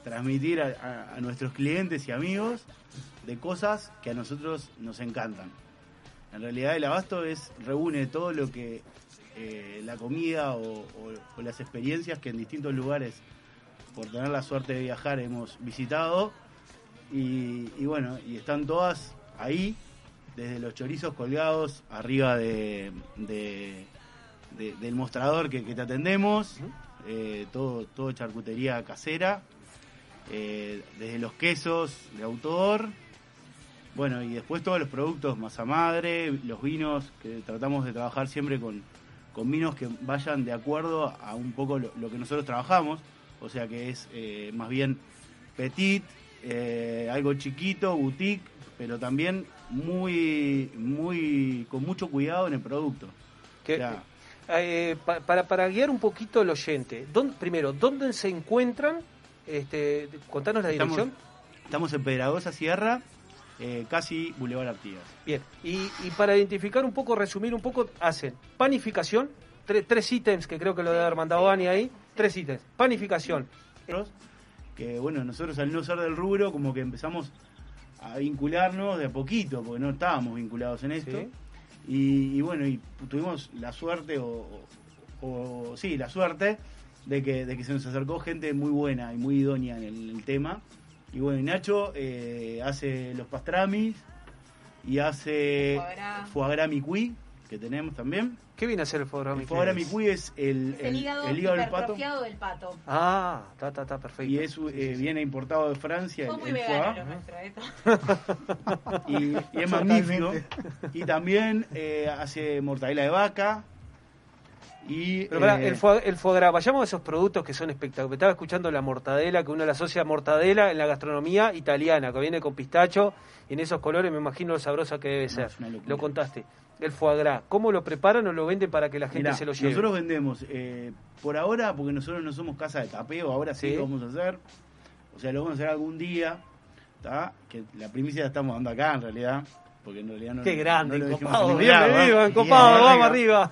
transmitir a, a- a nuestros clientes y amigos de cosas que a nosotros nos encantan. En realidad el abasto es reúne todo lo que eh, la comida o, o- o las experiencias que en distintos lugares, por tener la suerte de viajar, hemos visitado. Y, y bueno, y están todas ahí, desde los chorizos colgados arriba de, de- de- del mostrador que, que te atendemos, eh, todo, todo charcutería casera, eh, desde los quesos de autor, bueno, y después todos los productos masa madre, los vinos, que tratamos de trabajar siempre con, con vinos que vayan de acuerdo a un poco lo, lo que nosotros trabajamos, o sea que es eh, más bien petit, eh, algo chiquito, boutique, pero también muy, muy, con mucho cuidado en el producto. Que- O sea, Eh, pa- para, para guiar un poquito al oyente, ¿dónde- primero, ¿dónde se encuentran? Este, contanos la Estamos- dirección. Estamos en Pedragosa Sierra, eh, casi Boulevard Artigas. Bien, y, y para identificar un poco, resumir un poco, hacen panificación, tre- tres ítems que creo que lo debe haber mandado Ani ahí, tres ítems, panificación, Que bueno, nosotros al no ser del rubro, como que empezamos a vincularnos de a poquito, porque no estábamos vinculados en esto. Sí. Y, y bueno, y tuvimos la suerte, o, o- o- sí, la suerte de que, de que se nos acercó gente muy buena y muy idónea en el, en el tema. Y bueno, y Nacho eh, hace los pastramis y hace Foie gras. micuí, que tenemos también. ¿Qué viene a ser el foie gras El mi foie gras cuy? mi cuy es el, Es el hígado, el hígado del pato. del pato. Ah, está, está, está perfecto. Y es, eh, viene importado de Francia. Fue el- muy el vegano ¿eh? y, y es magnífico. Y también eh, hace mortadela de vaca. Y, Pero eh, el, foie, el foie gras, vayamos a esos productos que son espectaculares. Estaba escuchando la mortadela, que uno la asocia a mortadela en la gastronomía italiana, que viene con pistacho, y en esos colores me imagino lo sabrosa que debe ser. Lo contaste. El foie gras, ¿cómo lo preparan o lo venden para que la gente Mirá, se lo lleve? Nosotros vendemos, eh, por ahora, porque nosotros no somos casa de tapeo, ahora sí, Sí. lo vamos a hacer. O sea, lo vamos a hacer algún día. ¿tá? Que la primicia la estamos dando acá, en realidad. Porque en realidad no Qué grande, no Bien, vamos arriba.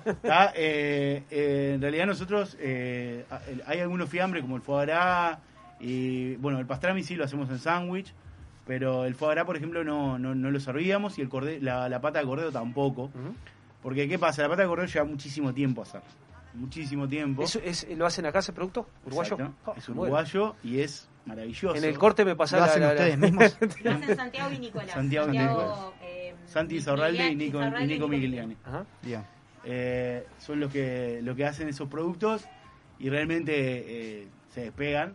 Eh, eh, en realidad nosotros, eh, hay algunos fiambres como el foie gras, y bueno, el pastrami sí lo hacemos en sándwich, pero el foie gras, por ejemplo, no, no, no lo servíamos y el corde- la, la pata de cordero tampoco. Porque, ¿qué pasa? La pata de cordero lleva muchísimo tiempo a hacer. Muchísimo tiempo. ¿Eso es, ¿Lo hacen acá ese producto? ¿Uruguayo? Exacto. Ah, es bueno. uruguayo y es maravilloso. En el corte me pasa ¿Lo la- hacen la- la- ustedes mismos? Lo hacen Santiago y Nicolás. Santiago y Nicolás. eh, Santi Izarralde y Nico, y Nico Migliani. Ajá. Bien. Eh, son los que, lo que hacen esos productos y realmente eh, se despegan,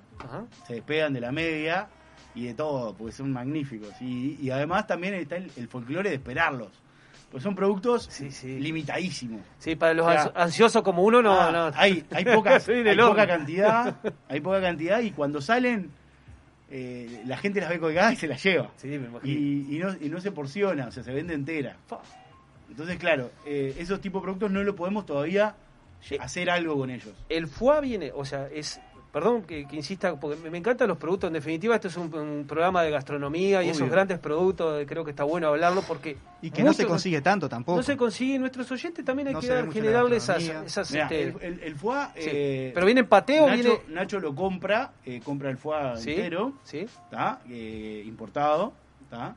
se despegan de la media y de todo, porque son magníficos. Y, y además también está el, el folclore de esperarlos. Pues son productos limitadísimos. Sí, para los O sea, ansiosos como uno, no. Ah, no. Hay, hay, pocas, Soy hay poca cantidad, hay poca cantidad y cuando salen eh, la gente las ve colgadas y se las lleva. Sí, me imagino. Y, y no, y no se porciona, o sea, se vende entera. Entonces, claro, eh, esos tipos de productos no lo podemos todavía hacer algo con ellos. El foie viene, o sea, es. Perdón que, que insista, porque me, me encantan los productos. En definitiva, esto es un, un programa de gastronomía y esos grandes productos, eh, creo que está bueno hablarlo porque. Y que no se consigue tanto tampoco. No se consigue. Nuestros oyentes también hay No que dar, en generarle esas. esas Mirá, este, el, el- el foie... Sí. eh, ¿Pero viene en pateo o Nacho, viene- Nacho lo compra, eh, compra el foie Sí, entero, sí. ¿tá? Eh, importado, ¿tá?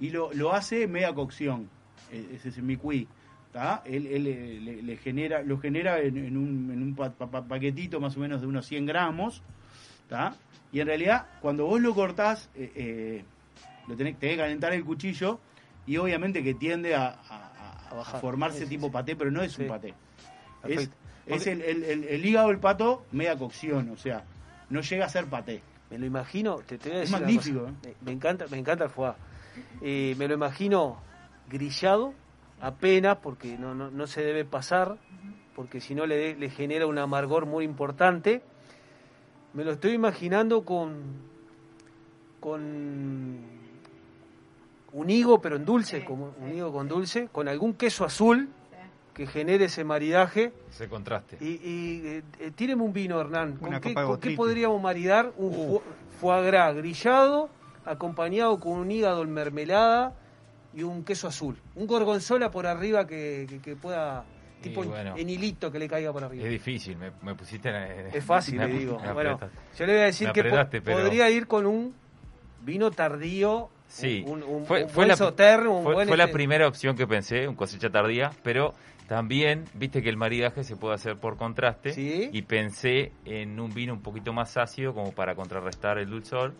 y lo, lo hace media cocción. Ese es el micuí. ¿Tá? Él, él, eh, le, le genera, lo genera en, en un, en un pa- pa- pa- paquetito más o menos de unos 100 gramos. ¿tá? Y en realidad, cuando vos lo cortás, eh, eh, lo tenés, tenés que calentar el cuchillo y obviamente que tiende a, a- a- a formarse tipo paté, pero no es un paté. Es, Perfecto. es el, el- el- el hígado del pato media cocción, o sea, no llega a ser paté. Me lo imagino, te, te voy a Es decir una magnífico, cosa. Me, me encanta, me encanta el foie. Eh, me lo imagino grillado, apenas, porque no, no, no se debe pasar, porque si no le, de- le genera un amargor muy importante. Me lo estoy imaginando con con un higo, pero en dulce, como un higo con dulce, con algún queso azul que genere ese maridaje. Ese contraste. Y, y eh, eh, tíreme un vino, Hernán. ¿Con, Una qué, copa de con qué podríamos maridar un fo- foie gras grillado, acompañado con un hígado en mermelada y un queso azul? Un gorgonzola por arriba que, que- que pueda, tipo bueno. en hilito que le caiga por arriba. Es difícil, me, me pusiste en... Es fácil, le digo. Bueno, yo le voy a decir que po- apretaste, pero- podría ir con un vino tardío, Sí, un, un, fue, un fue la, fue- buen fue la este- primera opción que pensé, un cosecha tardía, pero también viste que el maridaje se puede hacer por contraste y pensé en un vino un poquito más ácido como para contrarrestar el dulzor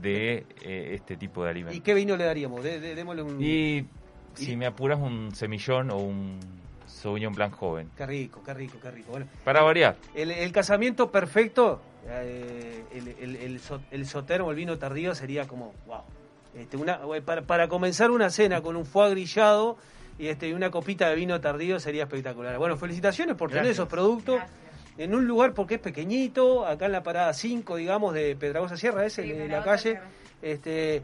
de eh, este tipo de ¿Y alimentos. qué vino le daríamos? De- de- démosle un... Y si me apuras un semillón o un Sauvignon Blanc joven. Qué rico, qué rico, qué rico. Bueno, Para variar. El, el casamiento perfecto, eh, el, el, el, el Sauternes o el vino tardío sería como, wow. Este, una, para, para comenzar una cena con un foie grillado y este, una copita de vino tardío sería espectacular. Bueno, felicitaciones por tener Gracias. esos productos en un lugar porque es pequeñito, acá en la parada 5, digamos, de Pedragosa Sierra, es el de la calle. Este,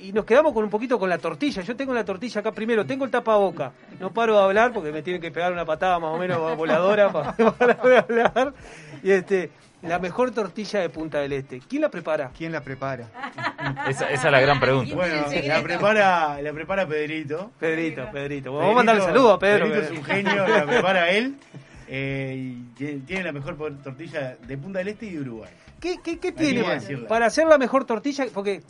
y nos quedamos con un poquito con la tortilla. Yo tengo la tortilla acá primero, tengo el tapaboca. No paro de hablar porque me tienen que pegar una patada más o menos voladora para parar de hablar. Y este, la mejor tortilla de Punta del Este. ¿Quién la prepara? ¿Quién la prepara? Esa, esa es la gran pregunta. Bueno, la prepara, la prepara Pedrito. Pedrito, Pedrito. Vamos a mandarle saludo a Pedro. Pedrito es un genio, la prepara él. eh, tiene, la mejor tortilla de Punta del Este y de Uruguay. ¿Qué, qué, qué tiene para hacer la mejor tortilla? Porque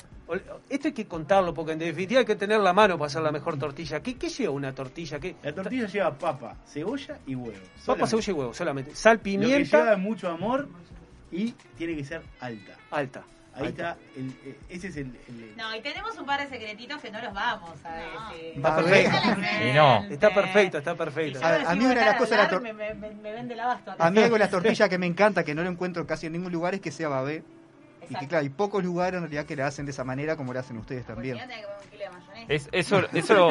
esto hay que contarlo, porque en definitiva hay que tener la mano para hacer la mejor tortilla. ¿Qué, qué lleva una tortilla? ¿Qué? La tortilla lleva papa, cebolla y huevo. Papa, cebolla y huevo, solamente. Sal, Lo que pimienta. lleva mucho amor y tiene que ser alta. Alta. Ahí está, el- eh, ese es el, el- No, y tenemos un par de secretitos que no los vamos a decir. Está perfecto. Y no. Está perfecto, está perfecto. A, a mí una de las cosas la tor- me, me, vende el abasto. acá. a mí algo de las tortillas que me encanta, que no lo encuentro casi en ningún lugar, es que sea babé. Y que claro, hay pocos lugares en realidad que la hacen de esa manera como la hacen ustedes también. Es, eso, eso,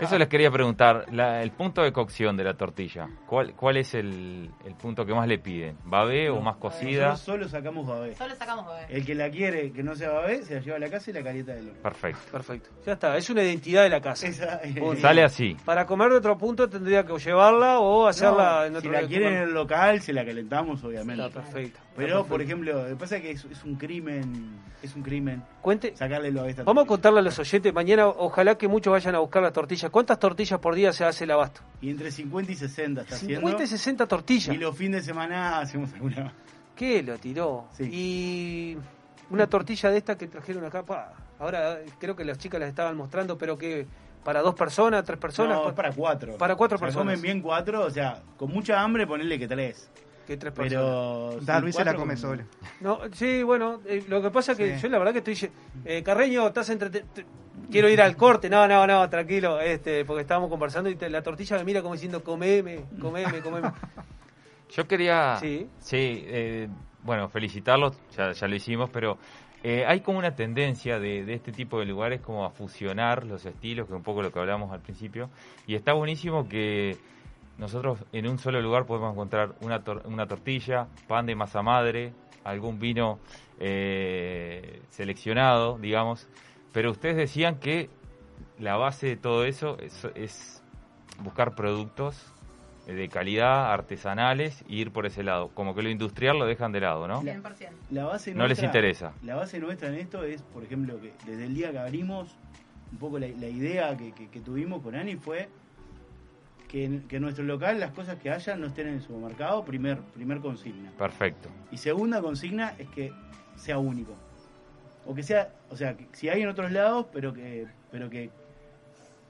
eso les quería preguntar. La- el punto de cocción de la tortilla, ¿cuál, cuál es el, el punto que más le piden? ¿Babé o más cocida? Nosotros solo sacamos babé. Solo sacamos bebé. El que la quiere que no sea babé, se la lleva a la casa y la calienta del horno. Perfecto. Perfecto. Ya está, es una identidad de la casa. Esa- Punto. Sale así. Para comer de otro punto tendría que llevarla o hacerla No, en otro si la quieren en el local, se la calentamos, obviamente. Está perfecto. Pero, Está por ejemplo, lo que pasa es que es, es un crimen, es un crimen Cuente. sacarle lo a esta Vamos a contarle a los oyentes, mañana ojalá que muchos vayan a buscar las tortillas. ¿Cuántas tortillas por día se hace el abasto? Y entre 50 y 60 está 50 y haciendo. 60 tortillas. Y los fines de semana hacemos alguna. ¿Qué lo tiró? Y una tortilla de esta que trajeron acá, pa, ahora creo que las chicas las estaban mostrando, pero que para dos personas, tres personas. No, para cuatro. Para cuatro O sea, personas. comen bien cuatro, o sea, con mucha hambre ponerle que tres. Que tres Pero. personas. Da, sí, Luis se la come con- solo. No, sí, bueno, eh, lo que pasa es que Sí. yo la verdad que estoy... Eh, Carreño, estás entre... te- te- quiero ir al corte. No, no, no, tranquilo, este, porque estábamos conversando y te- la tortilla me mira como diciendo, comeme, comeme, comeme. Yo quería, Sí. eh, bueno, felicitarlos, ya, ya lo hicimos, pero eh, hay como una tendencia de, de este tipo de lugares como a fusionar los estilos, que es un poco lo que hablamos al principio, y está buenísimo que nosotros en un solo lugar podemos encontrar una, tor- una tortilla, pan de masa madre, algún vino eh, seleccionado, digamos, pero ustedes decían que la base de todo eso es, es buscar productos de calidad, artesanales, e ir por ese lado. Como que lo industrial lo dejan de lado, ¿no? 100%. La base No les interesa. La base nuestra en esto es, por ejemplo, que desde el día que abrimos, un poco la, la idea que, que- que tuvimos con Ani fue que en, que en nuestro local las cosas que haya no estén en el supermercado, primer, primer consigna. Perfecto. Y segunda consigna es que sea único. O que sea, o sea, que si hay en otros lados, pero que, pero que,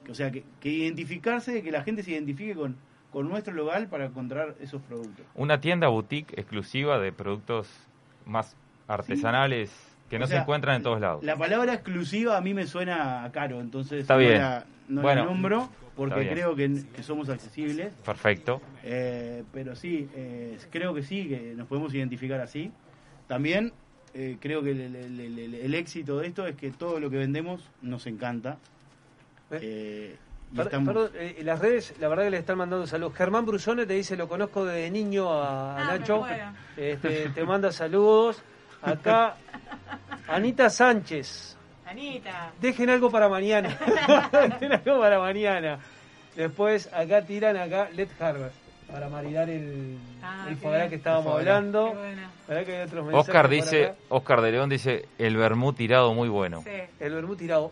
que- o sea, que, que identificarse, que la gente se identifique con, con nuestro local para encontrar esos productos. Una tienda boutique exclusiva de productos más artesanales que no O sea, se encuentran en todos lados. La palabra exclusiva a mí me suena a caro, entonces Está no, bien. la, no la Bueno, nombro porque creo que, que somos accesibles. Perfecto. Eh, pero sí, eh, creo que sí, que nos podemos identificar así. También eh, creo que el, el- el- el- el éxito de esto es que todo lo que vendemos nos encanta. Eh, Per- estamos- Perdón, eh, las redes, la verdad que le están mandando saludos. Germán Brusone te dice, lo conozco desde niño a, a Ah, me Nacho. Este, te manda saludos. Acá, Anita Sánchez. Anita. Dejen algo para mañana. Dejen algo para mañana. Después, acá tiran acá Let Harvest para maridar el, Ah, el que estábamos hablando. Qué bueno. Verdad que hay otros mensajes Oscar dice, acá. Oscar de León dice, el vermú tirado muy bueno. Sí. El vermú tirado.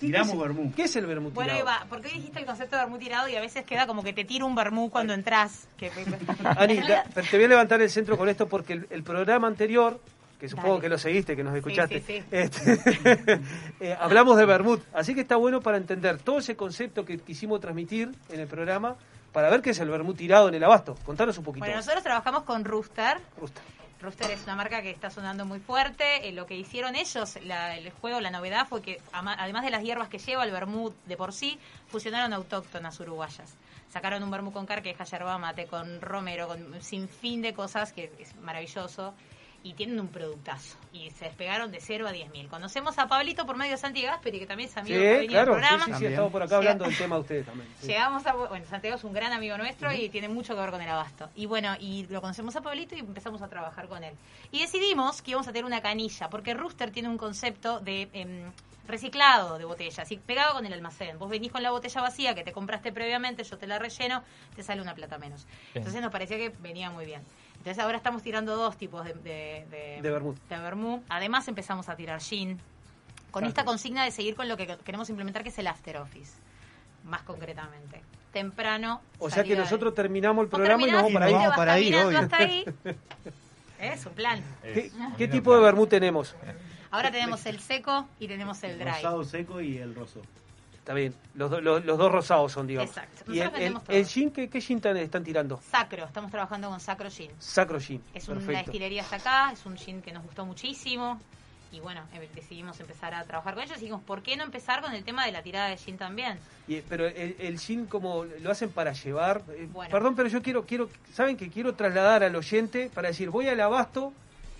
¿Qué Tiramos es- vermú. ¿Qué es el vermú Bueno, tirado? Eva, ¿por qué dijiste el concepto de vermú tirado y a veces queda como que te tira un vermú cuando entras? Que, Ani, te voy a levantar el centro con esto porque el, el programa anterior, que supongo Dale. que lo seguiste, que nos escuchaste, sí, sí. este, eh, hablamos de Bermud. Así que está bueno para entender todo ese concepto que quisimos transmitir en el programa para ver qué es el Bermud tirado en el abasto. Contanos un poquito. Bueno, nosotros trabajamos con Rooster. Rooster. Rooster es una marca que está sonando muy fuerte. Eh, lo que hicieron ellos, la- el juego, la novedad fue que ama- además de las hierbas que lleva el vermut de por sí, fusionaron autóctonas uruguayas. Sacaron un vermut con carqueja, yerba mate, con romero, con un sinfín de cosas que es maravilloso. Y tienen un productazo. Y se despegaron de 0 a 10 mil. Conocemos a Pablito por medio de Santi Gasperi, que también es amigo que venido claro, al programa. sí, sí, sí, estamos por acá hablando del tema de ustedes también. sí. Llegamos a. Bueno, Santiago es un gran amigo nuestro y tiene mucho que ver con el abasto. Y bueno, y lo conocemos a Pablito y empezamos a trabajar con él. Y decidimos que íbamos a tener una canilla, porque Rooster tiene un concepto de. em, reciclado de botellas y pegado con el almacén. Vos venís con la botella vacía que te compraste previamente, yo te la relleno, te sale una plata menos. Bien. Entonces nos parecía que venía muy bien. Entonces ahora estamos tirando dos tipos de, de, de, De vermú. Además empezamos a tirar gin. Con esta consigna de seguir con lo que queremos implementar, que es el after office. Más concretamente. Temprano. O sea que nosotros terminamos el programa y nos vamos para ahí. te vas caminando hasta ahí. Es un plan. ¿Qué, qué tipo de vermut tenemos? Ahora tenemos el seco y tenemos el el dry. rosado seco y el roso. Está bien. Los, do- los, los dos rosados son, digamos. Exacto. ¿Y el, el, ¿qué, qué tan- están tirando? Sacro, estamos trabajando con Sacro Gin. Sacro gin. Es una Perfecto. destilería hasta acá, es un gin que nos gustó muchísimo. Y bueno, eh, decidimos empezar a trabajar con ellos y dijimos, ¿por qué no empezar con el tema de la tirada de gin también? Y- pero el, el gin, como lo hacen para llevar? Eh, Bueno. Perdón, pero yo quiero, quiero, ¿saben que quiero trasladar al oyente para decir, voy al abasto,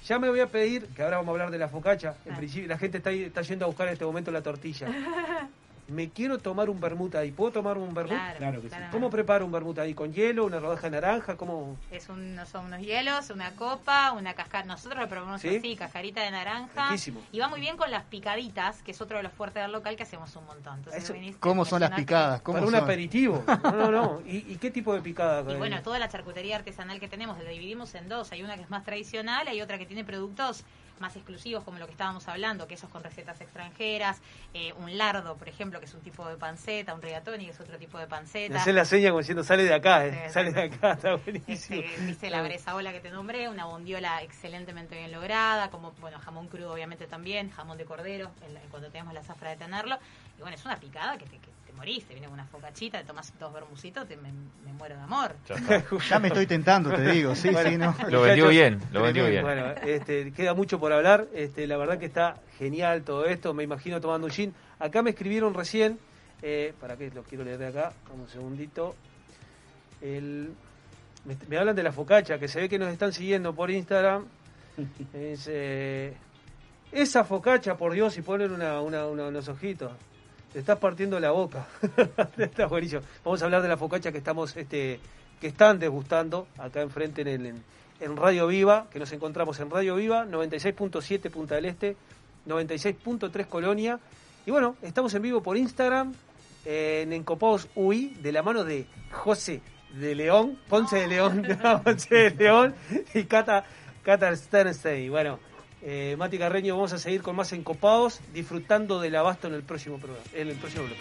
ya me voy a pedir, que ahora vamos a hablar de la focacha, en Ah. principio la gente está, está yendo a buscar en este momento la tortilla. Me quiero tomar un vermut ahí, ¿puedo tomar un vermut? Claro, Claro que sí. ¿Cómo preparo un vermut ahí? ¿Con hielo, una rodaja de naranja? ¿Cómo? Es un, son unos hielos, una copa, una cascara. Nosotros lo probamos ¿Sí? así, cascarita de naranja. Riquísimo. Y va muy bien con las picaditas, que es otro de los fuertes del local que hacemos un montón. Entonces, Eso- ¿Cómo son las picadas? ¿Cómo Para un aperitivo. No, no, no. ¿Y, y qué tipo de picada? Y bueno, toda la charcutería artesanal que tenemos la dividimos en dos. Hay una que es más tradicional, hay otra que tiene productos más exclusivos, como lo que estábamos hablando, quesos con recetas extranjeras, eh, un lardo, por ejemplo, que es un tipo de panceta, un rigatoni, que es otro tipo de panceta. hacen la seña como diciendo, sale de acá, eh. Sí, sale de acá, está buenísimo. Este, viste la bresaola que te nombré, una bondiola excelentemente bien lograda, como bueno jamón crudo obviamente también, jamón de cordero, en la- cuando tenemos la zafra de tenerlo. Y bueno, es una picada que te, que morís, te viene con una focachita, te tomas dos vermucitos, te, me, me muero de amor. Ya me estoy tentando, te digo, sí, Bueno, sí, no. Lo vendió bien, lo vendió bien. Bueno, este, queda mucho por hablar. Este, la verdad que está genial todo esto. Me imagino tomando un gin. Acá me escribieron recién. Eh, ¿Para qué? Lo quiero leer de acá. Un segundito. El, me, me hablan de la focacha, que se ve que nos están siguiendo por Instagram. Es, eh, esa focacha, por Dios, y ponen una, una- una- unos ojitos. Te estás partiendo la boca. está buenísimo. Vamos a hablar de la focacha que estamos, este, que están degustando acá enfrente en, el, en, Radio Viva, que nos encontramos en Radio Viva, 96.7 Punta del Este, 96.3 Colonia. Y bueno, estamos en vivo por Instagram, en Encopados UI, de la mano de José de León, Ponce de León, Ponce de León y Cata, Cata Sternstein. Bueno, eh, Mati Carreño, vamos a seguir con más Encopados, disfrutando del abasto en el próximo programa, en el próximo bloque.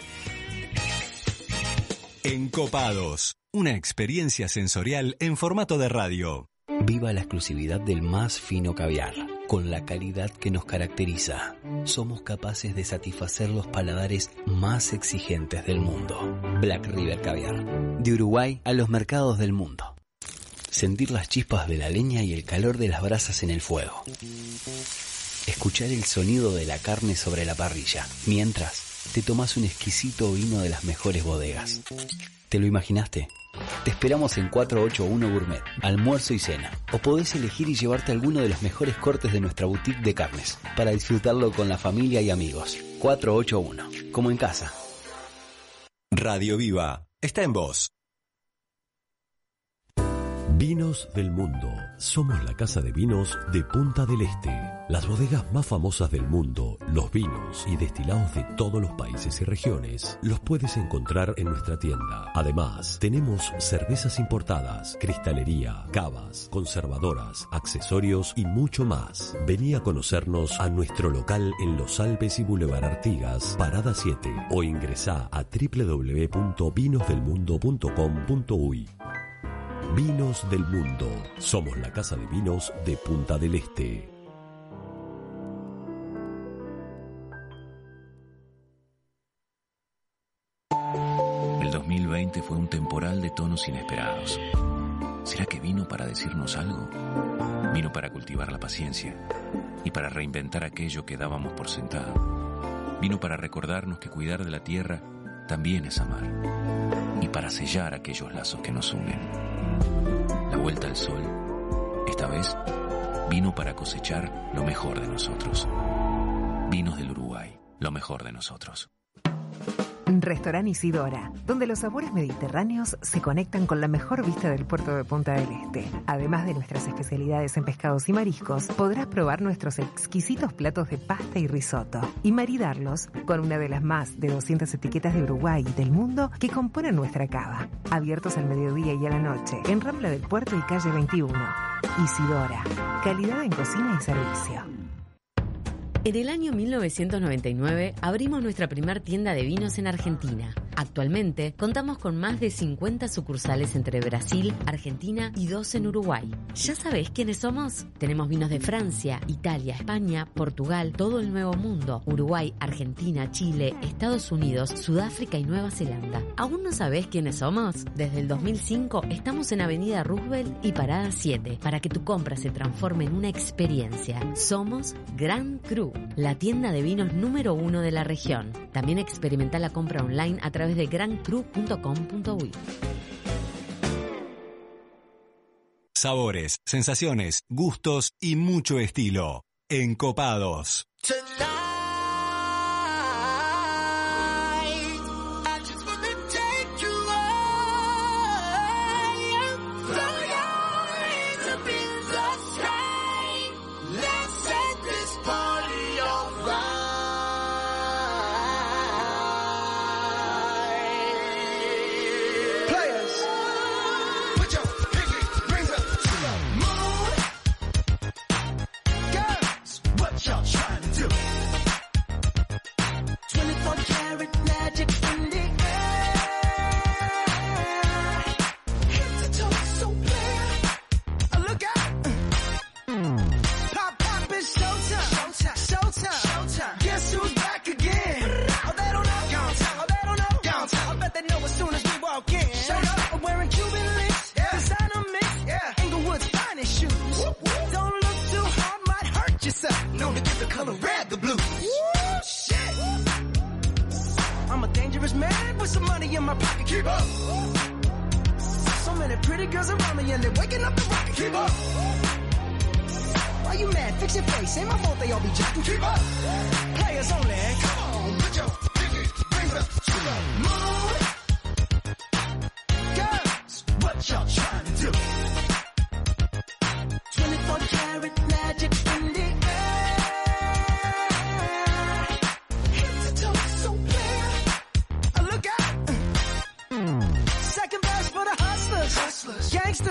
Encopados, una experiencia sensorial en formato de radio. Viva la exclusividad del más fino caviar, con la calidad que nos caracteriza. Somos capaces de satisfacer los paladares más exigentes del mundo. Black River Caviar, de Uruguay a los mercados del mundo. Sentir las chispas de la leña y el calor de las brasas en el fuego. Escuchar el sonido de la carne sobre la parrilla, mientras te tomas un exquisito vino de las mejores bodegas. ¿Te lo imaginaste? Te esperamos en 481 Gourmet, almuerzo y cena. O podés elegir y llevarte alguno de los mejores cortes de nuestra boutique de carnes, para disfrutarlo con la familia y amigos. 481, como en casa. Radio Viva está en voz. Vinos del mundo. Somos la casa de vinos de Punta del Este. Las bodegas más famosas del mundo, los vinos y destilados de todos los países y regiones, los puedes encontrar en nuestra tienda. Además, tenemos cervezas importadas, cristalería, cavas, conservadoras, accesorios y mucho más. Vení a conocernos a nuestro local en Los Alpes y Boulevard Artigas, Parada 7, o ingresá a www.vinosdelmundo.com.uy. Vinos del Mundo. Somos la casa de vinos de Punta del Este. El 2020 fue un temporal de tonos inesperados. ¿Será que vino para decirnos algo? Vino para cultivar la paciencia y para reinventar aquello que dábamos por sentado. Vino para recordarnos que cuidar de la tierra también es amar y para sellar aquellos lazos que nos unen. La vuelta al sol, esta vez, vino para cosechar lo mejor de nosotros. Vinos del Uruguay, lo mejor de nosotros. Restaurant Isidora, donde los sabores mediterráneos se conectan con la mejor vista del puerto de Punta del Este. Además de nuestras especialidades en pescados y mariscos, podrás probar nuestros exquisitos platos de pasta y risotto y maridarlos con una de las más de 200 etiquetas de Uruguay y del mundo que componen nuestra cava. Abiertos al mediodía y a la noche, en Rambla del Puerto y calle 21. Isidora, calidad en cocina y servicio. En el año 1999 abrimos nuestra primer tienda de vinos en Argentina. Actualmente contamos con más de 50 sucursales entre Brasil, Argentina y dos en Uruguay. ¿Ya sabés quiénes somos? Tenemos vinos de Francia, Italia, España, Portugal, todo el Nuevo Mundo, Uruguay, Argentina, Chile, Estados Unidos, Sudáfrica y Nueva Zelanda. ¿Aún no sabés quiénes somos? Desde el 2005 estamos en Avenida Roosevelt y Parada 7 para que tu compra se transforme en una experiencia. Somos Gran Cru, la tienda de vinos número uno de la región. También experimenta la compra online a través de grancru.com.uy. Sabores, sensaciones, gustos y mucho estilo. Encopados. Some money in my pocket. Keep up. So many pretty girls around me and they're waking up the rocket. Keep up. Why you mad? Fix your face. Ain't my fault they all be jacking. Keep up. Players only. Come on, put your pinky rings up to the moon. Girls, what y'all trying to do?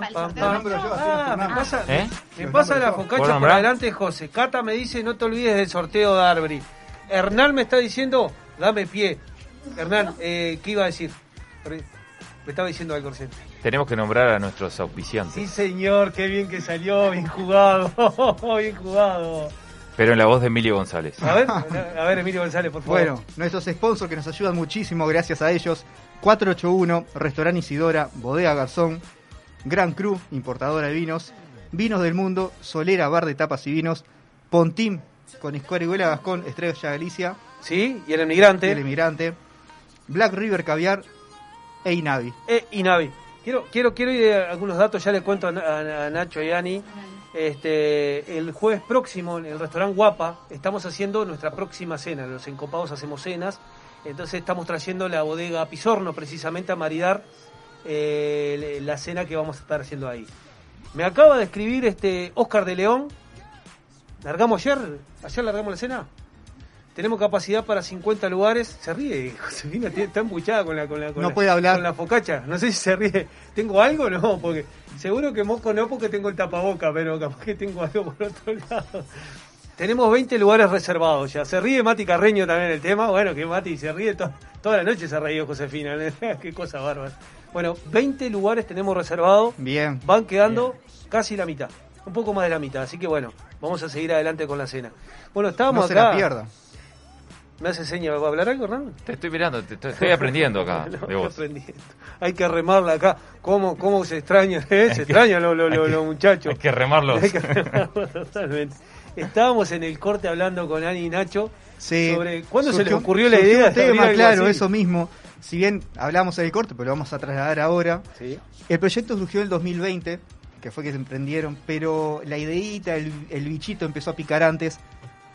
pam, pam, pam. me pasa, me Los pasa la focacha ¿Puedo por adelante, José. Cata me dice, no te olvides del sorteo de Arbri. Hernán me está diciendo, dame pie. Hernán, eh, ¿qué iba a decir? Me estaba diciendo algo recién. Tenemos que nombrar a nuestros auspiciantes. Sí, señor, qué bien que salió, bien jugado, bien jugado. Pero en la voz de Emilio González. A ver, a ver, Emilio González, por favor. Bueno, nuestros sponsors que nos ayudan muchísimo, gracias a ellos. 481, Restaurante Isidora, Bodega Garzón, Gran Cru, importadora de vinos, Vinos del Mundo, Solera, Bar de Tapas y Vinos, Pontín, con Escuarihuela Gascón, Estrella Galicia. Sí, y el emigrante. Y el emigrante. Black River Caviar e Inavi. Eh, y Navi. Quiero, quiero, quiero ir a algunos datos, ya le cuento a, a- a Nacho y Ani. Este, el jueves próximo en el restaurante Guapa estamos haciendo nuestra próxima cena. Los encopados hacemos cenas. Entonces estamos trayendo la bodega Pisorno precisamente a maridar eh, la cena que vamos a estar haciendo ahí. Me acaba de escribir este Oscar de León. ¿Largamos ayer? ¿Ayer largamos la cena? Tenemos capacidad para 50 lugares. Se ríe, Josefina, está embuchada con la, con la, con No la- puede hablar. con la focacha. No sé si se ríe. ¿Tengo algo? No, porque seguro que moco no porque tengo el tapaboca, pero capaz que tengo algo por otro lado. Tenemos 20 lugares reservados ya. Se ríe Mati Carreño también el tema. Bueno, que Mati se ríe to- toda la noche, se ha reído Josefina. Qué cosa bárbara. Bueno, 20 lugares tenemos reservados. Bien. Van quedando casi la mitad. Un poco más de la mitad. Así que bueno, vamos a seguir adelante con la cena. Bueno, estábamos No se acá. la pierda. ¿Me hace seña? ¿Va a hablar algo, Hernán? Te estoy mirando, te estoy, estoy aprendiendo acá No, de estoy vos. aprendiendo. Hay que remarla acá. ¿Cómo, cómo se extraña? ¿eh? Se extrañan los los- que- los muchachos. hay que remarlos. Hay que remarlos totalmente. Estábamos en el corte hablando con Ani y Nacho Sí. sobre cuándo se les ocurrió la idea un de tema, claro, así? eso mismo. Si bien hablamos en el corte, pero lo vamos a trasladar ahora. Sí. El proyecto surgió en el 2020, que fue que se emprendieron, pero la ideita, el, el bichito empezó a picar antes.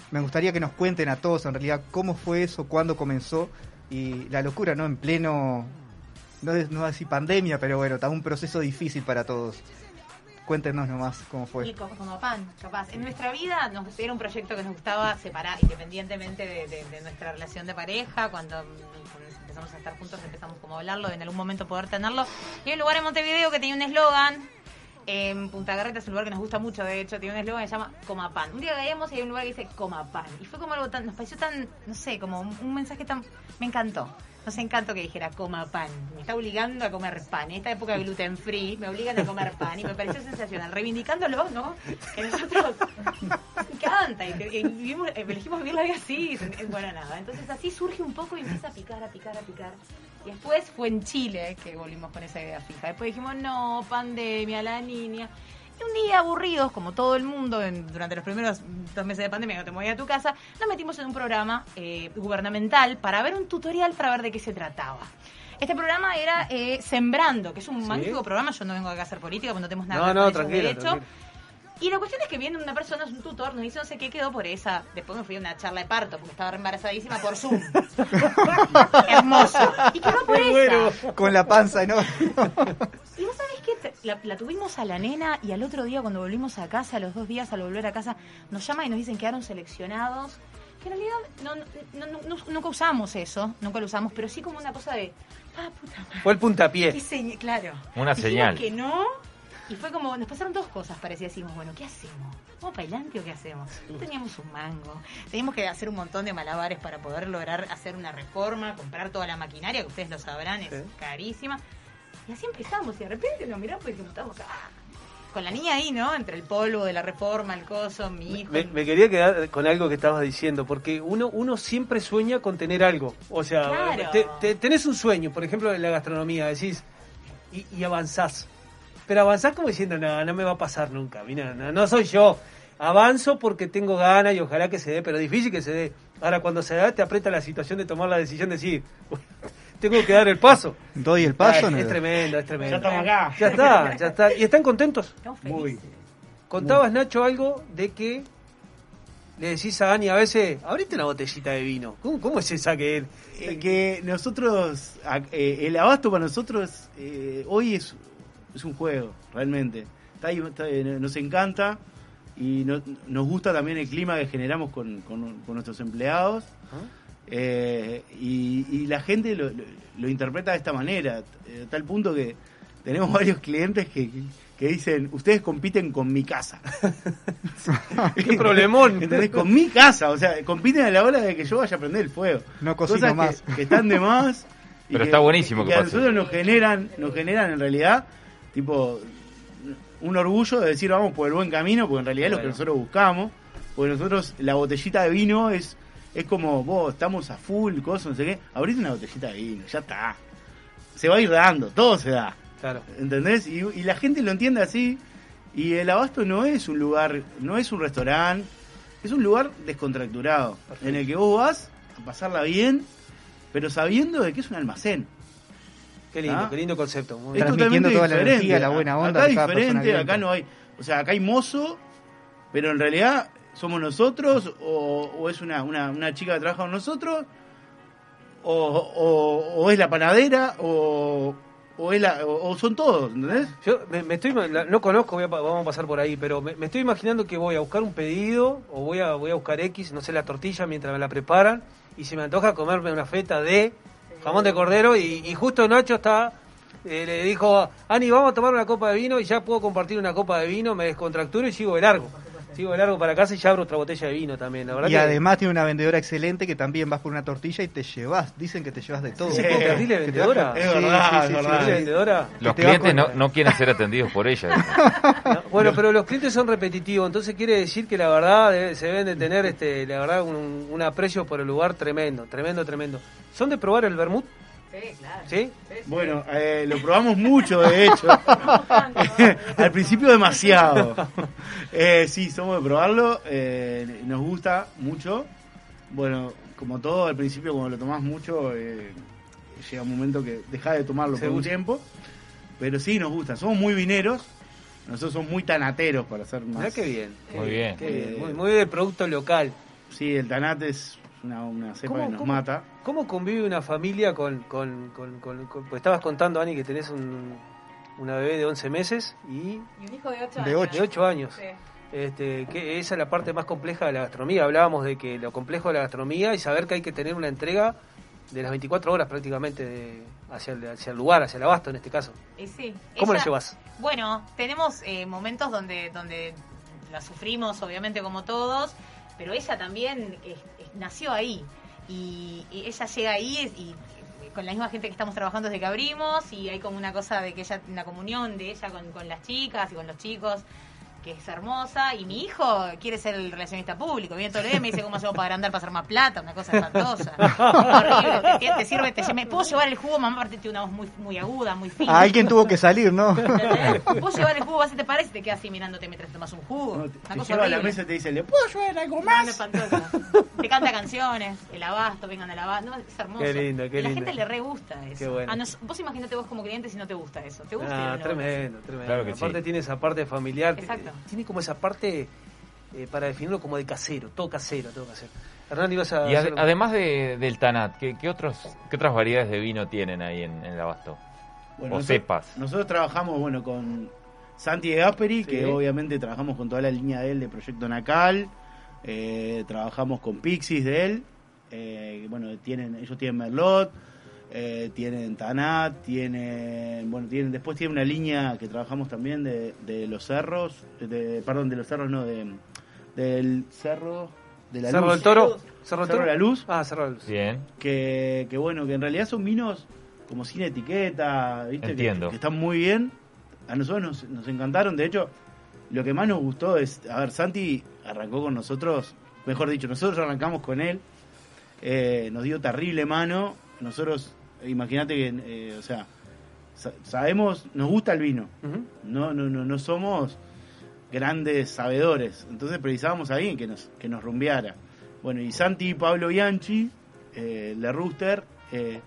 Me gustaría que nos cuenten a todos en realidad cómo fue eso, cuándo comenzó y la locura, ¿no? En pleno, no es, no así pandemia, pero bueno, está un proceso difícil para todos. Cuéntenos nomás cómo fue. Y como, como pan, capaz. En nuestra vida nos, era un proyecto que nos gustaba separar, independientemente de, nuestra relación de pareja. Cuando empezamos a estar juntos empezamos como a hablarlo, en algún momento poder tenerlo. Y hay un lugar en Montevideo que tenía un eslogan. En Punta Garreta es un lugar que nos gusta mucho, de hecho, tiene un eslogan que se llama Coma Pan. Un día caíamos y hay un lugar que dice Coma Pan. Y fue como algo tan, nos pareció tan, no sé, como un mensaje tan, me encantó. Nos encantó que dijera coma pan. Me está obligando a comer pan. En esta época gluten free me obligan a comer pan y me pareció sensacional. Reivindicándolo, ¿no? Que nosotros me encanta. Y, vivimos- elegimos vivir la vida así. en- Bueno, nada. Entonces así surge un poco y empieza a picar, a picar, a picar. Y después fue en Chile que volvimos con esa idea fija. Después dijimos, no, pandemia, la niña. Y un día aburridos, como todo el mundo, en- durante los primeros dos meses de pandemia, que te movías a tu casa, nos metimos en un programa eh, gubernamental para ver un tutorial para ver de qué se trataba. Este programa era eh, Sembrando, que es un Sí. magnífico programa. Yo no vengo acá a hacer política, porque no tenemos nada No, no, tranquila, de hecho. Y la cuestión es que viene una persona, es un tutor, nos dice no sé qué quedó por esa. Después me fui a una charla de parto porque estaba embarazadísima por Zoom. Hermoso. Y quedó por esa. Con la panza enorme. Y vos sabés que la, la tuvimos a la nena y al otro día cuando volvimos a casa, a los dos días al volver a casa, nos llama y nos dicen que quedaron seleccionados. Que en realidad no, no- no- no- nunca usamos eso, nunca lo usamos, pero sí como una cosa de, ah, puta madre. Fue el puntapié. Claro. Una Dijimos señal. que no. Y fue como, nos pasaron dos cosas, parecía. Decimos, bueno, ¿qué hacemos? ¿Vamos para adelante o qué hacemos? No teníamos un mango. Teníamos que hacer un montón de malabares para poder lograr hacer una reforma, comprar toda la maquinaria, que ustedes lo sabrán, es carísima. Y así empezamos. Y de repente nos miramos y dijimos, estamos acá. Con la niña ahí, ¿no? Entre el polvo de la reforma, el coso, mi hijo. Me, me quería quedar con algo que estabas diciendo, porque uno, uno siempre sueña con tener algo. O sea, Claro. te- te- tenés un sueño, por ejemplo, en la gastronomía, decís, y, y avanzás. Pero avanzás como diciendo, no, no me va a pasar nunca, mira, no, no soy yo. Avanzo porque tengo ganas y ojalá que se dé, pero difícil que se dé. Ahora, cuando se da, te aprieta la situación de tomar la decisión de decir, tengo que dar el paso. Doy el paso, no es doy. tremendo, es tremendo. Ya estamos acá. Ya está, ya está. ¿Y están contentos? Estamos felices. Contabas, Nacho, algo de que le decís a Ani a veces, abrite una botellita de vino. ¿Cómo, cómo es esa que Eh, que nosotros, eh, el abasto para nosotros eh, hoy es, es un juego, realmente. Está ahí, está ahí, nos encanta y no- nos gusta también el clima que generamos con, con- con nuestros empleados. Eh, y, y la gente lo, lo- lo interpreta de esta manera, eh, a tal punto que tenemos varios clientes que, que dicen, ustedes compiten con mi casa. Qué problemón. ¿Entendés? Con mi casa, o sea, compiten a la hora de que yo vaya a prender el fuego. No cocino Cosas más. Que, que están de más. y Pero que- está buenísimo que que a nosotros nos generan, nos generan en realidad, tipo, un orgullo de decir vamos por el buen camino, porque en realidad es lo que nosotros buscamos. Porque nosotros, la botellita de vino es, es como, vos, estamos a full, cosas, no sé qué. Abrite una botellita de vino, ya está. Se va a ir dando, todo se da. Claro. ¿Entendés? Y, y la gente lo entiende así. Y el abasto no es un lugar, no es un restaurante, es un lugar descontracturado, en el que vos vas a pasarla bien, pero sabiendo de que es un almacén. Qué lindo, ¿Ah? qué lindo concepto. muy Es. Transmitiendo toda la diferente. energía, la buena onda Acá de cada diferente, acá no hay. O sea, acá hay mozo, pero en realidad somos nosotros, o, es una, una, una chica que trabaja con nosotros, o, es la panadera, o, o, es la- o- son todos, ¿entendés? Yo me, me estoy, no conozco, vamos a pasar por ahí, pero me, estoy imaginando que voy a buscar un pedido o voy a, voy a buscar X, no sé, la tortilla mientras me la preparan y se me antoja comerme una feta de jamón de cordero y, y justo Nacho está, eh, le dijo, Ani, vamos a tomar una copa de vino y ya puedo compartir una copa de vino, me descontracturo y sigo de largo. Sigo de largo para casa y ya abro otra botella de vino también, la verdad Y que... además tiene una vendedora excelente que también vas por una tortilla y te llevas. Dicen que te llevas de todo. Sí, terrible Que te vendedora. Es Sí, verdad, sí, es sí, verdad. sí, Terrible sí. vendedora. Los clientes no, con- no quieren ser atendidos por ella. No, bueno, pero los clientes son repetitivos, entonces quiere decir que la verdad debe- se deben de tener, este, la verdad, un, un aprecio por el lugar tremendo, tremendo, tremendo. ¿Son de probar el vermut? Sí, claro. ¿Sí? Bueno, eh, lo probamos mucho, de hecho. Al principio demasiado. Eh, sí, somos de probarlo. eh, nos gusta mucho. Bueno, como todo, al principio cuando lo tomás mucho, eh, llega un momento que dejás de tomarlo por un tiempo. Pero sí, nos gusta. Somos muy vineros. Nosotros somos muy tanateros, para ser más... Mirá qué bien. Muy bien. Qué bien, Muy, muy de producto local. Sí, el tanate es una, una cepa ¿Cómo- que nos cómo- mata. ¿Cómo convive una familia con... con, con, con- con- pues estabas contando, Ani, que tenés un, una bebé de 11 meses y... Y un hijo de 8 De años. ocho. De ocho años. Sí. Este, que esa es la parte más compleja de la gastronomía. Hablábamos de que lo complejo de la gastronomía y saber que hay que tener una entrega de las 24 horas prácticamente de- hacia, el, hacia el lugar, hacia el abasto en este caso. Y sí. ¿Cómo Ella- la llevas? Bueno, tenemos eh, momentos donde, donde la sufrimos, obviamente, como todos, pero ella también eh, nació ahí. Y, ella llega ahí y, y con la misma gente que estamos trabajando desde que abrimos, y hay como una cosa de que ella, una comunión de ella con, con las chicas y con los chicos que es hermosa, y mi hijo quiere ser el relacionista público, viene todo el día y me dice cómo hacemos para agrandar, para hacer más plata, una cosa espantosa. Horrible, te, sirve, te, ¿me puedo llevar el jugo? Mamá aparte tiene una voz muy, muy aguda, muy fina. A alguien tuvo que salir, ¿no? Vos llevar el jugo, vas y te parece y te quedas así mirándote mientras tomas un jugo. No, Una te cosa a la mesa y te dice, ¿le puedo llevar algo más? no. Te canta canciones, el abasto, vengan al abasto. No, es hermoso. Qué lindo, qué Y la lindo. gente le re gusta eso. Qué bueno. A nos- vos imaginate vos como cliente si no te gusta eso. ¿Te gusta? Ah, no? tremendo, tremendo. Claro que Aparte sí. tiene esa parte familiar. Exacto. Tiene como esa parte, eh, para definirlo como de casero, todo casero, todo casero. Hernán, ibas a... Y hacer además de- del Tanat, ¿qué, qué otros, ¿qué otras variedades de vino tienen ahí en, en el abasto? Bueno, o nosotros- cepas. Nosotros trabajamos, bueno, con Santi de Gasperi, que obviamente trabajamos con toda la línea de él de Proyecto Nacal. eh, trabajamos con Pixis de él. eh, bueno, tienen, ellos tienen Merlot, eh, tienen Tanat, tienen, bueno, tienen, después tienen una línea que trabajamos también de, de los cerros, de, perdón, de los cerros no, de, del cerro de la Cerro Luz. del Toro. Cerro del Cerro Toro. de la Luz Ah, Cerro de la Luz. Bien. que, que bueno, que en realidad son vinos como sin etiqueta, ¿viste? Que- Entiendo. Que, están muy bien. A nosotros nos, nos encantaron. De hecho, lo que más nos gustó es, a ver, Santi arrancó con nosotros, mejor dicho, nosotros arrancamos con él. Eh, nos dio terrible mano. Nosotros, imagínate que, eh, o sea, sa- sabemos, nos gusta el vino. No, no, no, no somos grandes sabedores. Entonces precisábamos a alguien que nos, que nos rumbeara. Bueno, y Santi y Pablo Bianchi, eh, Le Rooster, eh,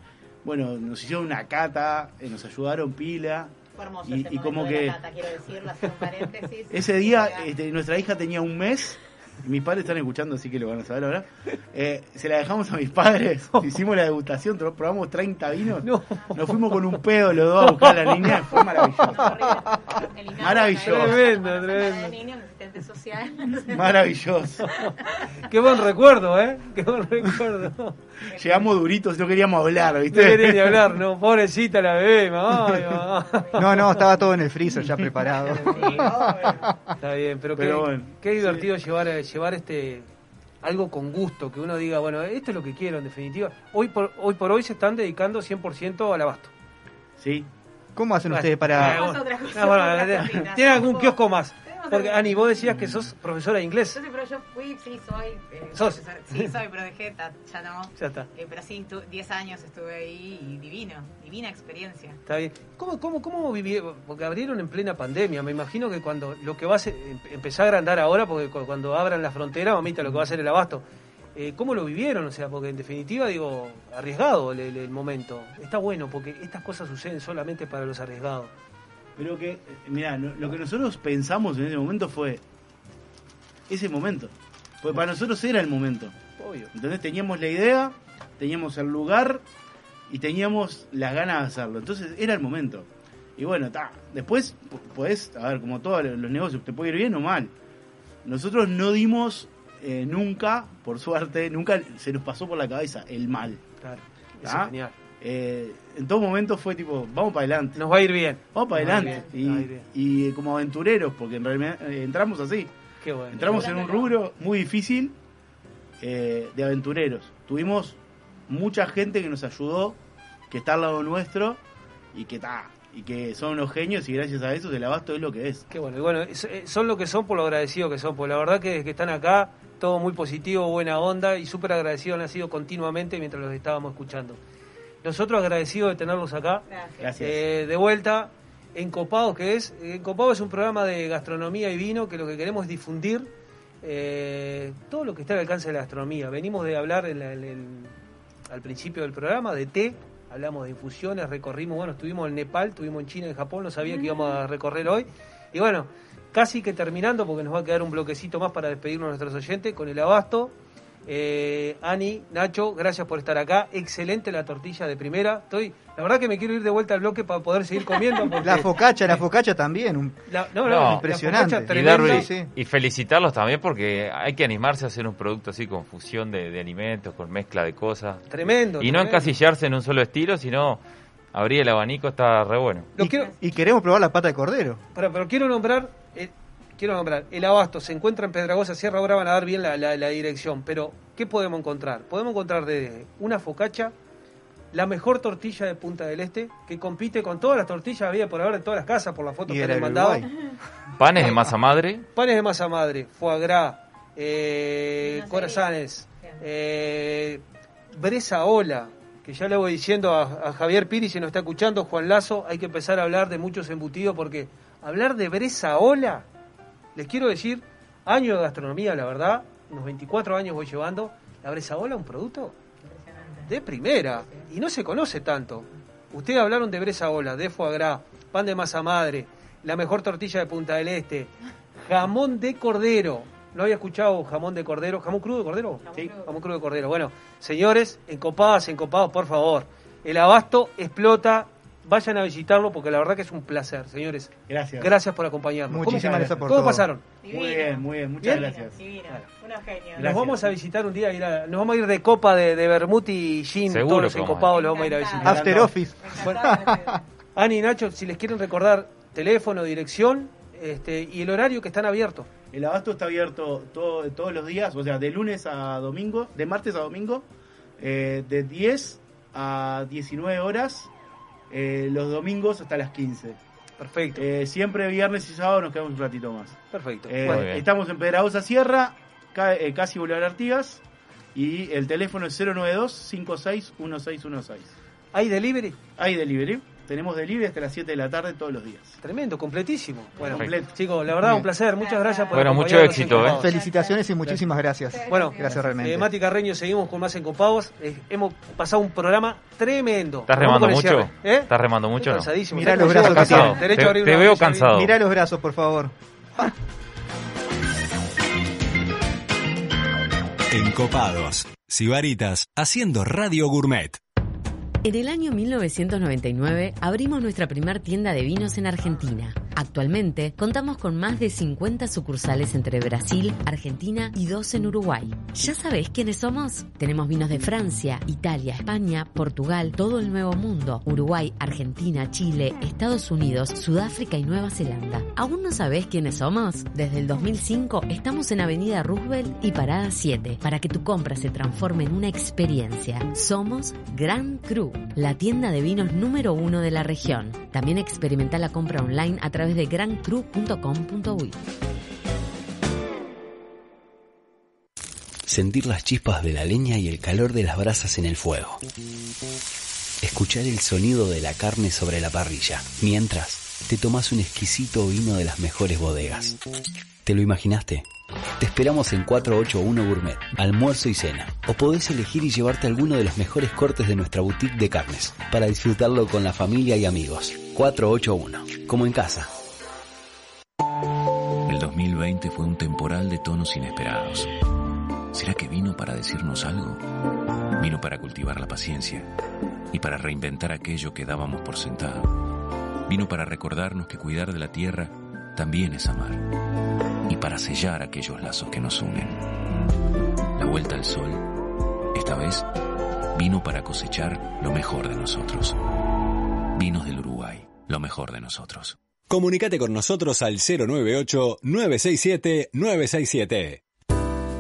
bueno, nos hicieron una cata, eh, nos ayudaron pila. Fue hermoso Y- ese y como de que- la cata, quiero decirlo, hacer un paréntesis. Ese día este, nuestra hija tenía un mes, mis padres están escuchando, así que lo van a saber ahora. Eh, se la dejamos a mis padres, hicimos la degustación, probamos 30 vinos, nos fuimos con un pedo los dos a buscar a la niña, fue maravilloso. Maravilloso. Tremendo, tremendo. Asistente social. Maravilloso. Qué buen recuerdo, ¿eh? Qué buen recuerdo. Llegamos duritos, no queríamos hablar, No ¿viste? quería ni hablar, ¿no? Pobrecita la bebé, mamá. No, no, estaba todo en el freezer ya preparado. Está bien, pero, Pero qué, bueno, qué divertido llevar, eh, llevar este algo con gusto, que uno diga, bueno, esto es lo que quiero en definitiva. Hoy por hoy, por hoy se están dedicando 100% al abasto. Sí. ¿Cómo hacen Bueno, ustedes para...? bueno, otra cosa, no, bueno, otra eh. ¿Tienen algún kiosco más? Porque, Ani, vos decías que sos profesora de inglés. Yo sí, pero yo fui, sí, soy. eh, ¿Sos? profesora- Sí, soy, pero dejé, ya no. Ya está. Eh, pero sí, tu- 10 años estuve ahí y divino, divina experiencia. Está bien. ¿Cómo, cómo, cómo vivieron? Porque abrieron en plena pandemia. Me imagino que cuando lo que va a ser, em- empezar a agrandar ahora, porque cu- cuando abran la frontera, mamita, lo que va a ser el abasto. Eh, ¿Cómo lo vivieron? O sea, porque en definitiva, digo, arriesgado el, el- el momento. Está bueno, porque estas cosas suceden solamente para los arriesgados. Pero que, mira, lo que nosotros pensamos en ese momento fue ese momento. Porque para nosotros era el momento. Obvio. Entonces teníamos la idea, teníamos el lugar y teníamos las ganas de hacerlo. Entonces era el momento. Y bueno, ta, después podés, a ver, como todos los negocios, te puede ir bien o mal. Nosotros no dimos eh, nunca, por suerte, nunca se nos pasó por la cabeza el mal. Claro, es genial. Eh, en todo momento fue tipo, vamos para adelante. Nos va a ir bien. Vamos para adelante. bien. Y, y como aventureros, porque en realidad eh, entramos así. Qué bueno. Entramos en un rubro muy difícil eh, de aventureros. Tuvimos mucha gente que nos ayudó, que está al lado nuestro y que está y que son unos genios y gracias a eso el abasto es lo que es. Qué bueno, y bueno, eh, son lo que son por lo agradecidos que son, porque la verdad que, que están acá, todo muy positivo, buena onda y súper agradecidos han sido continuamente mientras los estábamos escuchando. Nosotros agradecidos de tenerlos acá, Gracias. Eh, de vuelta, Encopados, que es, Encopados es un programa de gastronomía y vino que lo que queremos es difundir eh, todo lo que está al alcance de la gastronomía. Venimos de hablar en la- en el- al principio del programa de té, hablamos de infusiones, recorrimos, bueno, estuvimos en Nepal, estuvimos en China, en Japón, no sabía que íbamos a recorrer hoy. Y bueno, casi que terminando, porque nos va a quedar un bloquecito más para despedirnos de nuestros oyentes con el abasto. Eh, Ani, Nacho, gracias por estar acá. Excelente la tortilla de primera. Estoy, la verdad que me quiero ir de vuelta al bloque para poder seguir comiendo. porque- La focacha, la focacha también. un- La- no, no, No. la impresionante. focacha Y, tremenda. darle- Sí, sí. y felicitarlos también porque hay que animarse a hacer un producto así con fusión de, de alimentos, con mezcla de cosas. Tremendo. Y no encasillarse en un solo estilo, sino abrir el abanico está re bueno. Y, quiero- y queremos probar la pata de cordero. Pero, pero quiero nombrar, eh, quiero nombrar, el abasto se encuentra en Pedragosa, Sierra, ahora van a dar bien la, la- la dirección, pero ¿qué podemos encontrar? Podemos encontrar desde una focacha, la mejor tortilla de Punta del Este, que compite con todas las tortillas había por ahora en todas las casas, por la foto Y que les mandaba. Panes de masa madre, Panes de masa madre, foie gras, eh, No corazones, eh, bresa ola, que ya le voy diciendo a, a Javier Piri, si nos está escuchando, Juan Lazo, hay que empezar a hablar de muchos embutidos porque hablar de bresa ola, les quiero decir, año de gastronomía, la verdad, unos 24 años voy llevando, la bresa ola un producto de primera y no se conoce tanto. Ustedes hablaron de bresa ola, de foie gras, pan de masa madre, la mejor tortilla de Punta del Este, jamón de cordero. ¿No había escuchado jamón de cordero? ¿Jamón crudo de cordero? Sí, jamón crudo de cordero. Bueno, señores, encopadas, encopados, por favor. El abasto explota. Vayan a visitarlo porque la verdad que es un placer, señores. Gracias. Gracias por acompañarnos. ¿Cómo- Muchísimas gracias por ¿Cómo todo. pasaron? Muy bien, muy bien, muchas ¿Bien? gracias. Divino, unos genios. Nos Gracias. vamos a visitar un día, ir a- nos vamos a ir de copa de, de y gin, Seguro todos los que vamos a ir. encopados los vamos a ir a visitar. After Office. Ani y Nacho, si les quieren recordar teléfono, dirección este, y el horario que están abiertos. El abasto está abierto todo- todos los días, o sea, de lunes a domingo, de martes a domingo, eh, de 10 a 19 horas, eh, los domingos hasta las 15. Perfecto, Eh, siempre viernes y sábado nos quedamos un ratito más. perfecto. Eh, Muy bien. estamos en Pedragosa Sierra, ca- eh, casi Boulevard Artigas, y el teléfono es 092-561616. ¿Hay delivery? Hay delivery, tenemos delivery hasta las 7 de la tarde todos los días. Tremendo, completísimo. Bueno, Completo. chicos, la verdad, Bien. un placer. Muchas gracias por Bueno, mucho éxito, ¿eh? Felicitaciones y muchísimas gracias. Bueno, Gracias realmente. eh, Mati Carreño, seguimos con más encopados. Eh, hemos pasado un programa tremendo. ¿estás remando mucho? ¿Eh? ¿Estás remando mucho no? Cansadísimo. Mirá ¿Sabés los brazos que cansado? tiene. Derecho Te- a abrir te una veo de cansado. Mirá los brazos, por favor. Encopados. Sibaritas haciendo radio gourmet. En el año 1999 abrimos nuestra primer tienda de vinos en Argentina. Actualmente contamos con más de 50 sucursales entre Brasil, Argentina y dos en Uruguay. ¿Ya sabés quiénes somos? Tenemos vinos de Francia, Italia, España, Portugal, todo el Nuevo Mundo, Uruguay, Argentina, Chile, Estados Unidos, Sudáfrica y Nueva Zelanda. ¿Aún no sabés quiénes somos? Desde el 2005 estamos en Avenida Roosevelt y Parada 7 para que tu compra se transforme en una experiencia. Somos Gran La tienda de vinos número uno de la región. También experimenta la compra online a través de grancru.com.uy. Sentir las chispas de la leña y el calor de las brasas en el fuego. Escuchar el sonido de la carne sobre la parrilla, mientras te tomas un exquisito vino de las mejores bodegas. ¿Te lo imaginaste? Te esperamos en 481 Gourmet, almuerzo y cena. O podés elegir y llevarte alguno de los mejores cortes de nuestra boutique de carnes, para disfrutarlo con la familia y amigos. 481, como en casa. El 2020 fue un temporal de tonos inesperados. ¿Será que vino para decirnos algo? Vino para cultivar la paciencia y para reinventar aquello que dábamos por sentado. Vino para recordarnos que cuidar de la tierra también es amar y para sellar aquellos lazos que nos unen. La vuelta al sol, esta vez, vino para cosechar lo mejor de nosotros. Vinos del Uruguay, lo mejor de nosotros. Comunicate con nosotros al 098-967-967.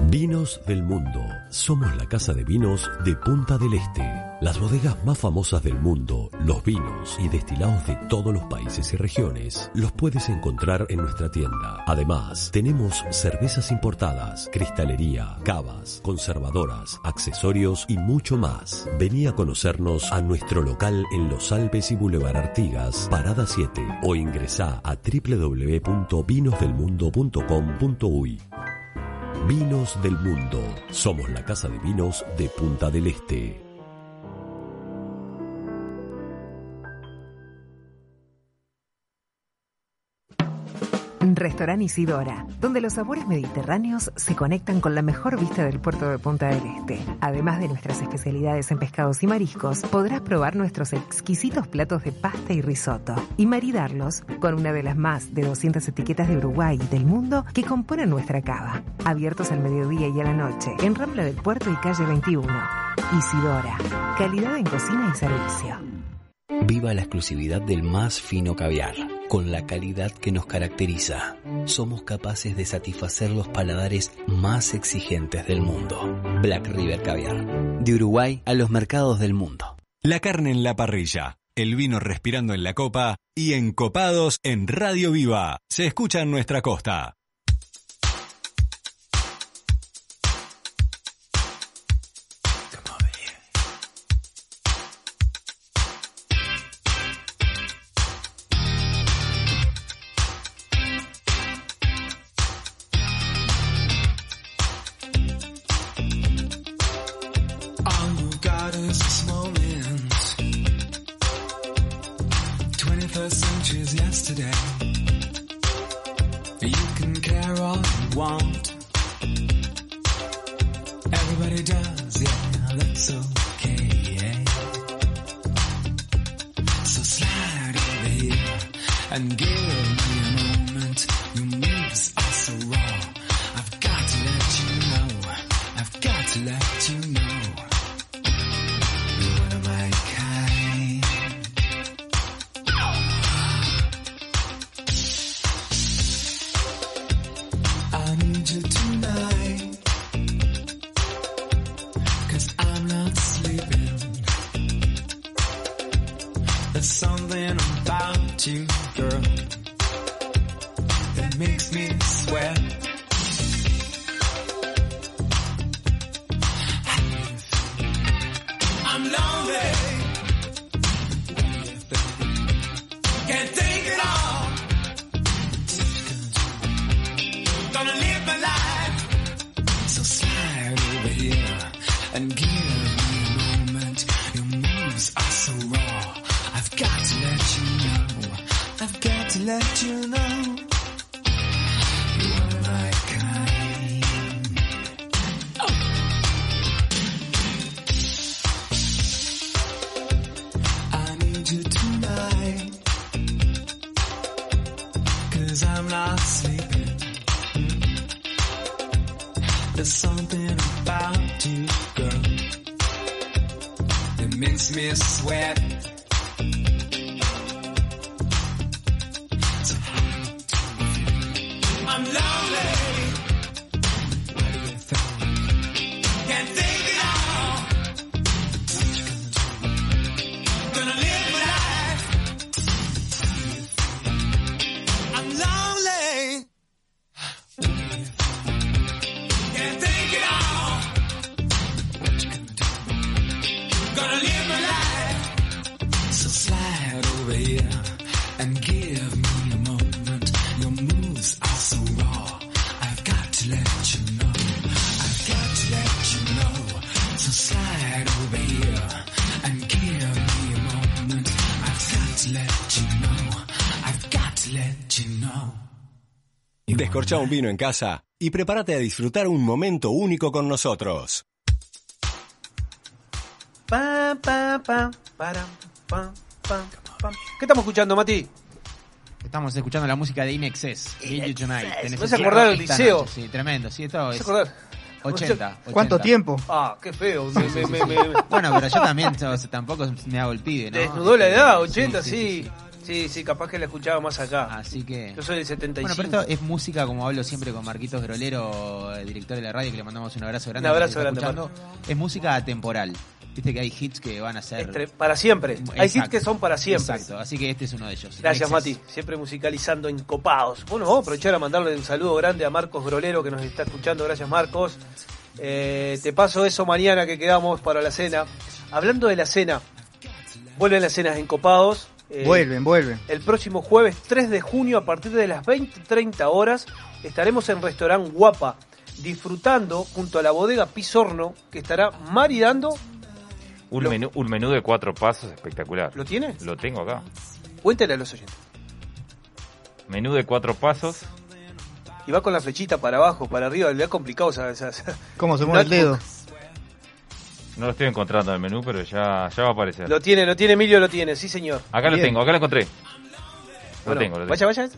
Vinos del Mundo. Somos la casa de vinos de Punta del Este. Las bodegas más famosas del mundo, los vinos y destilados de todos los países y regiones, los puedes encontrar en nuestra tienda. Además, tenemos cervezas importadas, cristalería, cavas, conservadoras, accesorios y mucho más. Vení a conocernos a nuestro local en Los Alpes y Boulevard Artigas, Parada 7, o ingresá a www.vinosdelmundo.com.uy. Vinos del Mundo. Somos la casa de vinos de Punta del Este. Restaurant Isidora, donde los sabores mediterráneos se conectan con la mejor vista del puerto de Punta del Este. Además de nuestras especialidades en pescados y mariscos, podrás probar nuestros exquisitos platos de pasta y risotto y maridarlos con una de las más de 200 etiquetas de Uruguay y del mundo que componen nuestra cava. Abiertos al mediodía y a la noche, en Rambla del Puerto y calle 21. Isidora, calidad en cocina y servicio. Viva la exclusividad del más fino caviar, con la calidad que nos caracteriza. Somos capaces de satisfacer los paladares más exigentes del mundo. Black River Caviar, de Uruguay a los mercados del mundo. La carne en la parrilla, el vino respirando en la copa y encopados en Radio Viva. Se escucha en nuestra costa. Descorchá un vino en casa y prepárate a disfrutar un momento único con nosotros. Param, pam, pam, pam. ¿Qué estamos escuchando, Mati? Estamos escuchando la música de Inexcess, You Tonight. Hace necesito acordar del liceo. noche, Sí, tremendo. Sí, esto ¿Me es hace acordar? 80. ¿Cuánto 80. tiempo? Ah, qué feo. Me, me- me- me- Bueno, pero yo también yo, tampoco me hago el pibe, ¿no? desnudó la edad, Sí, 80, sí, sí. Sí, capaz que la escuchaba más acá. Así que... Yo soy del 75. Bueno, pero esto es música, como hablo siempre con Marquitos Grolero, el director de la radio, que le mandamos un abrazo grande. Un abrazo grande, escuchando. Es música atemporal. Viste que hay hits que van a ser... Para siempre. Hay hits que son para siempre. Exacto, así que este es uno de ellos. Gracias. Mati. Siempre musicalizando en copados. Bueno, vamos a aprovechar a mandarle un saludo grande a Marcos Grolero que nos está escuchando. Gracias, Marcos. Eh, te paso eso mañana que quedamos para la cena. Hablando de la cena, vuelven las cenas en copados. Eh, Vuelven, vuelven. El próximo jueves 3 de junio a partir de las 20-30 horas estaremos en Restaurant Guapa disfrutando junto a la bodega Pisorno que estará maridando. Un, Lo- menú, un menú de cuatro pasos espectacular. ¿Lo tiene? Lo tengo acá. Cuéntale a los oyentes. Menú de cuatro pasos. Y va con la flechita para abajo, para arriba, le ha complicado esa- ¿Cómo se mueve el dedo? No lo estoy encontrando en el menú, pero ya, ya va a aparecer. Lo tiene, lo tiene, Emilio lo tiene, sí señor. Acá lo tengo, acá lo encontré. Lo tengo, lo tengo. Vaya, vaya.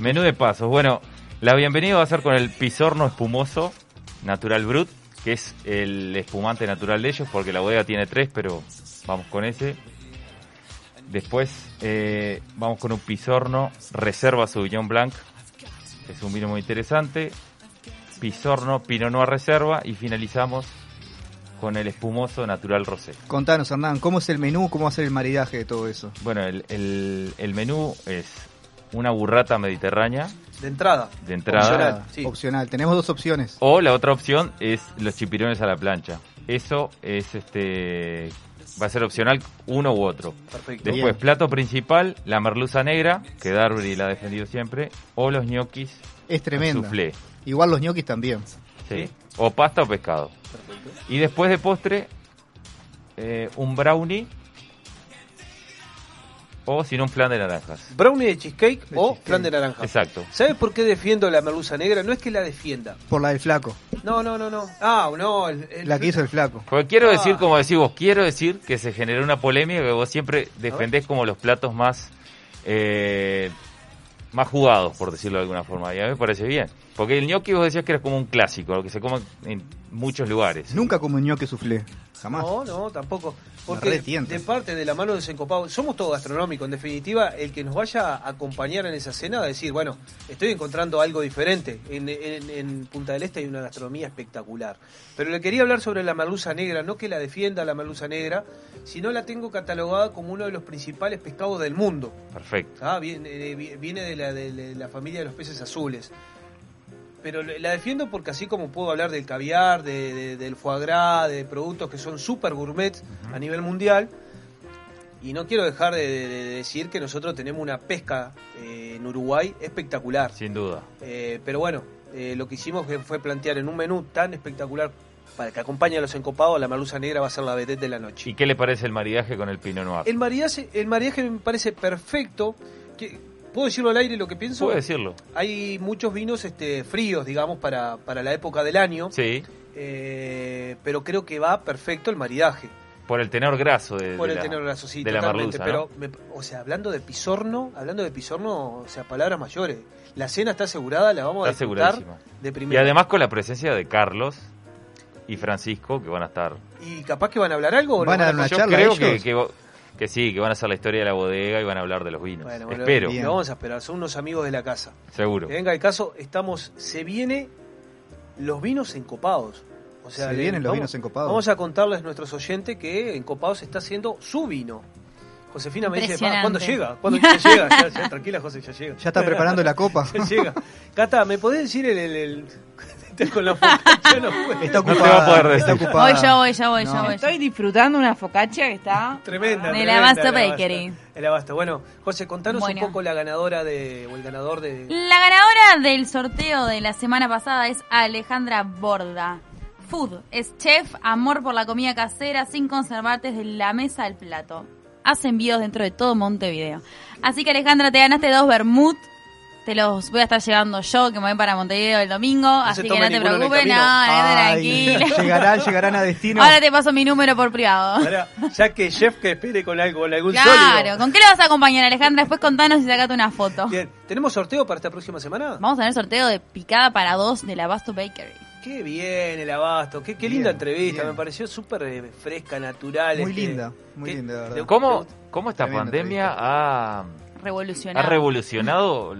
Menú de pasos. Bueno, la bienvenida va a ser con el pisorno espumoso Natural Brut, que es el espumante natural de ellos, porque la bodega tiene tres, pero vamos con ese. Después eh, vamos con un pisorno Reserva Sauvignon Blanc, que es un vino muy interesante. Pisorno Pinot Noir Reserva y finalizamos con el espumoso Natural Rosé. Contanos, Hernán, ¿cómo es el menú? ¿Cómo va a ser el maridaje de todo eso? Bueno, el, el- el menú es una burrata mediterránea De entrada. de entrada. Opcional, Opcional. Tenemos dos opciones. O la otra opción es los chipirones a la plancha. Eso es este va a ser opcional uno u otro. Perfecto. Después, Bien. plato principal, la merluza negra, que Darby la ha defendido siempre, o los ñoquis Es tremenda. soufflé. Igual los ñoquis también. Sí. O pasta o pescado. Y después de postre, eh, un brownie o sin un flan de naranjas. Brownie de cheesecake o flan de naranja. Exacto. ¿Sabes por qué defiendo la merluza negra? No es que la defienda. Por la del flaco. No, no, no, no. Ah, no. el- el- La que hizo el flaco. Porque quiero Ah. decir, como decís vos, quiero decir que se generó una polémica que vos siempre defendés como los platos más eh, más jugados, por decirlo de alguna forma. Y a mí me parece bien. Porque el gnocchi vos decías que era como un clásico, lo que se come en muchos lugares. Nunca como un ñoqui soufflé. Jamás. No, no, tampoco. Porque de parte de la mano de Desencopado, somos todo gastronómico. En definitiva, el que nos vaya a acompañar en esa cena va a decir, bueno, estoy encontrando algo diferente. En, en- en Punta del Este hay una gastronomía espectacular. Pero le quería hablar sobre la merluza negra, no que la defienda la merluza negra, sino la tengo catalogada como uno de los principales pescados del mundo. Perfecto. Ah, viene, eh, vi- viene de, la, de- de la familia de los peces azules. Pero la defiendo porque así como puedo hablar del caviar, de- de- del foie gras, de productos que son super gourmet a nivel mundial, y no quiero dejar de, de- de decir que nosotros tenemos una pesca eh, en Uruguay espectacular. Sin duda. Eh, pero bueno, eh, lo que hicimos fue plantear en un menú tan espectacular para que acompañe a los encopados, la merluza negra va a ser la vedette de la noche. ¿Y qué le parece el maridaje con el Pinot Noir? El maridaje, el maridaje me parece perfecto. Que, ¿Puedo decirlo al aire lo que pienso? Puede decirlo. Hay muchos vinos este, fríos, digamos, para, para la época del año. Sí. eh, pero creo que va perfecto el maridaje. Por el tenor graso de, Por de el la, tenor graso, sí, de la totalmente. merluza, pero, ¿no? me- o sea, hablando de pisorno, hablando de pisorno, o sea, palabras mayores. La cena está asegurada, la vamos a disfrutar de Y primera. además con la presencia de Carlos y Francisco, que van a estar... ¿Y capaz que van a hablar algo? o no Van a dar una Yo charla creo ellos. que, que, que sí, que van a hacer la historia de la bodega y van a hablar de los vinos. Bueno, bueno, Espero, lo vamos a esperar, son unos amigos de la casa. seguro. Que venga el caso, estamos, se viene los vinos encopados. O sea, Se vienen los vamos- vinos encopados. Vamos a contarles a nuestros oyentes que Encopados está haciendo su vino. Josefina me dice, "Pa, Impresionante. ¿cuándo llega? ¿Cuándo ya llega? Ya, ya, tranquila, José, ya llega. Ya está preparando la copa. Ya llega. Cata, ¿me podés decir el... el, el- Con la focaccia, no puedo. Está No te ocupada. va a poder está ocupada. Voy yo, voy yo, voy yo, No. voy yo. Estoy disfrutando una focaccia que está Tremenda. De tremenda, la Basta el Abasto. Bakery. El Abasto. Bueno, José, contanos Bueno. un poco la ganadora de... o el ganador de... La ganadora del sorteo de la semana pasada es Alejandra Borda. Food es chef, amor por la comida casera, sin conservantes de la mesa al plato. Hace envíos dentro de todo Montevideo. Así que Alejandra, te ganaste dos vermut te los voy a estar llevando yo, que me voy para Montevideo el domingo, así que no te preocupes, no, Ay, tranquilo. llegarán, llegarán a destino. Ahora te paso mi número por privado. Ahora, ya que Jeff que espere con algo, con algún Claro, sólido. ¿con qué le vas a acompañar, Alejandra? Después contanos y sacate una foto. Bien, ¿tenemos sorteo para esta próxima semana? Vamos a tener sorteo de picada para dos de la Basto Bakery. Qué bien el abasto, qué, qué linda entrevista, me pareció súper eh, fresca, natural. Muy este, linda, muy ¿qué- linda, de verdad. ¿Cómo, cómo esta pandemia ha, ha Revolucionado.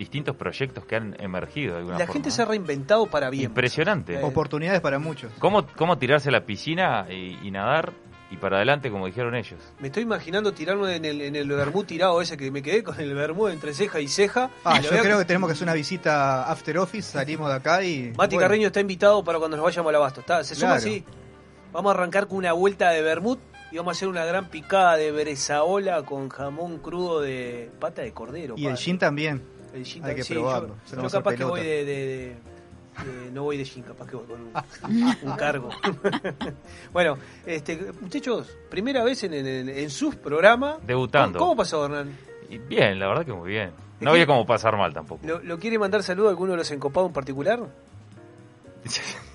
Distintos proyectos que han emergido de alguna La forma? gente se ha reinventado para bien. Impresionante. Oportunidades para muchos. ¿Cómo, ¿Cómo tirarse a la piscina y, y nadar y para adelante, como dijeron ellos? Me estoy imaginando tirarme en el, en el vermú tirado ese que me quedé con el vermú entre ceja y ceja. Ah, Y yo creo que tenemos que hacer una visita after office, salimos de acá y... Mati bueno, Carreño está invitado para cuando nos vayamos al abasto. Está, se suma Claro. así. Vamos a arrancar con una vuelta de vermut y vamos a hacer una gran picada de brezaola con jamón crudo de pata de cordero. Y el gin también. El gin Hay que sí, probarlo. Yo, capaz que voy de, de- de- de- No voy de gin, capaz que voy con un, un cargo. bueno, este, muchachos, primera vez en, en, en sus programas. Debutando. ¿Cómo, cómo pasó, Hernán? Y bien, la verdad que muy bien. No había como pasar mal tampoco. ¿Lo, lo quiere mandar saludo a alguno de los encopados en particular?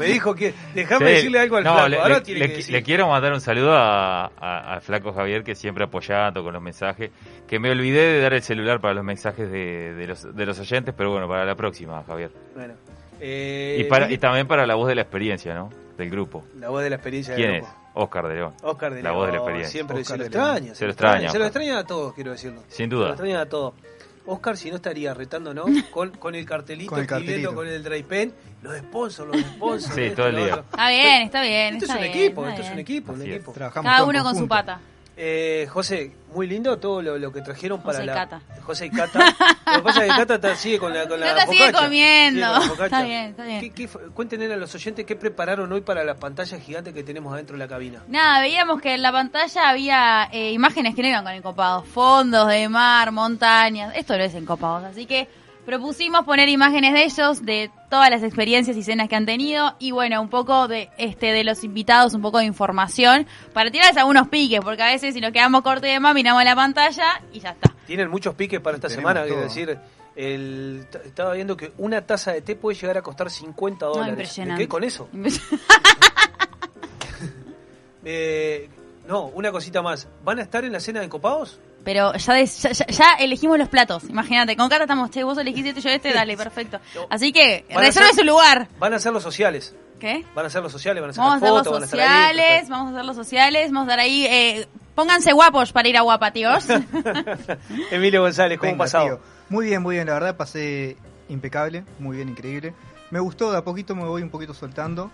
Me dijo que. Déjame Sí, decirle algo al no, flaco. le, Ahora le- tiene le- que decir. le quiero mandar un saludo a, a- al flaco Javier que siempre apoyando con los mensajes. Que me olvidé de dar el celular para los mensajes de, de los, de los oyentes, pero bueno, para la próxima, Javier. Bueno. Eh, y, para, y también para la voz de la experiencia, ¿no? Del grupo. La voz de la experiencia ¿Quién del es? Oscar de León. Oscar de La voz de la León, experiencia. Siempre Oscar se lo León. extraña. Se lo extraña. Se lo extraña a todos, quiero decirlo. Sin Se duda. lo extraña a todos. Oscar, si no estaría retándonos con, con el cartelito, Con el escribiendo cartelito. con el dry pen, los sponsors, los sponsors. Sí, esto, todo el día. Está bien, está bien. Esto es un bien, equipo, esto es un equipo, un equipo. Cada uno con su pata. Eh, José, muy lindo todo lo, lo que trajeron para José y la. Cata. José y Cata. Lo que pasa es que Cata está- sigue con la. Con la Cata sigue comiendo. Sigue con la. Está bien, está bien. ¿Qué, cuéntenle a los oyentes qué prepararon hoy para la pantalla gigante que tenemos adentro de la cabina. Nada, veíamos que en la pantalla había eh, imágenes que no iban con encopados. Fondos de mar, montañas. Esto no es encopados. Así que propusimos poner imágenes de ellos, de todas las experiencias y cenas que han tenido. Y bueno, un poco de este de los invitados, un poco de información. Para tirarles algunos piques, porque a veces si nos quedamos cortos de más, miramos la pantalla y ya está. Tienen muchos piques para esta Tenemos semana, quiero todo. decir. El, estaba viendo que una taza de té puede llegar a costar 50 No, dólares. ¿Me impresionante. quedé con eso? Eh, no, una cosita más. ¿Van a estar en la cena de copados? Pero ya, ya, ya- ya elegimos los platos. Imagínate, con Cata estamos, che, vos elegís este, yo este, dale, perfecto. Así que a reserve ser- su lugar. Van a ser los sociales. ¿Qué? Van a ser los sociales, van a ser Vamos a las hacer fotos, los van a estar ahí. sociales, vamos a hacer los sociales, vamos a dar ahí. Eh, pónganse guapos para ir a Guapa, tíos. Emilio González, ¿cómo Venga, ha pasado? tío. Muy bien, muy bien, la verdad pasé impecable, muy bien, increíble. Me gustó, de a poquito me voy un poquito soltando.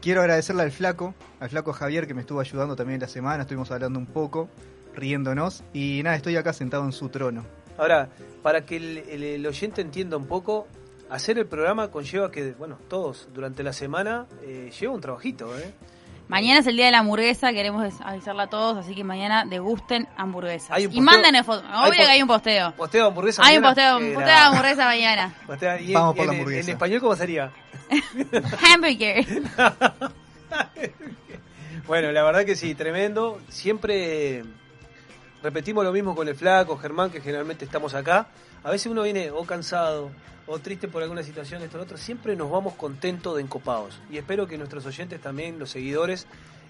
Quiero agradecerle al flaco, al flaco Javier que me estuvo ayudando también la semana, estuvimos hablando un poco, riéndonos. Y nada, estoy acá sentado en su trono. Ahora, para que el, el- el oyente entienda un poco, hacer el programa conlleva que, bueno, todos durante la semana eh, lleva un trabajito, ¿eh? mañana es el día de la hamburguesa, queremos avisarla a todos, así que mañana degusten hamburguesas. Y manden el foto. hay Obvio que hay un posteo. Posteo de hamburguesa. Hay un mañana. posteo, un posteo de hamburguesa mañana. Posteo- y Vamos en- por la en- hamburguesa. En español, ¿cómo sería? Hamburger. Bueno, la verdad que sí, tremendo. Siempre repetimos lo mismo con el flaco, Germán, que generalmente estamos acá. A veces uno viene o cansado o triste por alguna situación, esto, lo otro. Siempre nos vamos contentos de encopados. Y espero que nuestros oyentes también, los seguidores,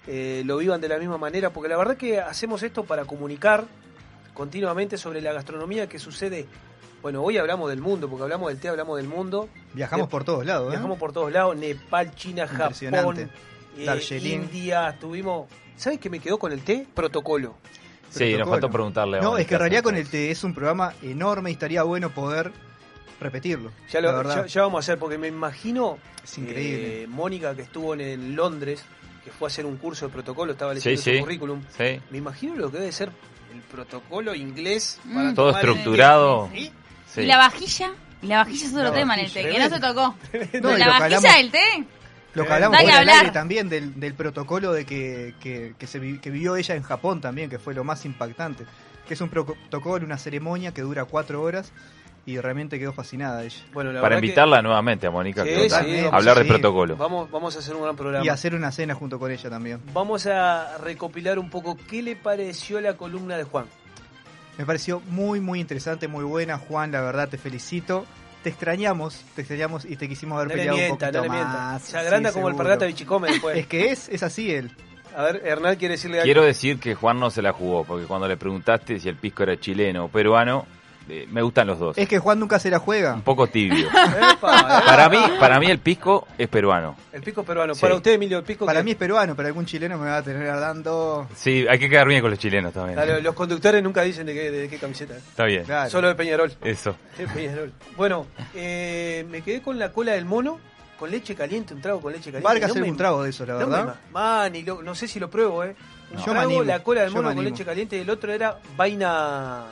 eh, lo vivan de la misma manera, porque la verdad que hacemos esto para comunicar continuamente sobre la gastronomía que sucede. Bueno, hoy hablamos del mundo, porque hablamos del té, hablamos del mundo. Viajamos De- por todos lados, ¿eh? Viajamos por todos lados, Nepal, China, Japón, eh. India, estuvimos... ¿Sabes qué me quedó con el té? Protocolo. Sí, nos faltó preguntarle. a No, es que en realidad con el té es un programa enorme y estaría bueno poder repetirlo. Ya, lo, verdad. ya, ya vamos a hacer, porque me imagino... Es increíble. eh, Mónica, que estuvo en, en Londres, que fue a hacer un curso de protocolo, estaba leyendo Sí, su sí. currículum. Sí. Me imagino lo que debe ser el protocolo inglés. Mm. para Todo el estructurado. ¿Sí? Sí. Y la vajilla. Y la vajilla es otro La tema en el té, que no se tocó. No, la vajilla del té. Lo que hablamos del hablar. aire también del, del protocolo de que, que, que se que vivió ella en Japón también, que fue lo más impactante. Que es un protocolo, una ceremonia que dura cuatro horas y realmente quedó fascinada ella. Bueno, la Para que- invitarla nuevamente a Mónica. Sí, hablar de protocolo. Vamos, vamos a hacer un gran programa. Y hacer una cena junto con ella también. Vamos a recopilar un poco qué le pareció la columna de Juan. Me pareció muy, muy interesante, muy buena. Juan, la verdad, te felicito. Te extrañamos, te extrañamos y te quisimos ver No le peleado mienta, un no poquito mienta. más. Se agranda Sí, como el seguro. Pargata Bichicome después. Es que es, es así él. A ver, Hernán quiere decirle algo. Quiero decir que Juan no se la jugó, porque cuando le preguntaste si el pisco era chileno o peruano, eh, me gustan los dos. Es que Juan nunca se la juega. Un poco tibio. Epa, para mí, para mí el pisco es peruano. El pisco peruano. Sí. Para usted, Emilio, el pisco. Para que- mí es peruano, pero algún chileno me va a tener dando. Sí, hay que quedar bien con los chilenos también. Los conductores nunca dicen de qué, de qué camiseta. Está bien. Solo de Peñarol. Eso. De Peñarol. Bueno, eh, me quedé con la cola del mono, con leche caliente, un trago con leche caliente. Valga No hacer me- un trago de eso, la no verdad. ma- Man, y lo- no sé si lo pruebo, ¿eh? Un Yo me trago, animo, la cola del mono con leche caliente y el otro era vaina...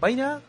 ¿Vaina?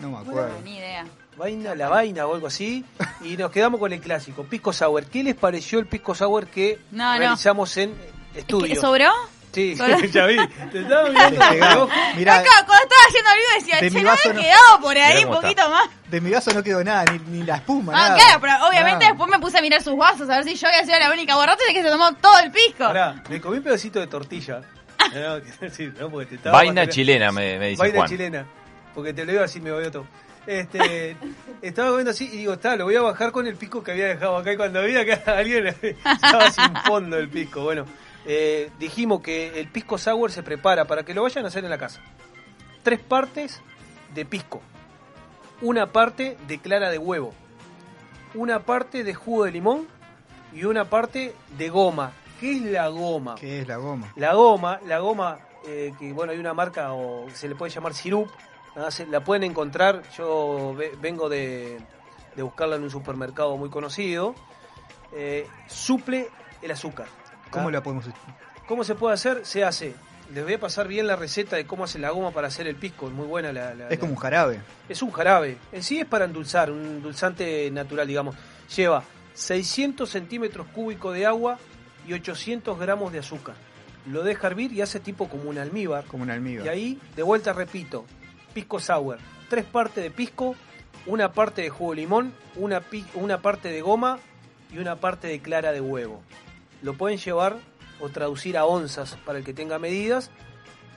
No me acuerdo. Ni idea. Vaina, la vaina o algo así. Y nos quedamos con el clásico, Pisco Sour. ¿Qué les pareció el Pisco Sour que No, no. realizamos en estudio? ¿Que ¿Sobró? Sí, ya vi. Te estaba mirando. Mirá, Acá, cuando estaba haciendo el video decía, de che, mi no vaso había no- quedado por ahí un poquito más. De mi vaso no quedó nada, ni, ni la espuma, Ah, nada. claro, pero obviamente Nada. después me puse a mirar sus vasos a ver si yo había sido la única borracha de que se tomó todo el pisco. Pará, me comí un pedacito de tortilla. No, que- sí, no, porque te estaba Vaina chilena, me, me dice Vaina Juan. chilena. Porque te lo digo así, me voy todo. Este, estaba comiendo así y digo, está, lo voy a bajar con el pisco que había dejado acá. Y cuando vi acá a alguien, estaba sin fondo el pisco. Bueno, eh, dijimos que el pisco sour se prepara para que lo vayan a hacer en la casa. Tres partes de pisco. Una parte de clara de huevo. Una parte de jugo de limón. Y una parte de goma. ¿Qué es la goma? ¿Qué es la goma? La goma, la goma, eh, que bueno, hay una marca o se le puede llamar sirup, la pueden encontrar, yo ve- vengo de, de buscarla en un supermercado muy conocido, eh, suple el azúcar. ¿Cómo ¿ah? la podemos ¿Cómo se puede hacer? Se hace. Les voy a pasar bien la receta de cómo hace la goma para hacer el pisco, es muy buena la... la- Es la- como un jarabe. es un jarabe. En sí es para endulzar, un endulzante natural, digamos. Lleva 600 centímetros cúbicos de agua y 800 gramos de azúcar. Lo deja hervir y hace tipo como un almíbar. Como un almíbar. Y ahí, de vuelta repito, pisco sour. Tres partes de pisco, una parte de jugo de limón, una, pi- una parte de goma y una parte de clara de huevo. Lo pueden llevar o traducir a onzas para el que tenga medidas.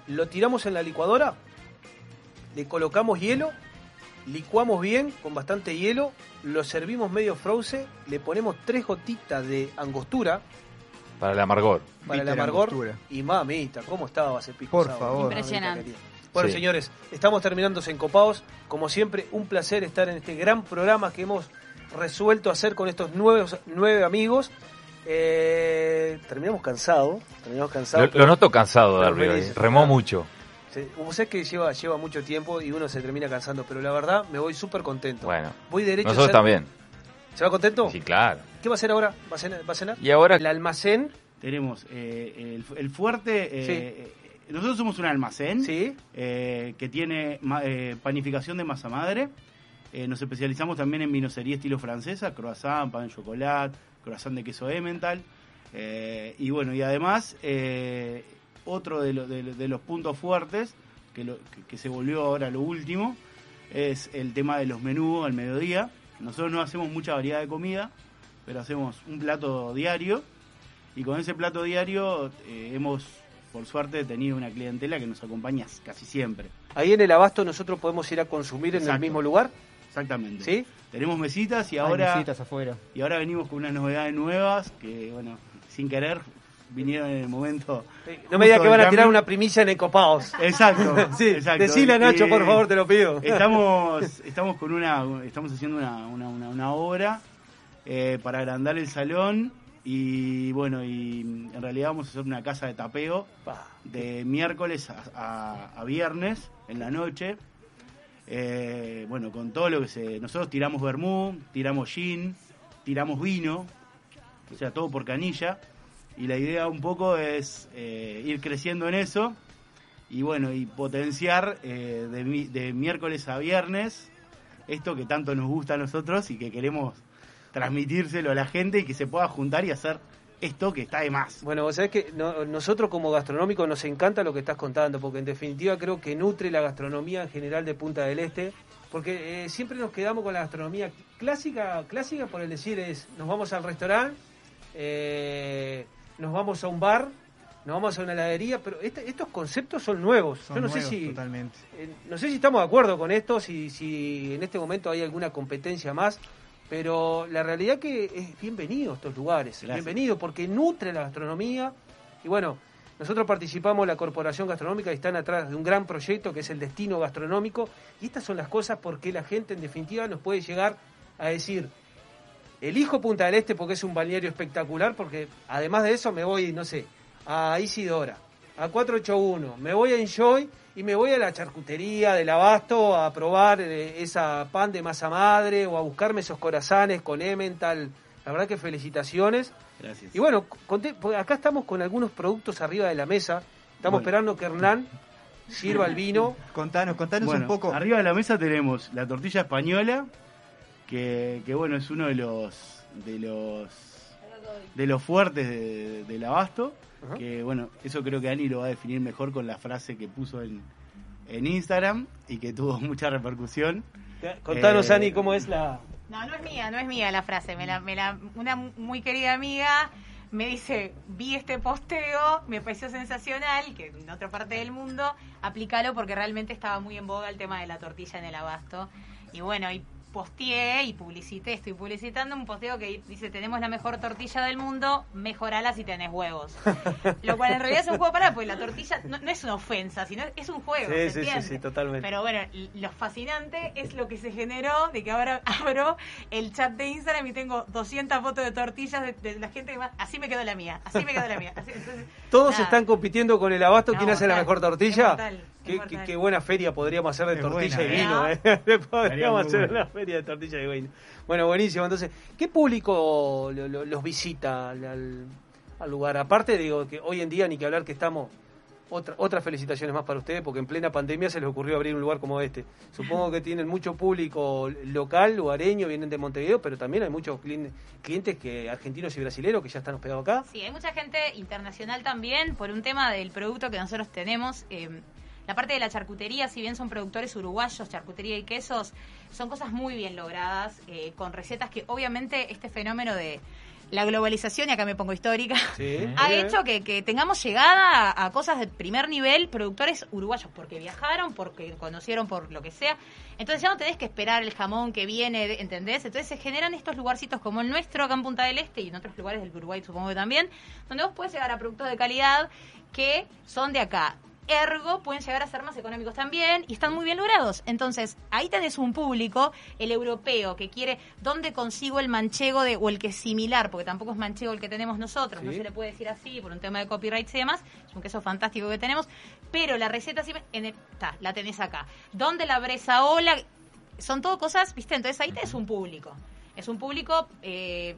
Lo tiramos en la licuadora, le colocamos hielo, licuamos bien con bastante hielo, lo servimos medio frozen, le ponemos tres gotitas de angostura Para el amargor. para el amargor y mamita, ¿cómo estaba ese pisco Por sour? favor. Impresionante. Bueno, Sí. señores, estamos terminando encopados. Como siempre, un placer estar en este gran programa que hemos resuelto hacer con estos nueve, nueve amigos. Eh, terminamos cansados. Terminamos Lo, cansados. lo noto cansado, Darby. Remó mucho. Sí, Vos sabés que lleva, lleva mucho tiempo y uno se termina cansando, pero la verdad me voy súper contento. Bueno, Voy derecho a nosotros hacer- también. ¿Se va contento? Sí, claro. ¿Qué va a hacer ahora? ¿Va a cenar? ¿Va a cenar? Y ahora, El almacén. Tenemos eh, el, el fuerte. eh, eh, Nosotros somos un almacén Sí. eh, que tiene eh, panificación de masa madre. Eh, nos especializamos también en vinocería estilo francesa, croissant, pan de chocolate, croissant de queso emmental. Y bueno, y además, otro de, lo- de lo- de los puntos fuertes, que, lo- que- que se volvió ahora lo último, es el tema de los menús al mediodía. Nosotros no hacemos mucha variedad de comida, pero hacemos un plato diario. Y con ese plato diario hemos, por suerte, tenido una clientela que nos acompaña casi siempre. Ahí en el abasto nosotros podemos ir a consumir en el mismo lugar. Exactamente. ¿Sí? Tenemos mesitas y Hay ahora mesitas afuera. y ahora venimos con unas novedades nuevas que, bueno, sin querer vinieron en el momento. No me digas que van a tirar una primicia en Encopados. Exacto, sí, exacto. decile a Nacho, por favor, te lo pido. Estamos, estamos con una, estamos haciendo una, una, una- una obra eh, para agrandar el salón y bueno, y en realidad vamos a hacer una casa de tapeo de miércoles a, a- a viernes en la noche. Eh, bueno, con todo lo que se... Nosotros tiramos vermú, tiramos gin, tiramos vino, o sea, todo por canilla. Y la idea un poco es eh, ir creciendo en eso y bueno, y potenciar eh, de miércoles a viernes esto que tanto nos gusta a nosotros y que queremos transmitírselo a la gente y que se pueda juntar y hacer esto que está de más. Bueno, vos sabés que no- nosotros como gastronómicos nos encanta lo que estás contando, porque en definitiva creo que nutre la gastronomía en general de Punta del Este, porque eh, siempre nos quedamos con la gastronomía clásica, clásica por el decir es, nos vamos al restaurante, eh, nos vamos a un bar nos vamos a una heladería, pero este- estos conceptos son nuevos. Son Yo no nuevos, sé si totalmente. eh, no sé si estamos de acuerdo con esto, si, si en este momento hay alguna competencia más, pero la realidad que es bienvenido a estos lugares, Gracias. bienvenido porque nutre la gastronomía y bueno, nosotros participamos en la Corporación Gastronómica y están atrás de un gran proyecto que es el Destino Gastronómico y estas son las cosas porque la gente en definitiva nos puede llegar a decir, elijo Punta del Este porque es un balneario espectacular, porque además de eso me voy, no sé, a Isidora, a 481, me voy a Enjoy y me voy a la charcutería del Abasto a probar eh, esa pan de masa madre o a buscarme esos corazones con Emmental. La verdad que felicitaciones. Gracias. Y bueno, conté- porque acá estamos con algunos productos arriba de la mesa. Estamos Bueno. esperando que Hernán sirva el vino. Contanos, contanos Bueno, un poco. Arriba de la mesa tenemos la tortilla española, que, que, bueno, es uno de los de los de los fuertes de- del abasto. Que bueno, eso creo que Ani lo va a definir mejor con la frase que puso en, en Instagram y que tuvo mucha repercusión. Contanos, Eh, Ani, cómo es la... No, no es mía, no es mía la frase. Me la, me la, una muy querida amiga me dice, vi este posteo, me pareció sensacional, que en otra parte del mundo, aplícalo porque realmente estaba muy en boga el tema de la tortilla en el abasto. Y bueno, y posteé y publicité, estoy publicitando un posteo que dice, tenemos la mejor tortilla del mundo, mejorala si tenés huevos. Lo cual en realidad es un juego para, porque la tortilla no, no es una ofensa, sino es un juego. Sí, ¿se sí, sí, totalmente. Pero bueno, lo fascinante es lo que se generó de que ahora abro el chat de Instagram y tengo 200 fotos de tortillas de, de la gente que más... Así me quedó la mía, así me quedó la mía. Así- entonces, Todos nada. están compitiendo con el abasto. ¿Quién hace la mejor tortilla? Qué, qué- qué buena feria podríamos hacer de Es tortilla buena, y ¿eh? vino. ¿eh? Podríamos hacer una feria de tortilla y vino. Bueno, buenísimo. Entonces, ¿qué público lo- lo- los visita al, lugar? Aparte, digo que hoy en día ni que hablar que estamos. Otra, otras felicitaciones más para ustedes, porque en plena pandemia se les ocurrió abrir un lugar como este. Supongo que tienen mucho público local, lugareño, vienen de Montevideo, pero también hay muchos clientes que argentinos y brasileños que ya están hospedados acá. Sí, hay mucha gente internacional también por un tema del producto que nosotros tenemos. eh, la parte de la charcutería, si bien son productores uruguayos, charcutería y quesos, son cosas muy bien logradas, eh, con recetas que obviamente este fenómeno de la globalización, y acá me pongo histórica, Sí. ha Bien. hecho que, que tengamos llegada a, a cosas de primer nivel, productores uruguayos, porque viajaron, porque conocieron por lo que sea. Entonces ya no tenés que esperar el jamón que viene, ¿entendés? Entonces se generan estos lugarcitos como el nuestro acá en Punta del Este y en otros lugares del Uruguay supongo que también, donde vos puedes llegar a productos de calidad que son de acá. Ergo, pueden llegar a ser más económicos también y están muy bien logrados. Entonces, ahí tenés un público, el europeo, que quiere dónde consigo el manchego de, o el que es similar, porque tampoco es manchego el que tenemos nosotros, no se le puede decir así por un tema de copyrights y demás, es un queso fantástico que tenemos, pero la receta sí, en el- ta, la tenés acá. ¿Dónde la bresaola? Son todo cosas, ¿viste? Entonces ahí tenés un público. Es un público eh,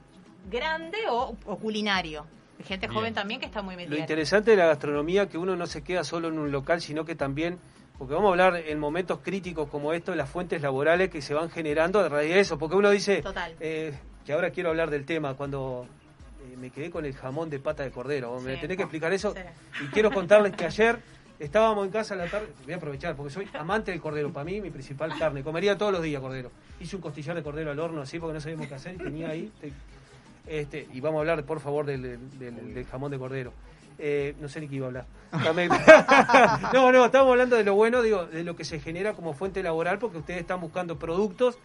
grande o, o culinario. Gente Bien. joven también que está muy metida. Lo interesante de la gastronomía que uno no se queda solo en un local, sino que también, porque vamos a hablar en momentos críticos como estos, las fuentes laborales que se van generando a raíz de eso, porque uno dice, Total. eh, que ahora quiero hablar del tema, cuando eh, me quedé con el jamón de pata de cordero, me tenés que explicar eso, Sí. y quiero contarles que ayer estábamos en casa a la tarde, voy a aprovechar, porque soy amante del cordero, para mí mi principal carne, comería todos los días cordero, hice un costillar de cordero al horno así porque no sabíamos qué hacer y tenía ahí... te- este, y vamos a hablar, por favor, del, del- del jamón de cordero. Eh, no sé ni qué iba a hablar. No, no, estamos hablando de lo bueno, digo, de lo que se genera como fuente laboral, porque ustedes están buscando productos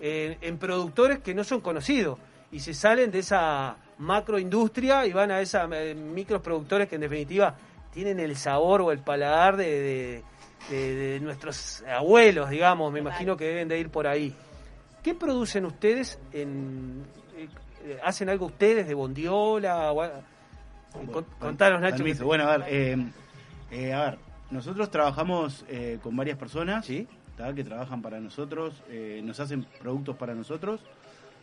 eh, en productores que no son conocidos y se salen de esa macroindustria y van a esa eh, microproductores que en definitiva tienen el sabor o el paladar de, de- de- de nuestros abuelos, digamos, me imagino que deben de ir por ahí. ¿Qué producen ustedes en, ¿Hacen algo ustedes de bondiola? o eh, contanos, Nacho. Permiso. que- Bueno, a ver, eh, eh, a ver, nosotros trabajamos eh, con varias personas ¿tá? que trabajan para nosotros, eh, nos hacen productos para nosotros.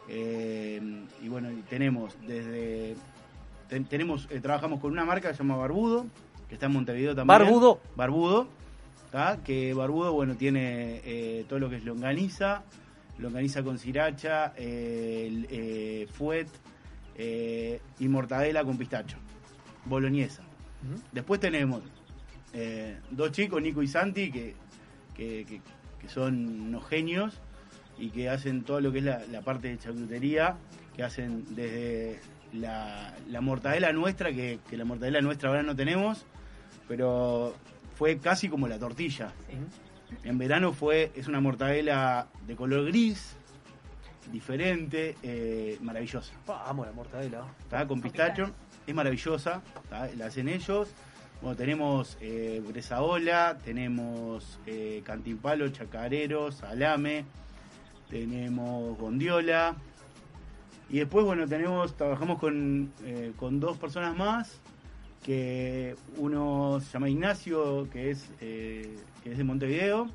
eh, y bueno, tenemos desde. ten- tenemos eh, Trabajamos con una marca que se llama Barbudo, que está en Montevideo también. ¿Barbudo? Barbudo, ¿tá? que Barbudo, bueno, tiene eh, todo lo que es longaniza, longaniza con sriracha, eh, el, eh, fuet eh, y mortadela con pistacho, boloñesa. Después tenemos eh, dos chicos, Nico y Santi, que, que, que- que son unos genios y que hacen todo lo que es la, la parte de charcutería, que hacen desde la, la mortadela nuestra, que, que la mortadela nuestra ahora no tenemos, pero fue casi como la tortilla. En verano fue, es una mortadela de color gris, diferente, eh, maravillosa. Vamos, la mortadela. ¿tá? Con pistacho, es maravillosa, ¿tá? la hacen ellos. Bueno, tenemos eh, bresaola, tenemos eh, cantimpalo, chacarero, salame, tenemos gondiola. Y después, bueno, tenemos, trabajamos con, eh, con dos personas más, que uno se llama Ignacio, que es, eh, es de Montevideo.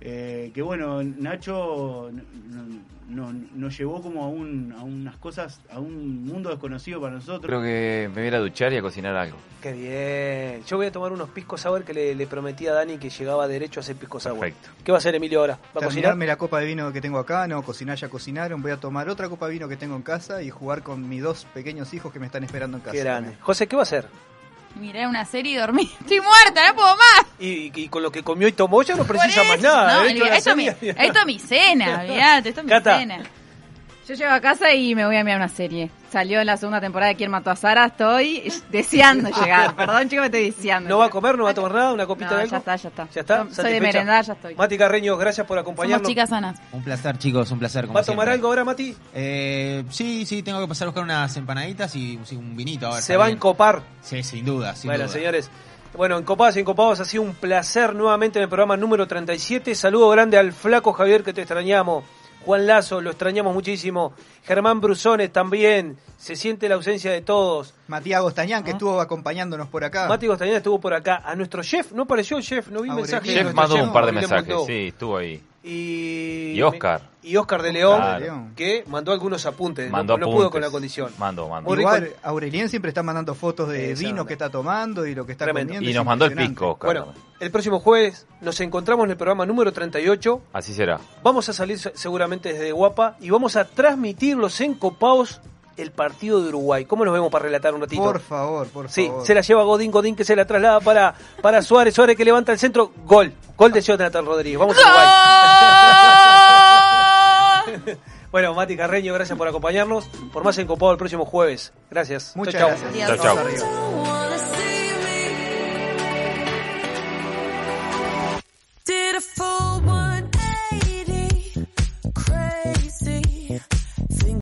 Eh, que bueno, Nacho no- no- nos llevó como a, un, a unas cosas, a un mundo desconocido para nosotros. Creo que me voy a ir a duchar y a cocinar algo. Qué bien. Yo voy a tomar unos pisco sour que le, le prometí a Dani que llegaba derecho a hacer pisco sour. Perfecto. ¿Qué va a hacer Emilio ahora? ¿Va a cocinar? La copa de vino que tengo acá, no, cocinar ya cocinaron, voy a tomar otra copa de vino que tengo en casa y jugar con mis dos pequeños hijos que me están esperando en casa. Qué grande. José, ¿qué va a hacer? Miré una serie y dormí. Estoy muerta, no puedo más. Y, y con lo que comió y tomó ya no precisa más nada. no, la esto, mi, serie. esto es mi cena, olvidate, esto es mi Cata. cena. Yo llego a casa y me voy a mirar una serie. Salió la segunda temporada de Quién mató a Sara. Estoy deseando llegar. Perdón, chicos, me estoy deseando. ¿No va a comer? ¿No va a tomar nada? ¿Una copita No, de algo? ya está, ya está. ¿Ya está? Soy de merendar, ya estoy. Mati Carreño, gracias por acompañarnos. Somos chicas sanas. Un placer, chicos, un placer. como ¿Va a tomar siempre. algo ahora, Mati? Eh, sí, sí, tengo que pasar a buscar unas empanaditas y sí, un vinito ahora. Se va a encopar. Sí, sin duda, sin bueno, duda. señores. Bueno, en Copadas y Encopados ha sido un placer nuevamente en el programa número 37. Saludo grande al flaco Javier que te extrañamos. Juan Lazo, lo extrañamos muchísimo. Germán Brusones también. Se siente la ausencia de todos. Matías Gostañán, que estuvo acompañándonos por acá. Mati Gostañeda estuvo por acá. A nuestro chef, no apareció el chef, no vi Aurelio. mensaje. de Jeff nuestro mandó chef. un par de mensajes, sí, estuvo ahí. Y, Y Oscar. Y Oscar de León, Claro. que mandó algunos apuntes. no- Mandó no, pudo apuntes. con la condición. Mandó, mandó. Muy rico. Igual, Aurelien siempre está mandando fotos de Esa vino que está tomando y lo que está Tremendo. comiendo. Y es nos mandó el pisco, Oscar. Bueno, el próximo jueves nos encontramos en el programa número 38. Así será. Vamos a salir se- seguramente desde Guapa y vamos a transmitir los encopados el partido de Uruguay. ¿Cómo nos vemos para relatar un ratito? Por favor, por Sí, favor. se la lleva Godín, Godín que se la traslada para, para Suárez, Suárez que levanta el centro, gol, gol de Jonathan Rodríguez. Vamos a Uruguay. bueno, Mati Carreño, gracias por acompañarnos. Por más encopado el próximo jueves. Gracias. Muchas Chau, chau. gracias. Chau, chau.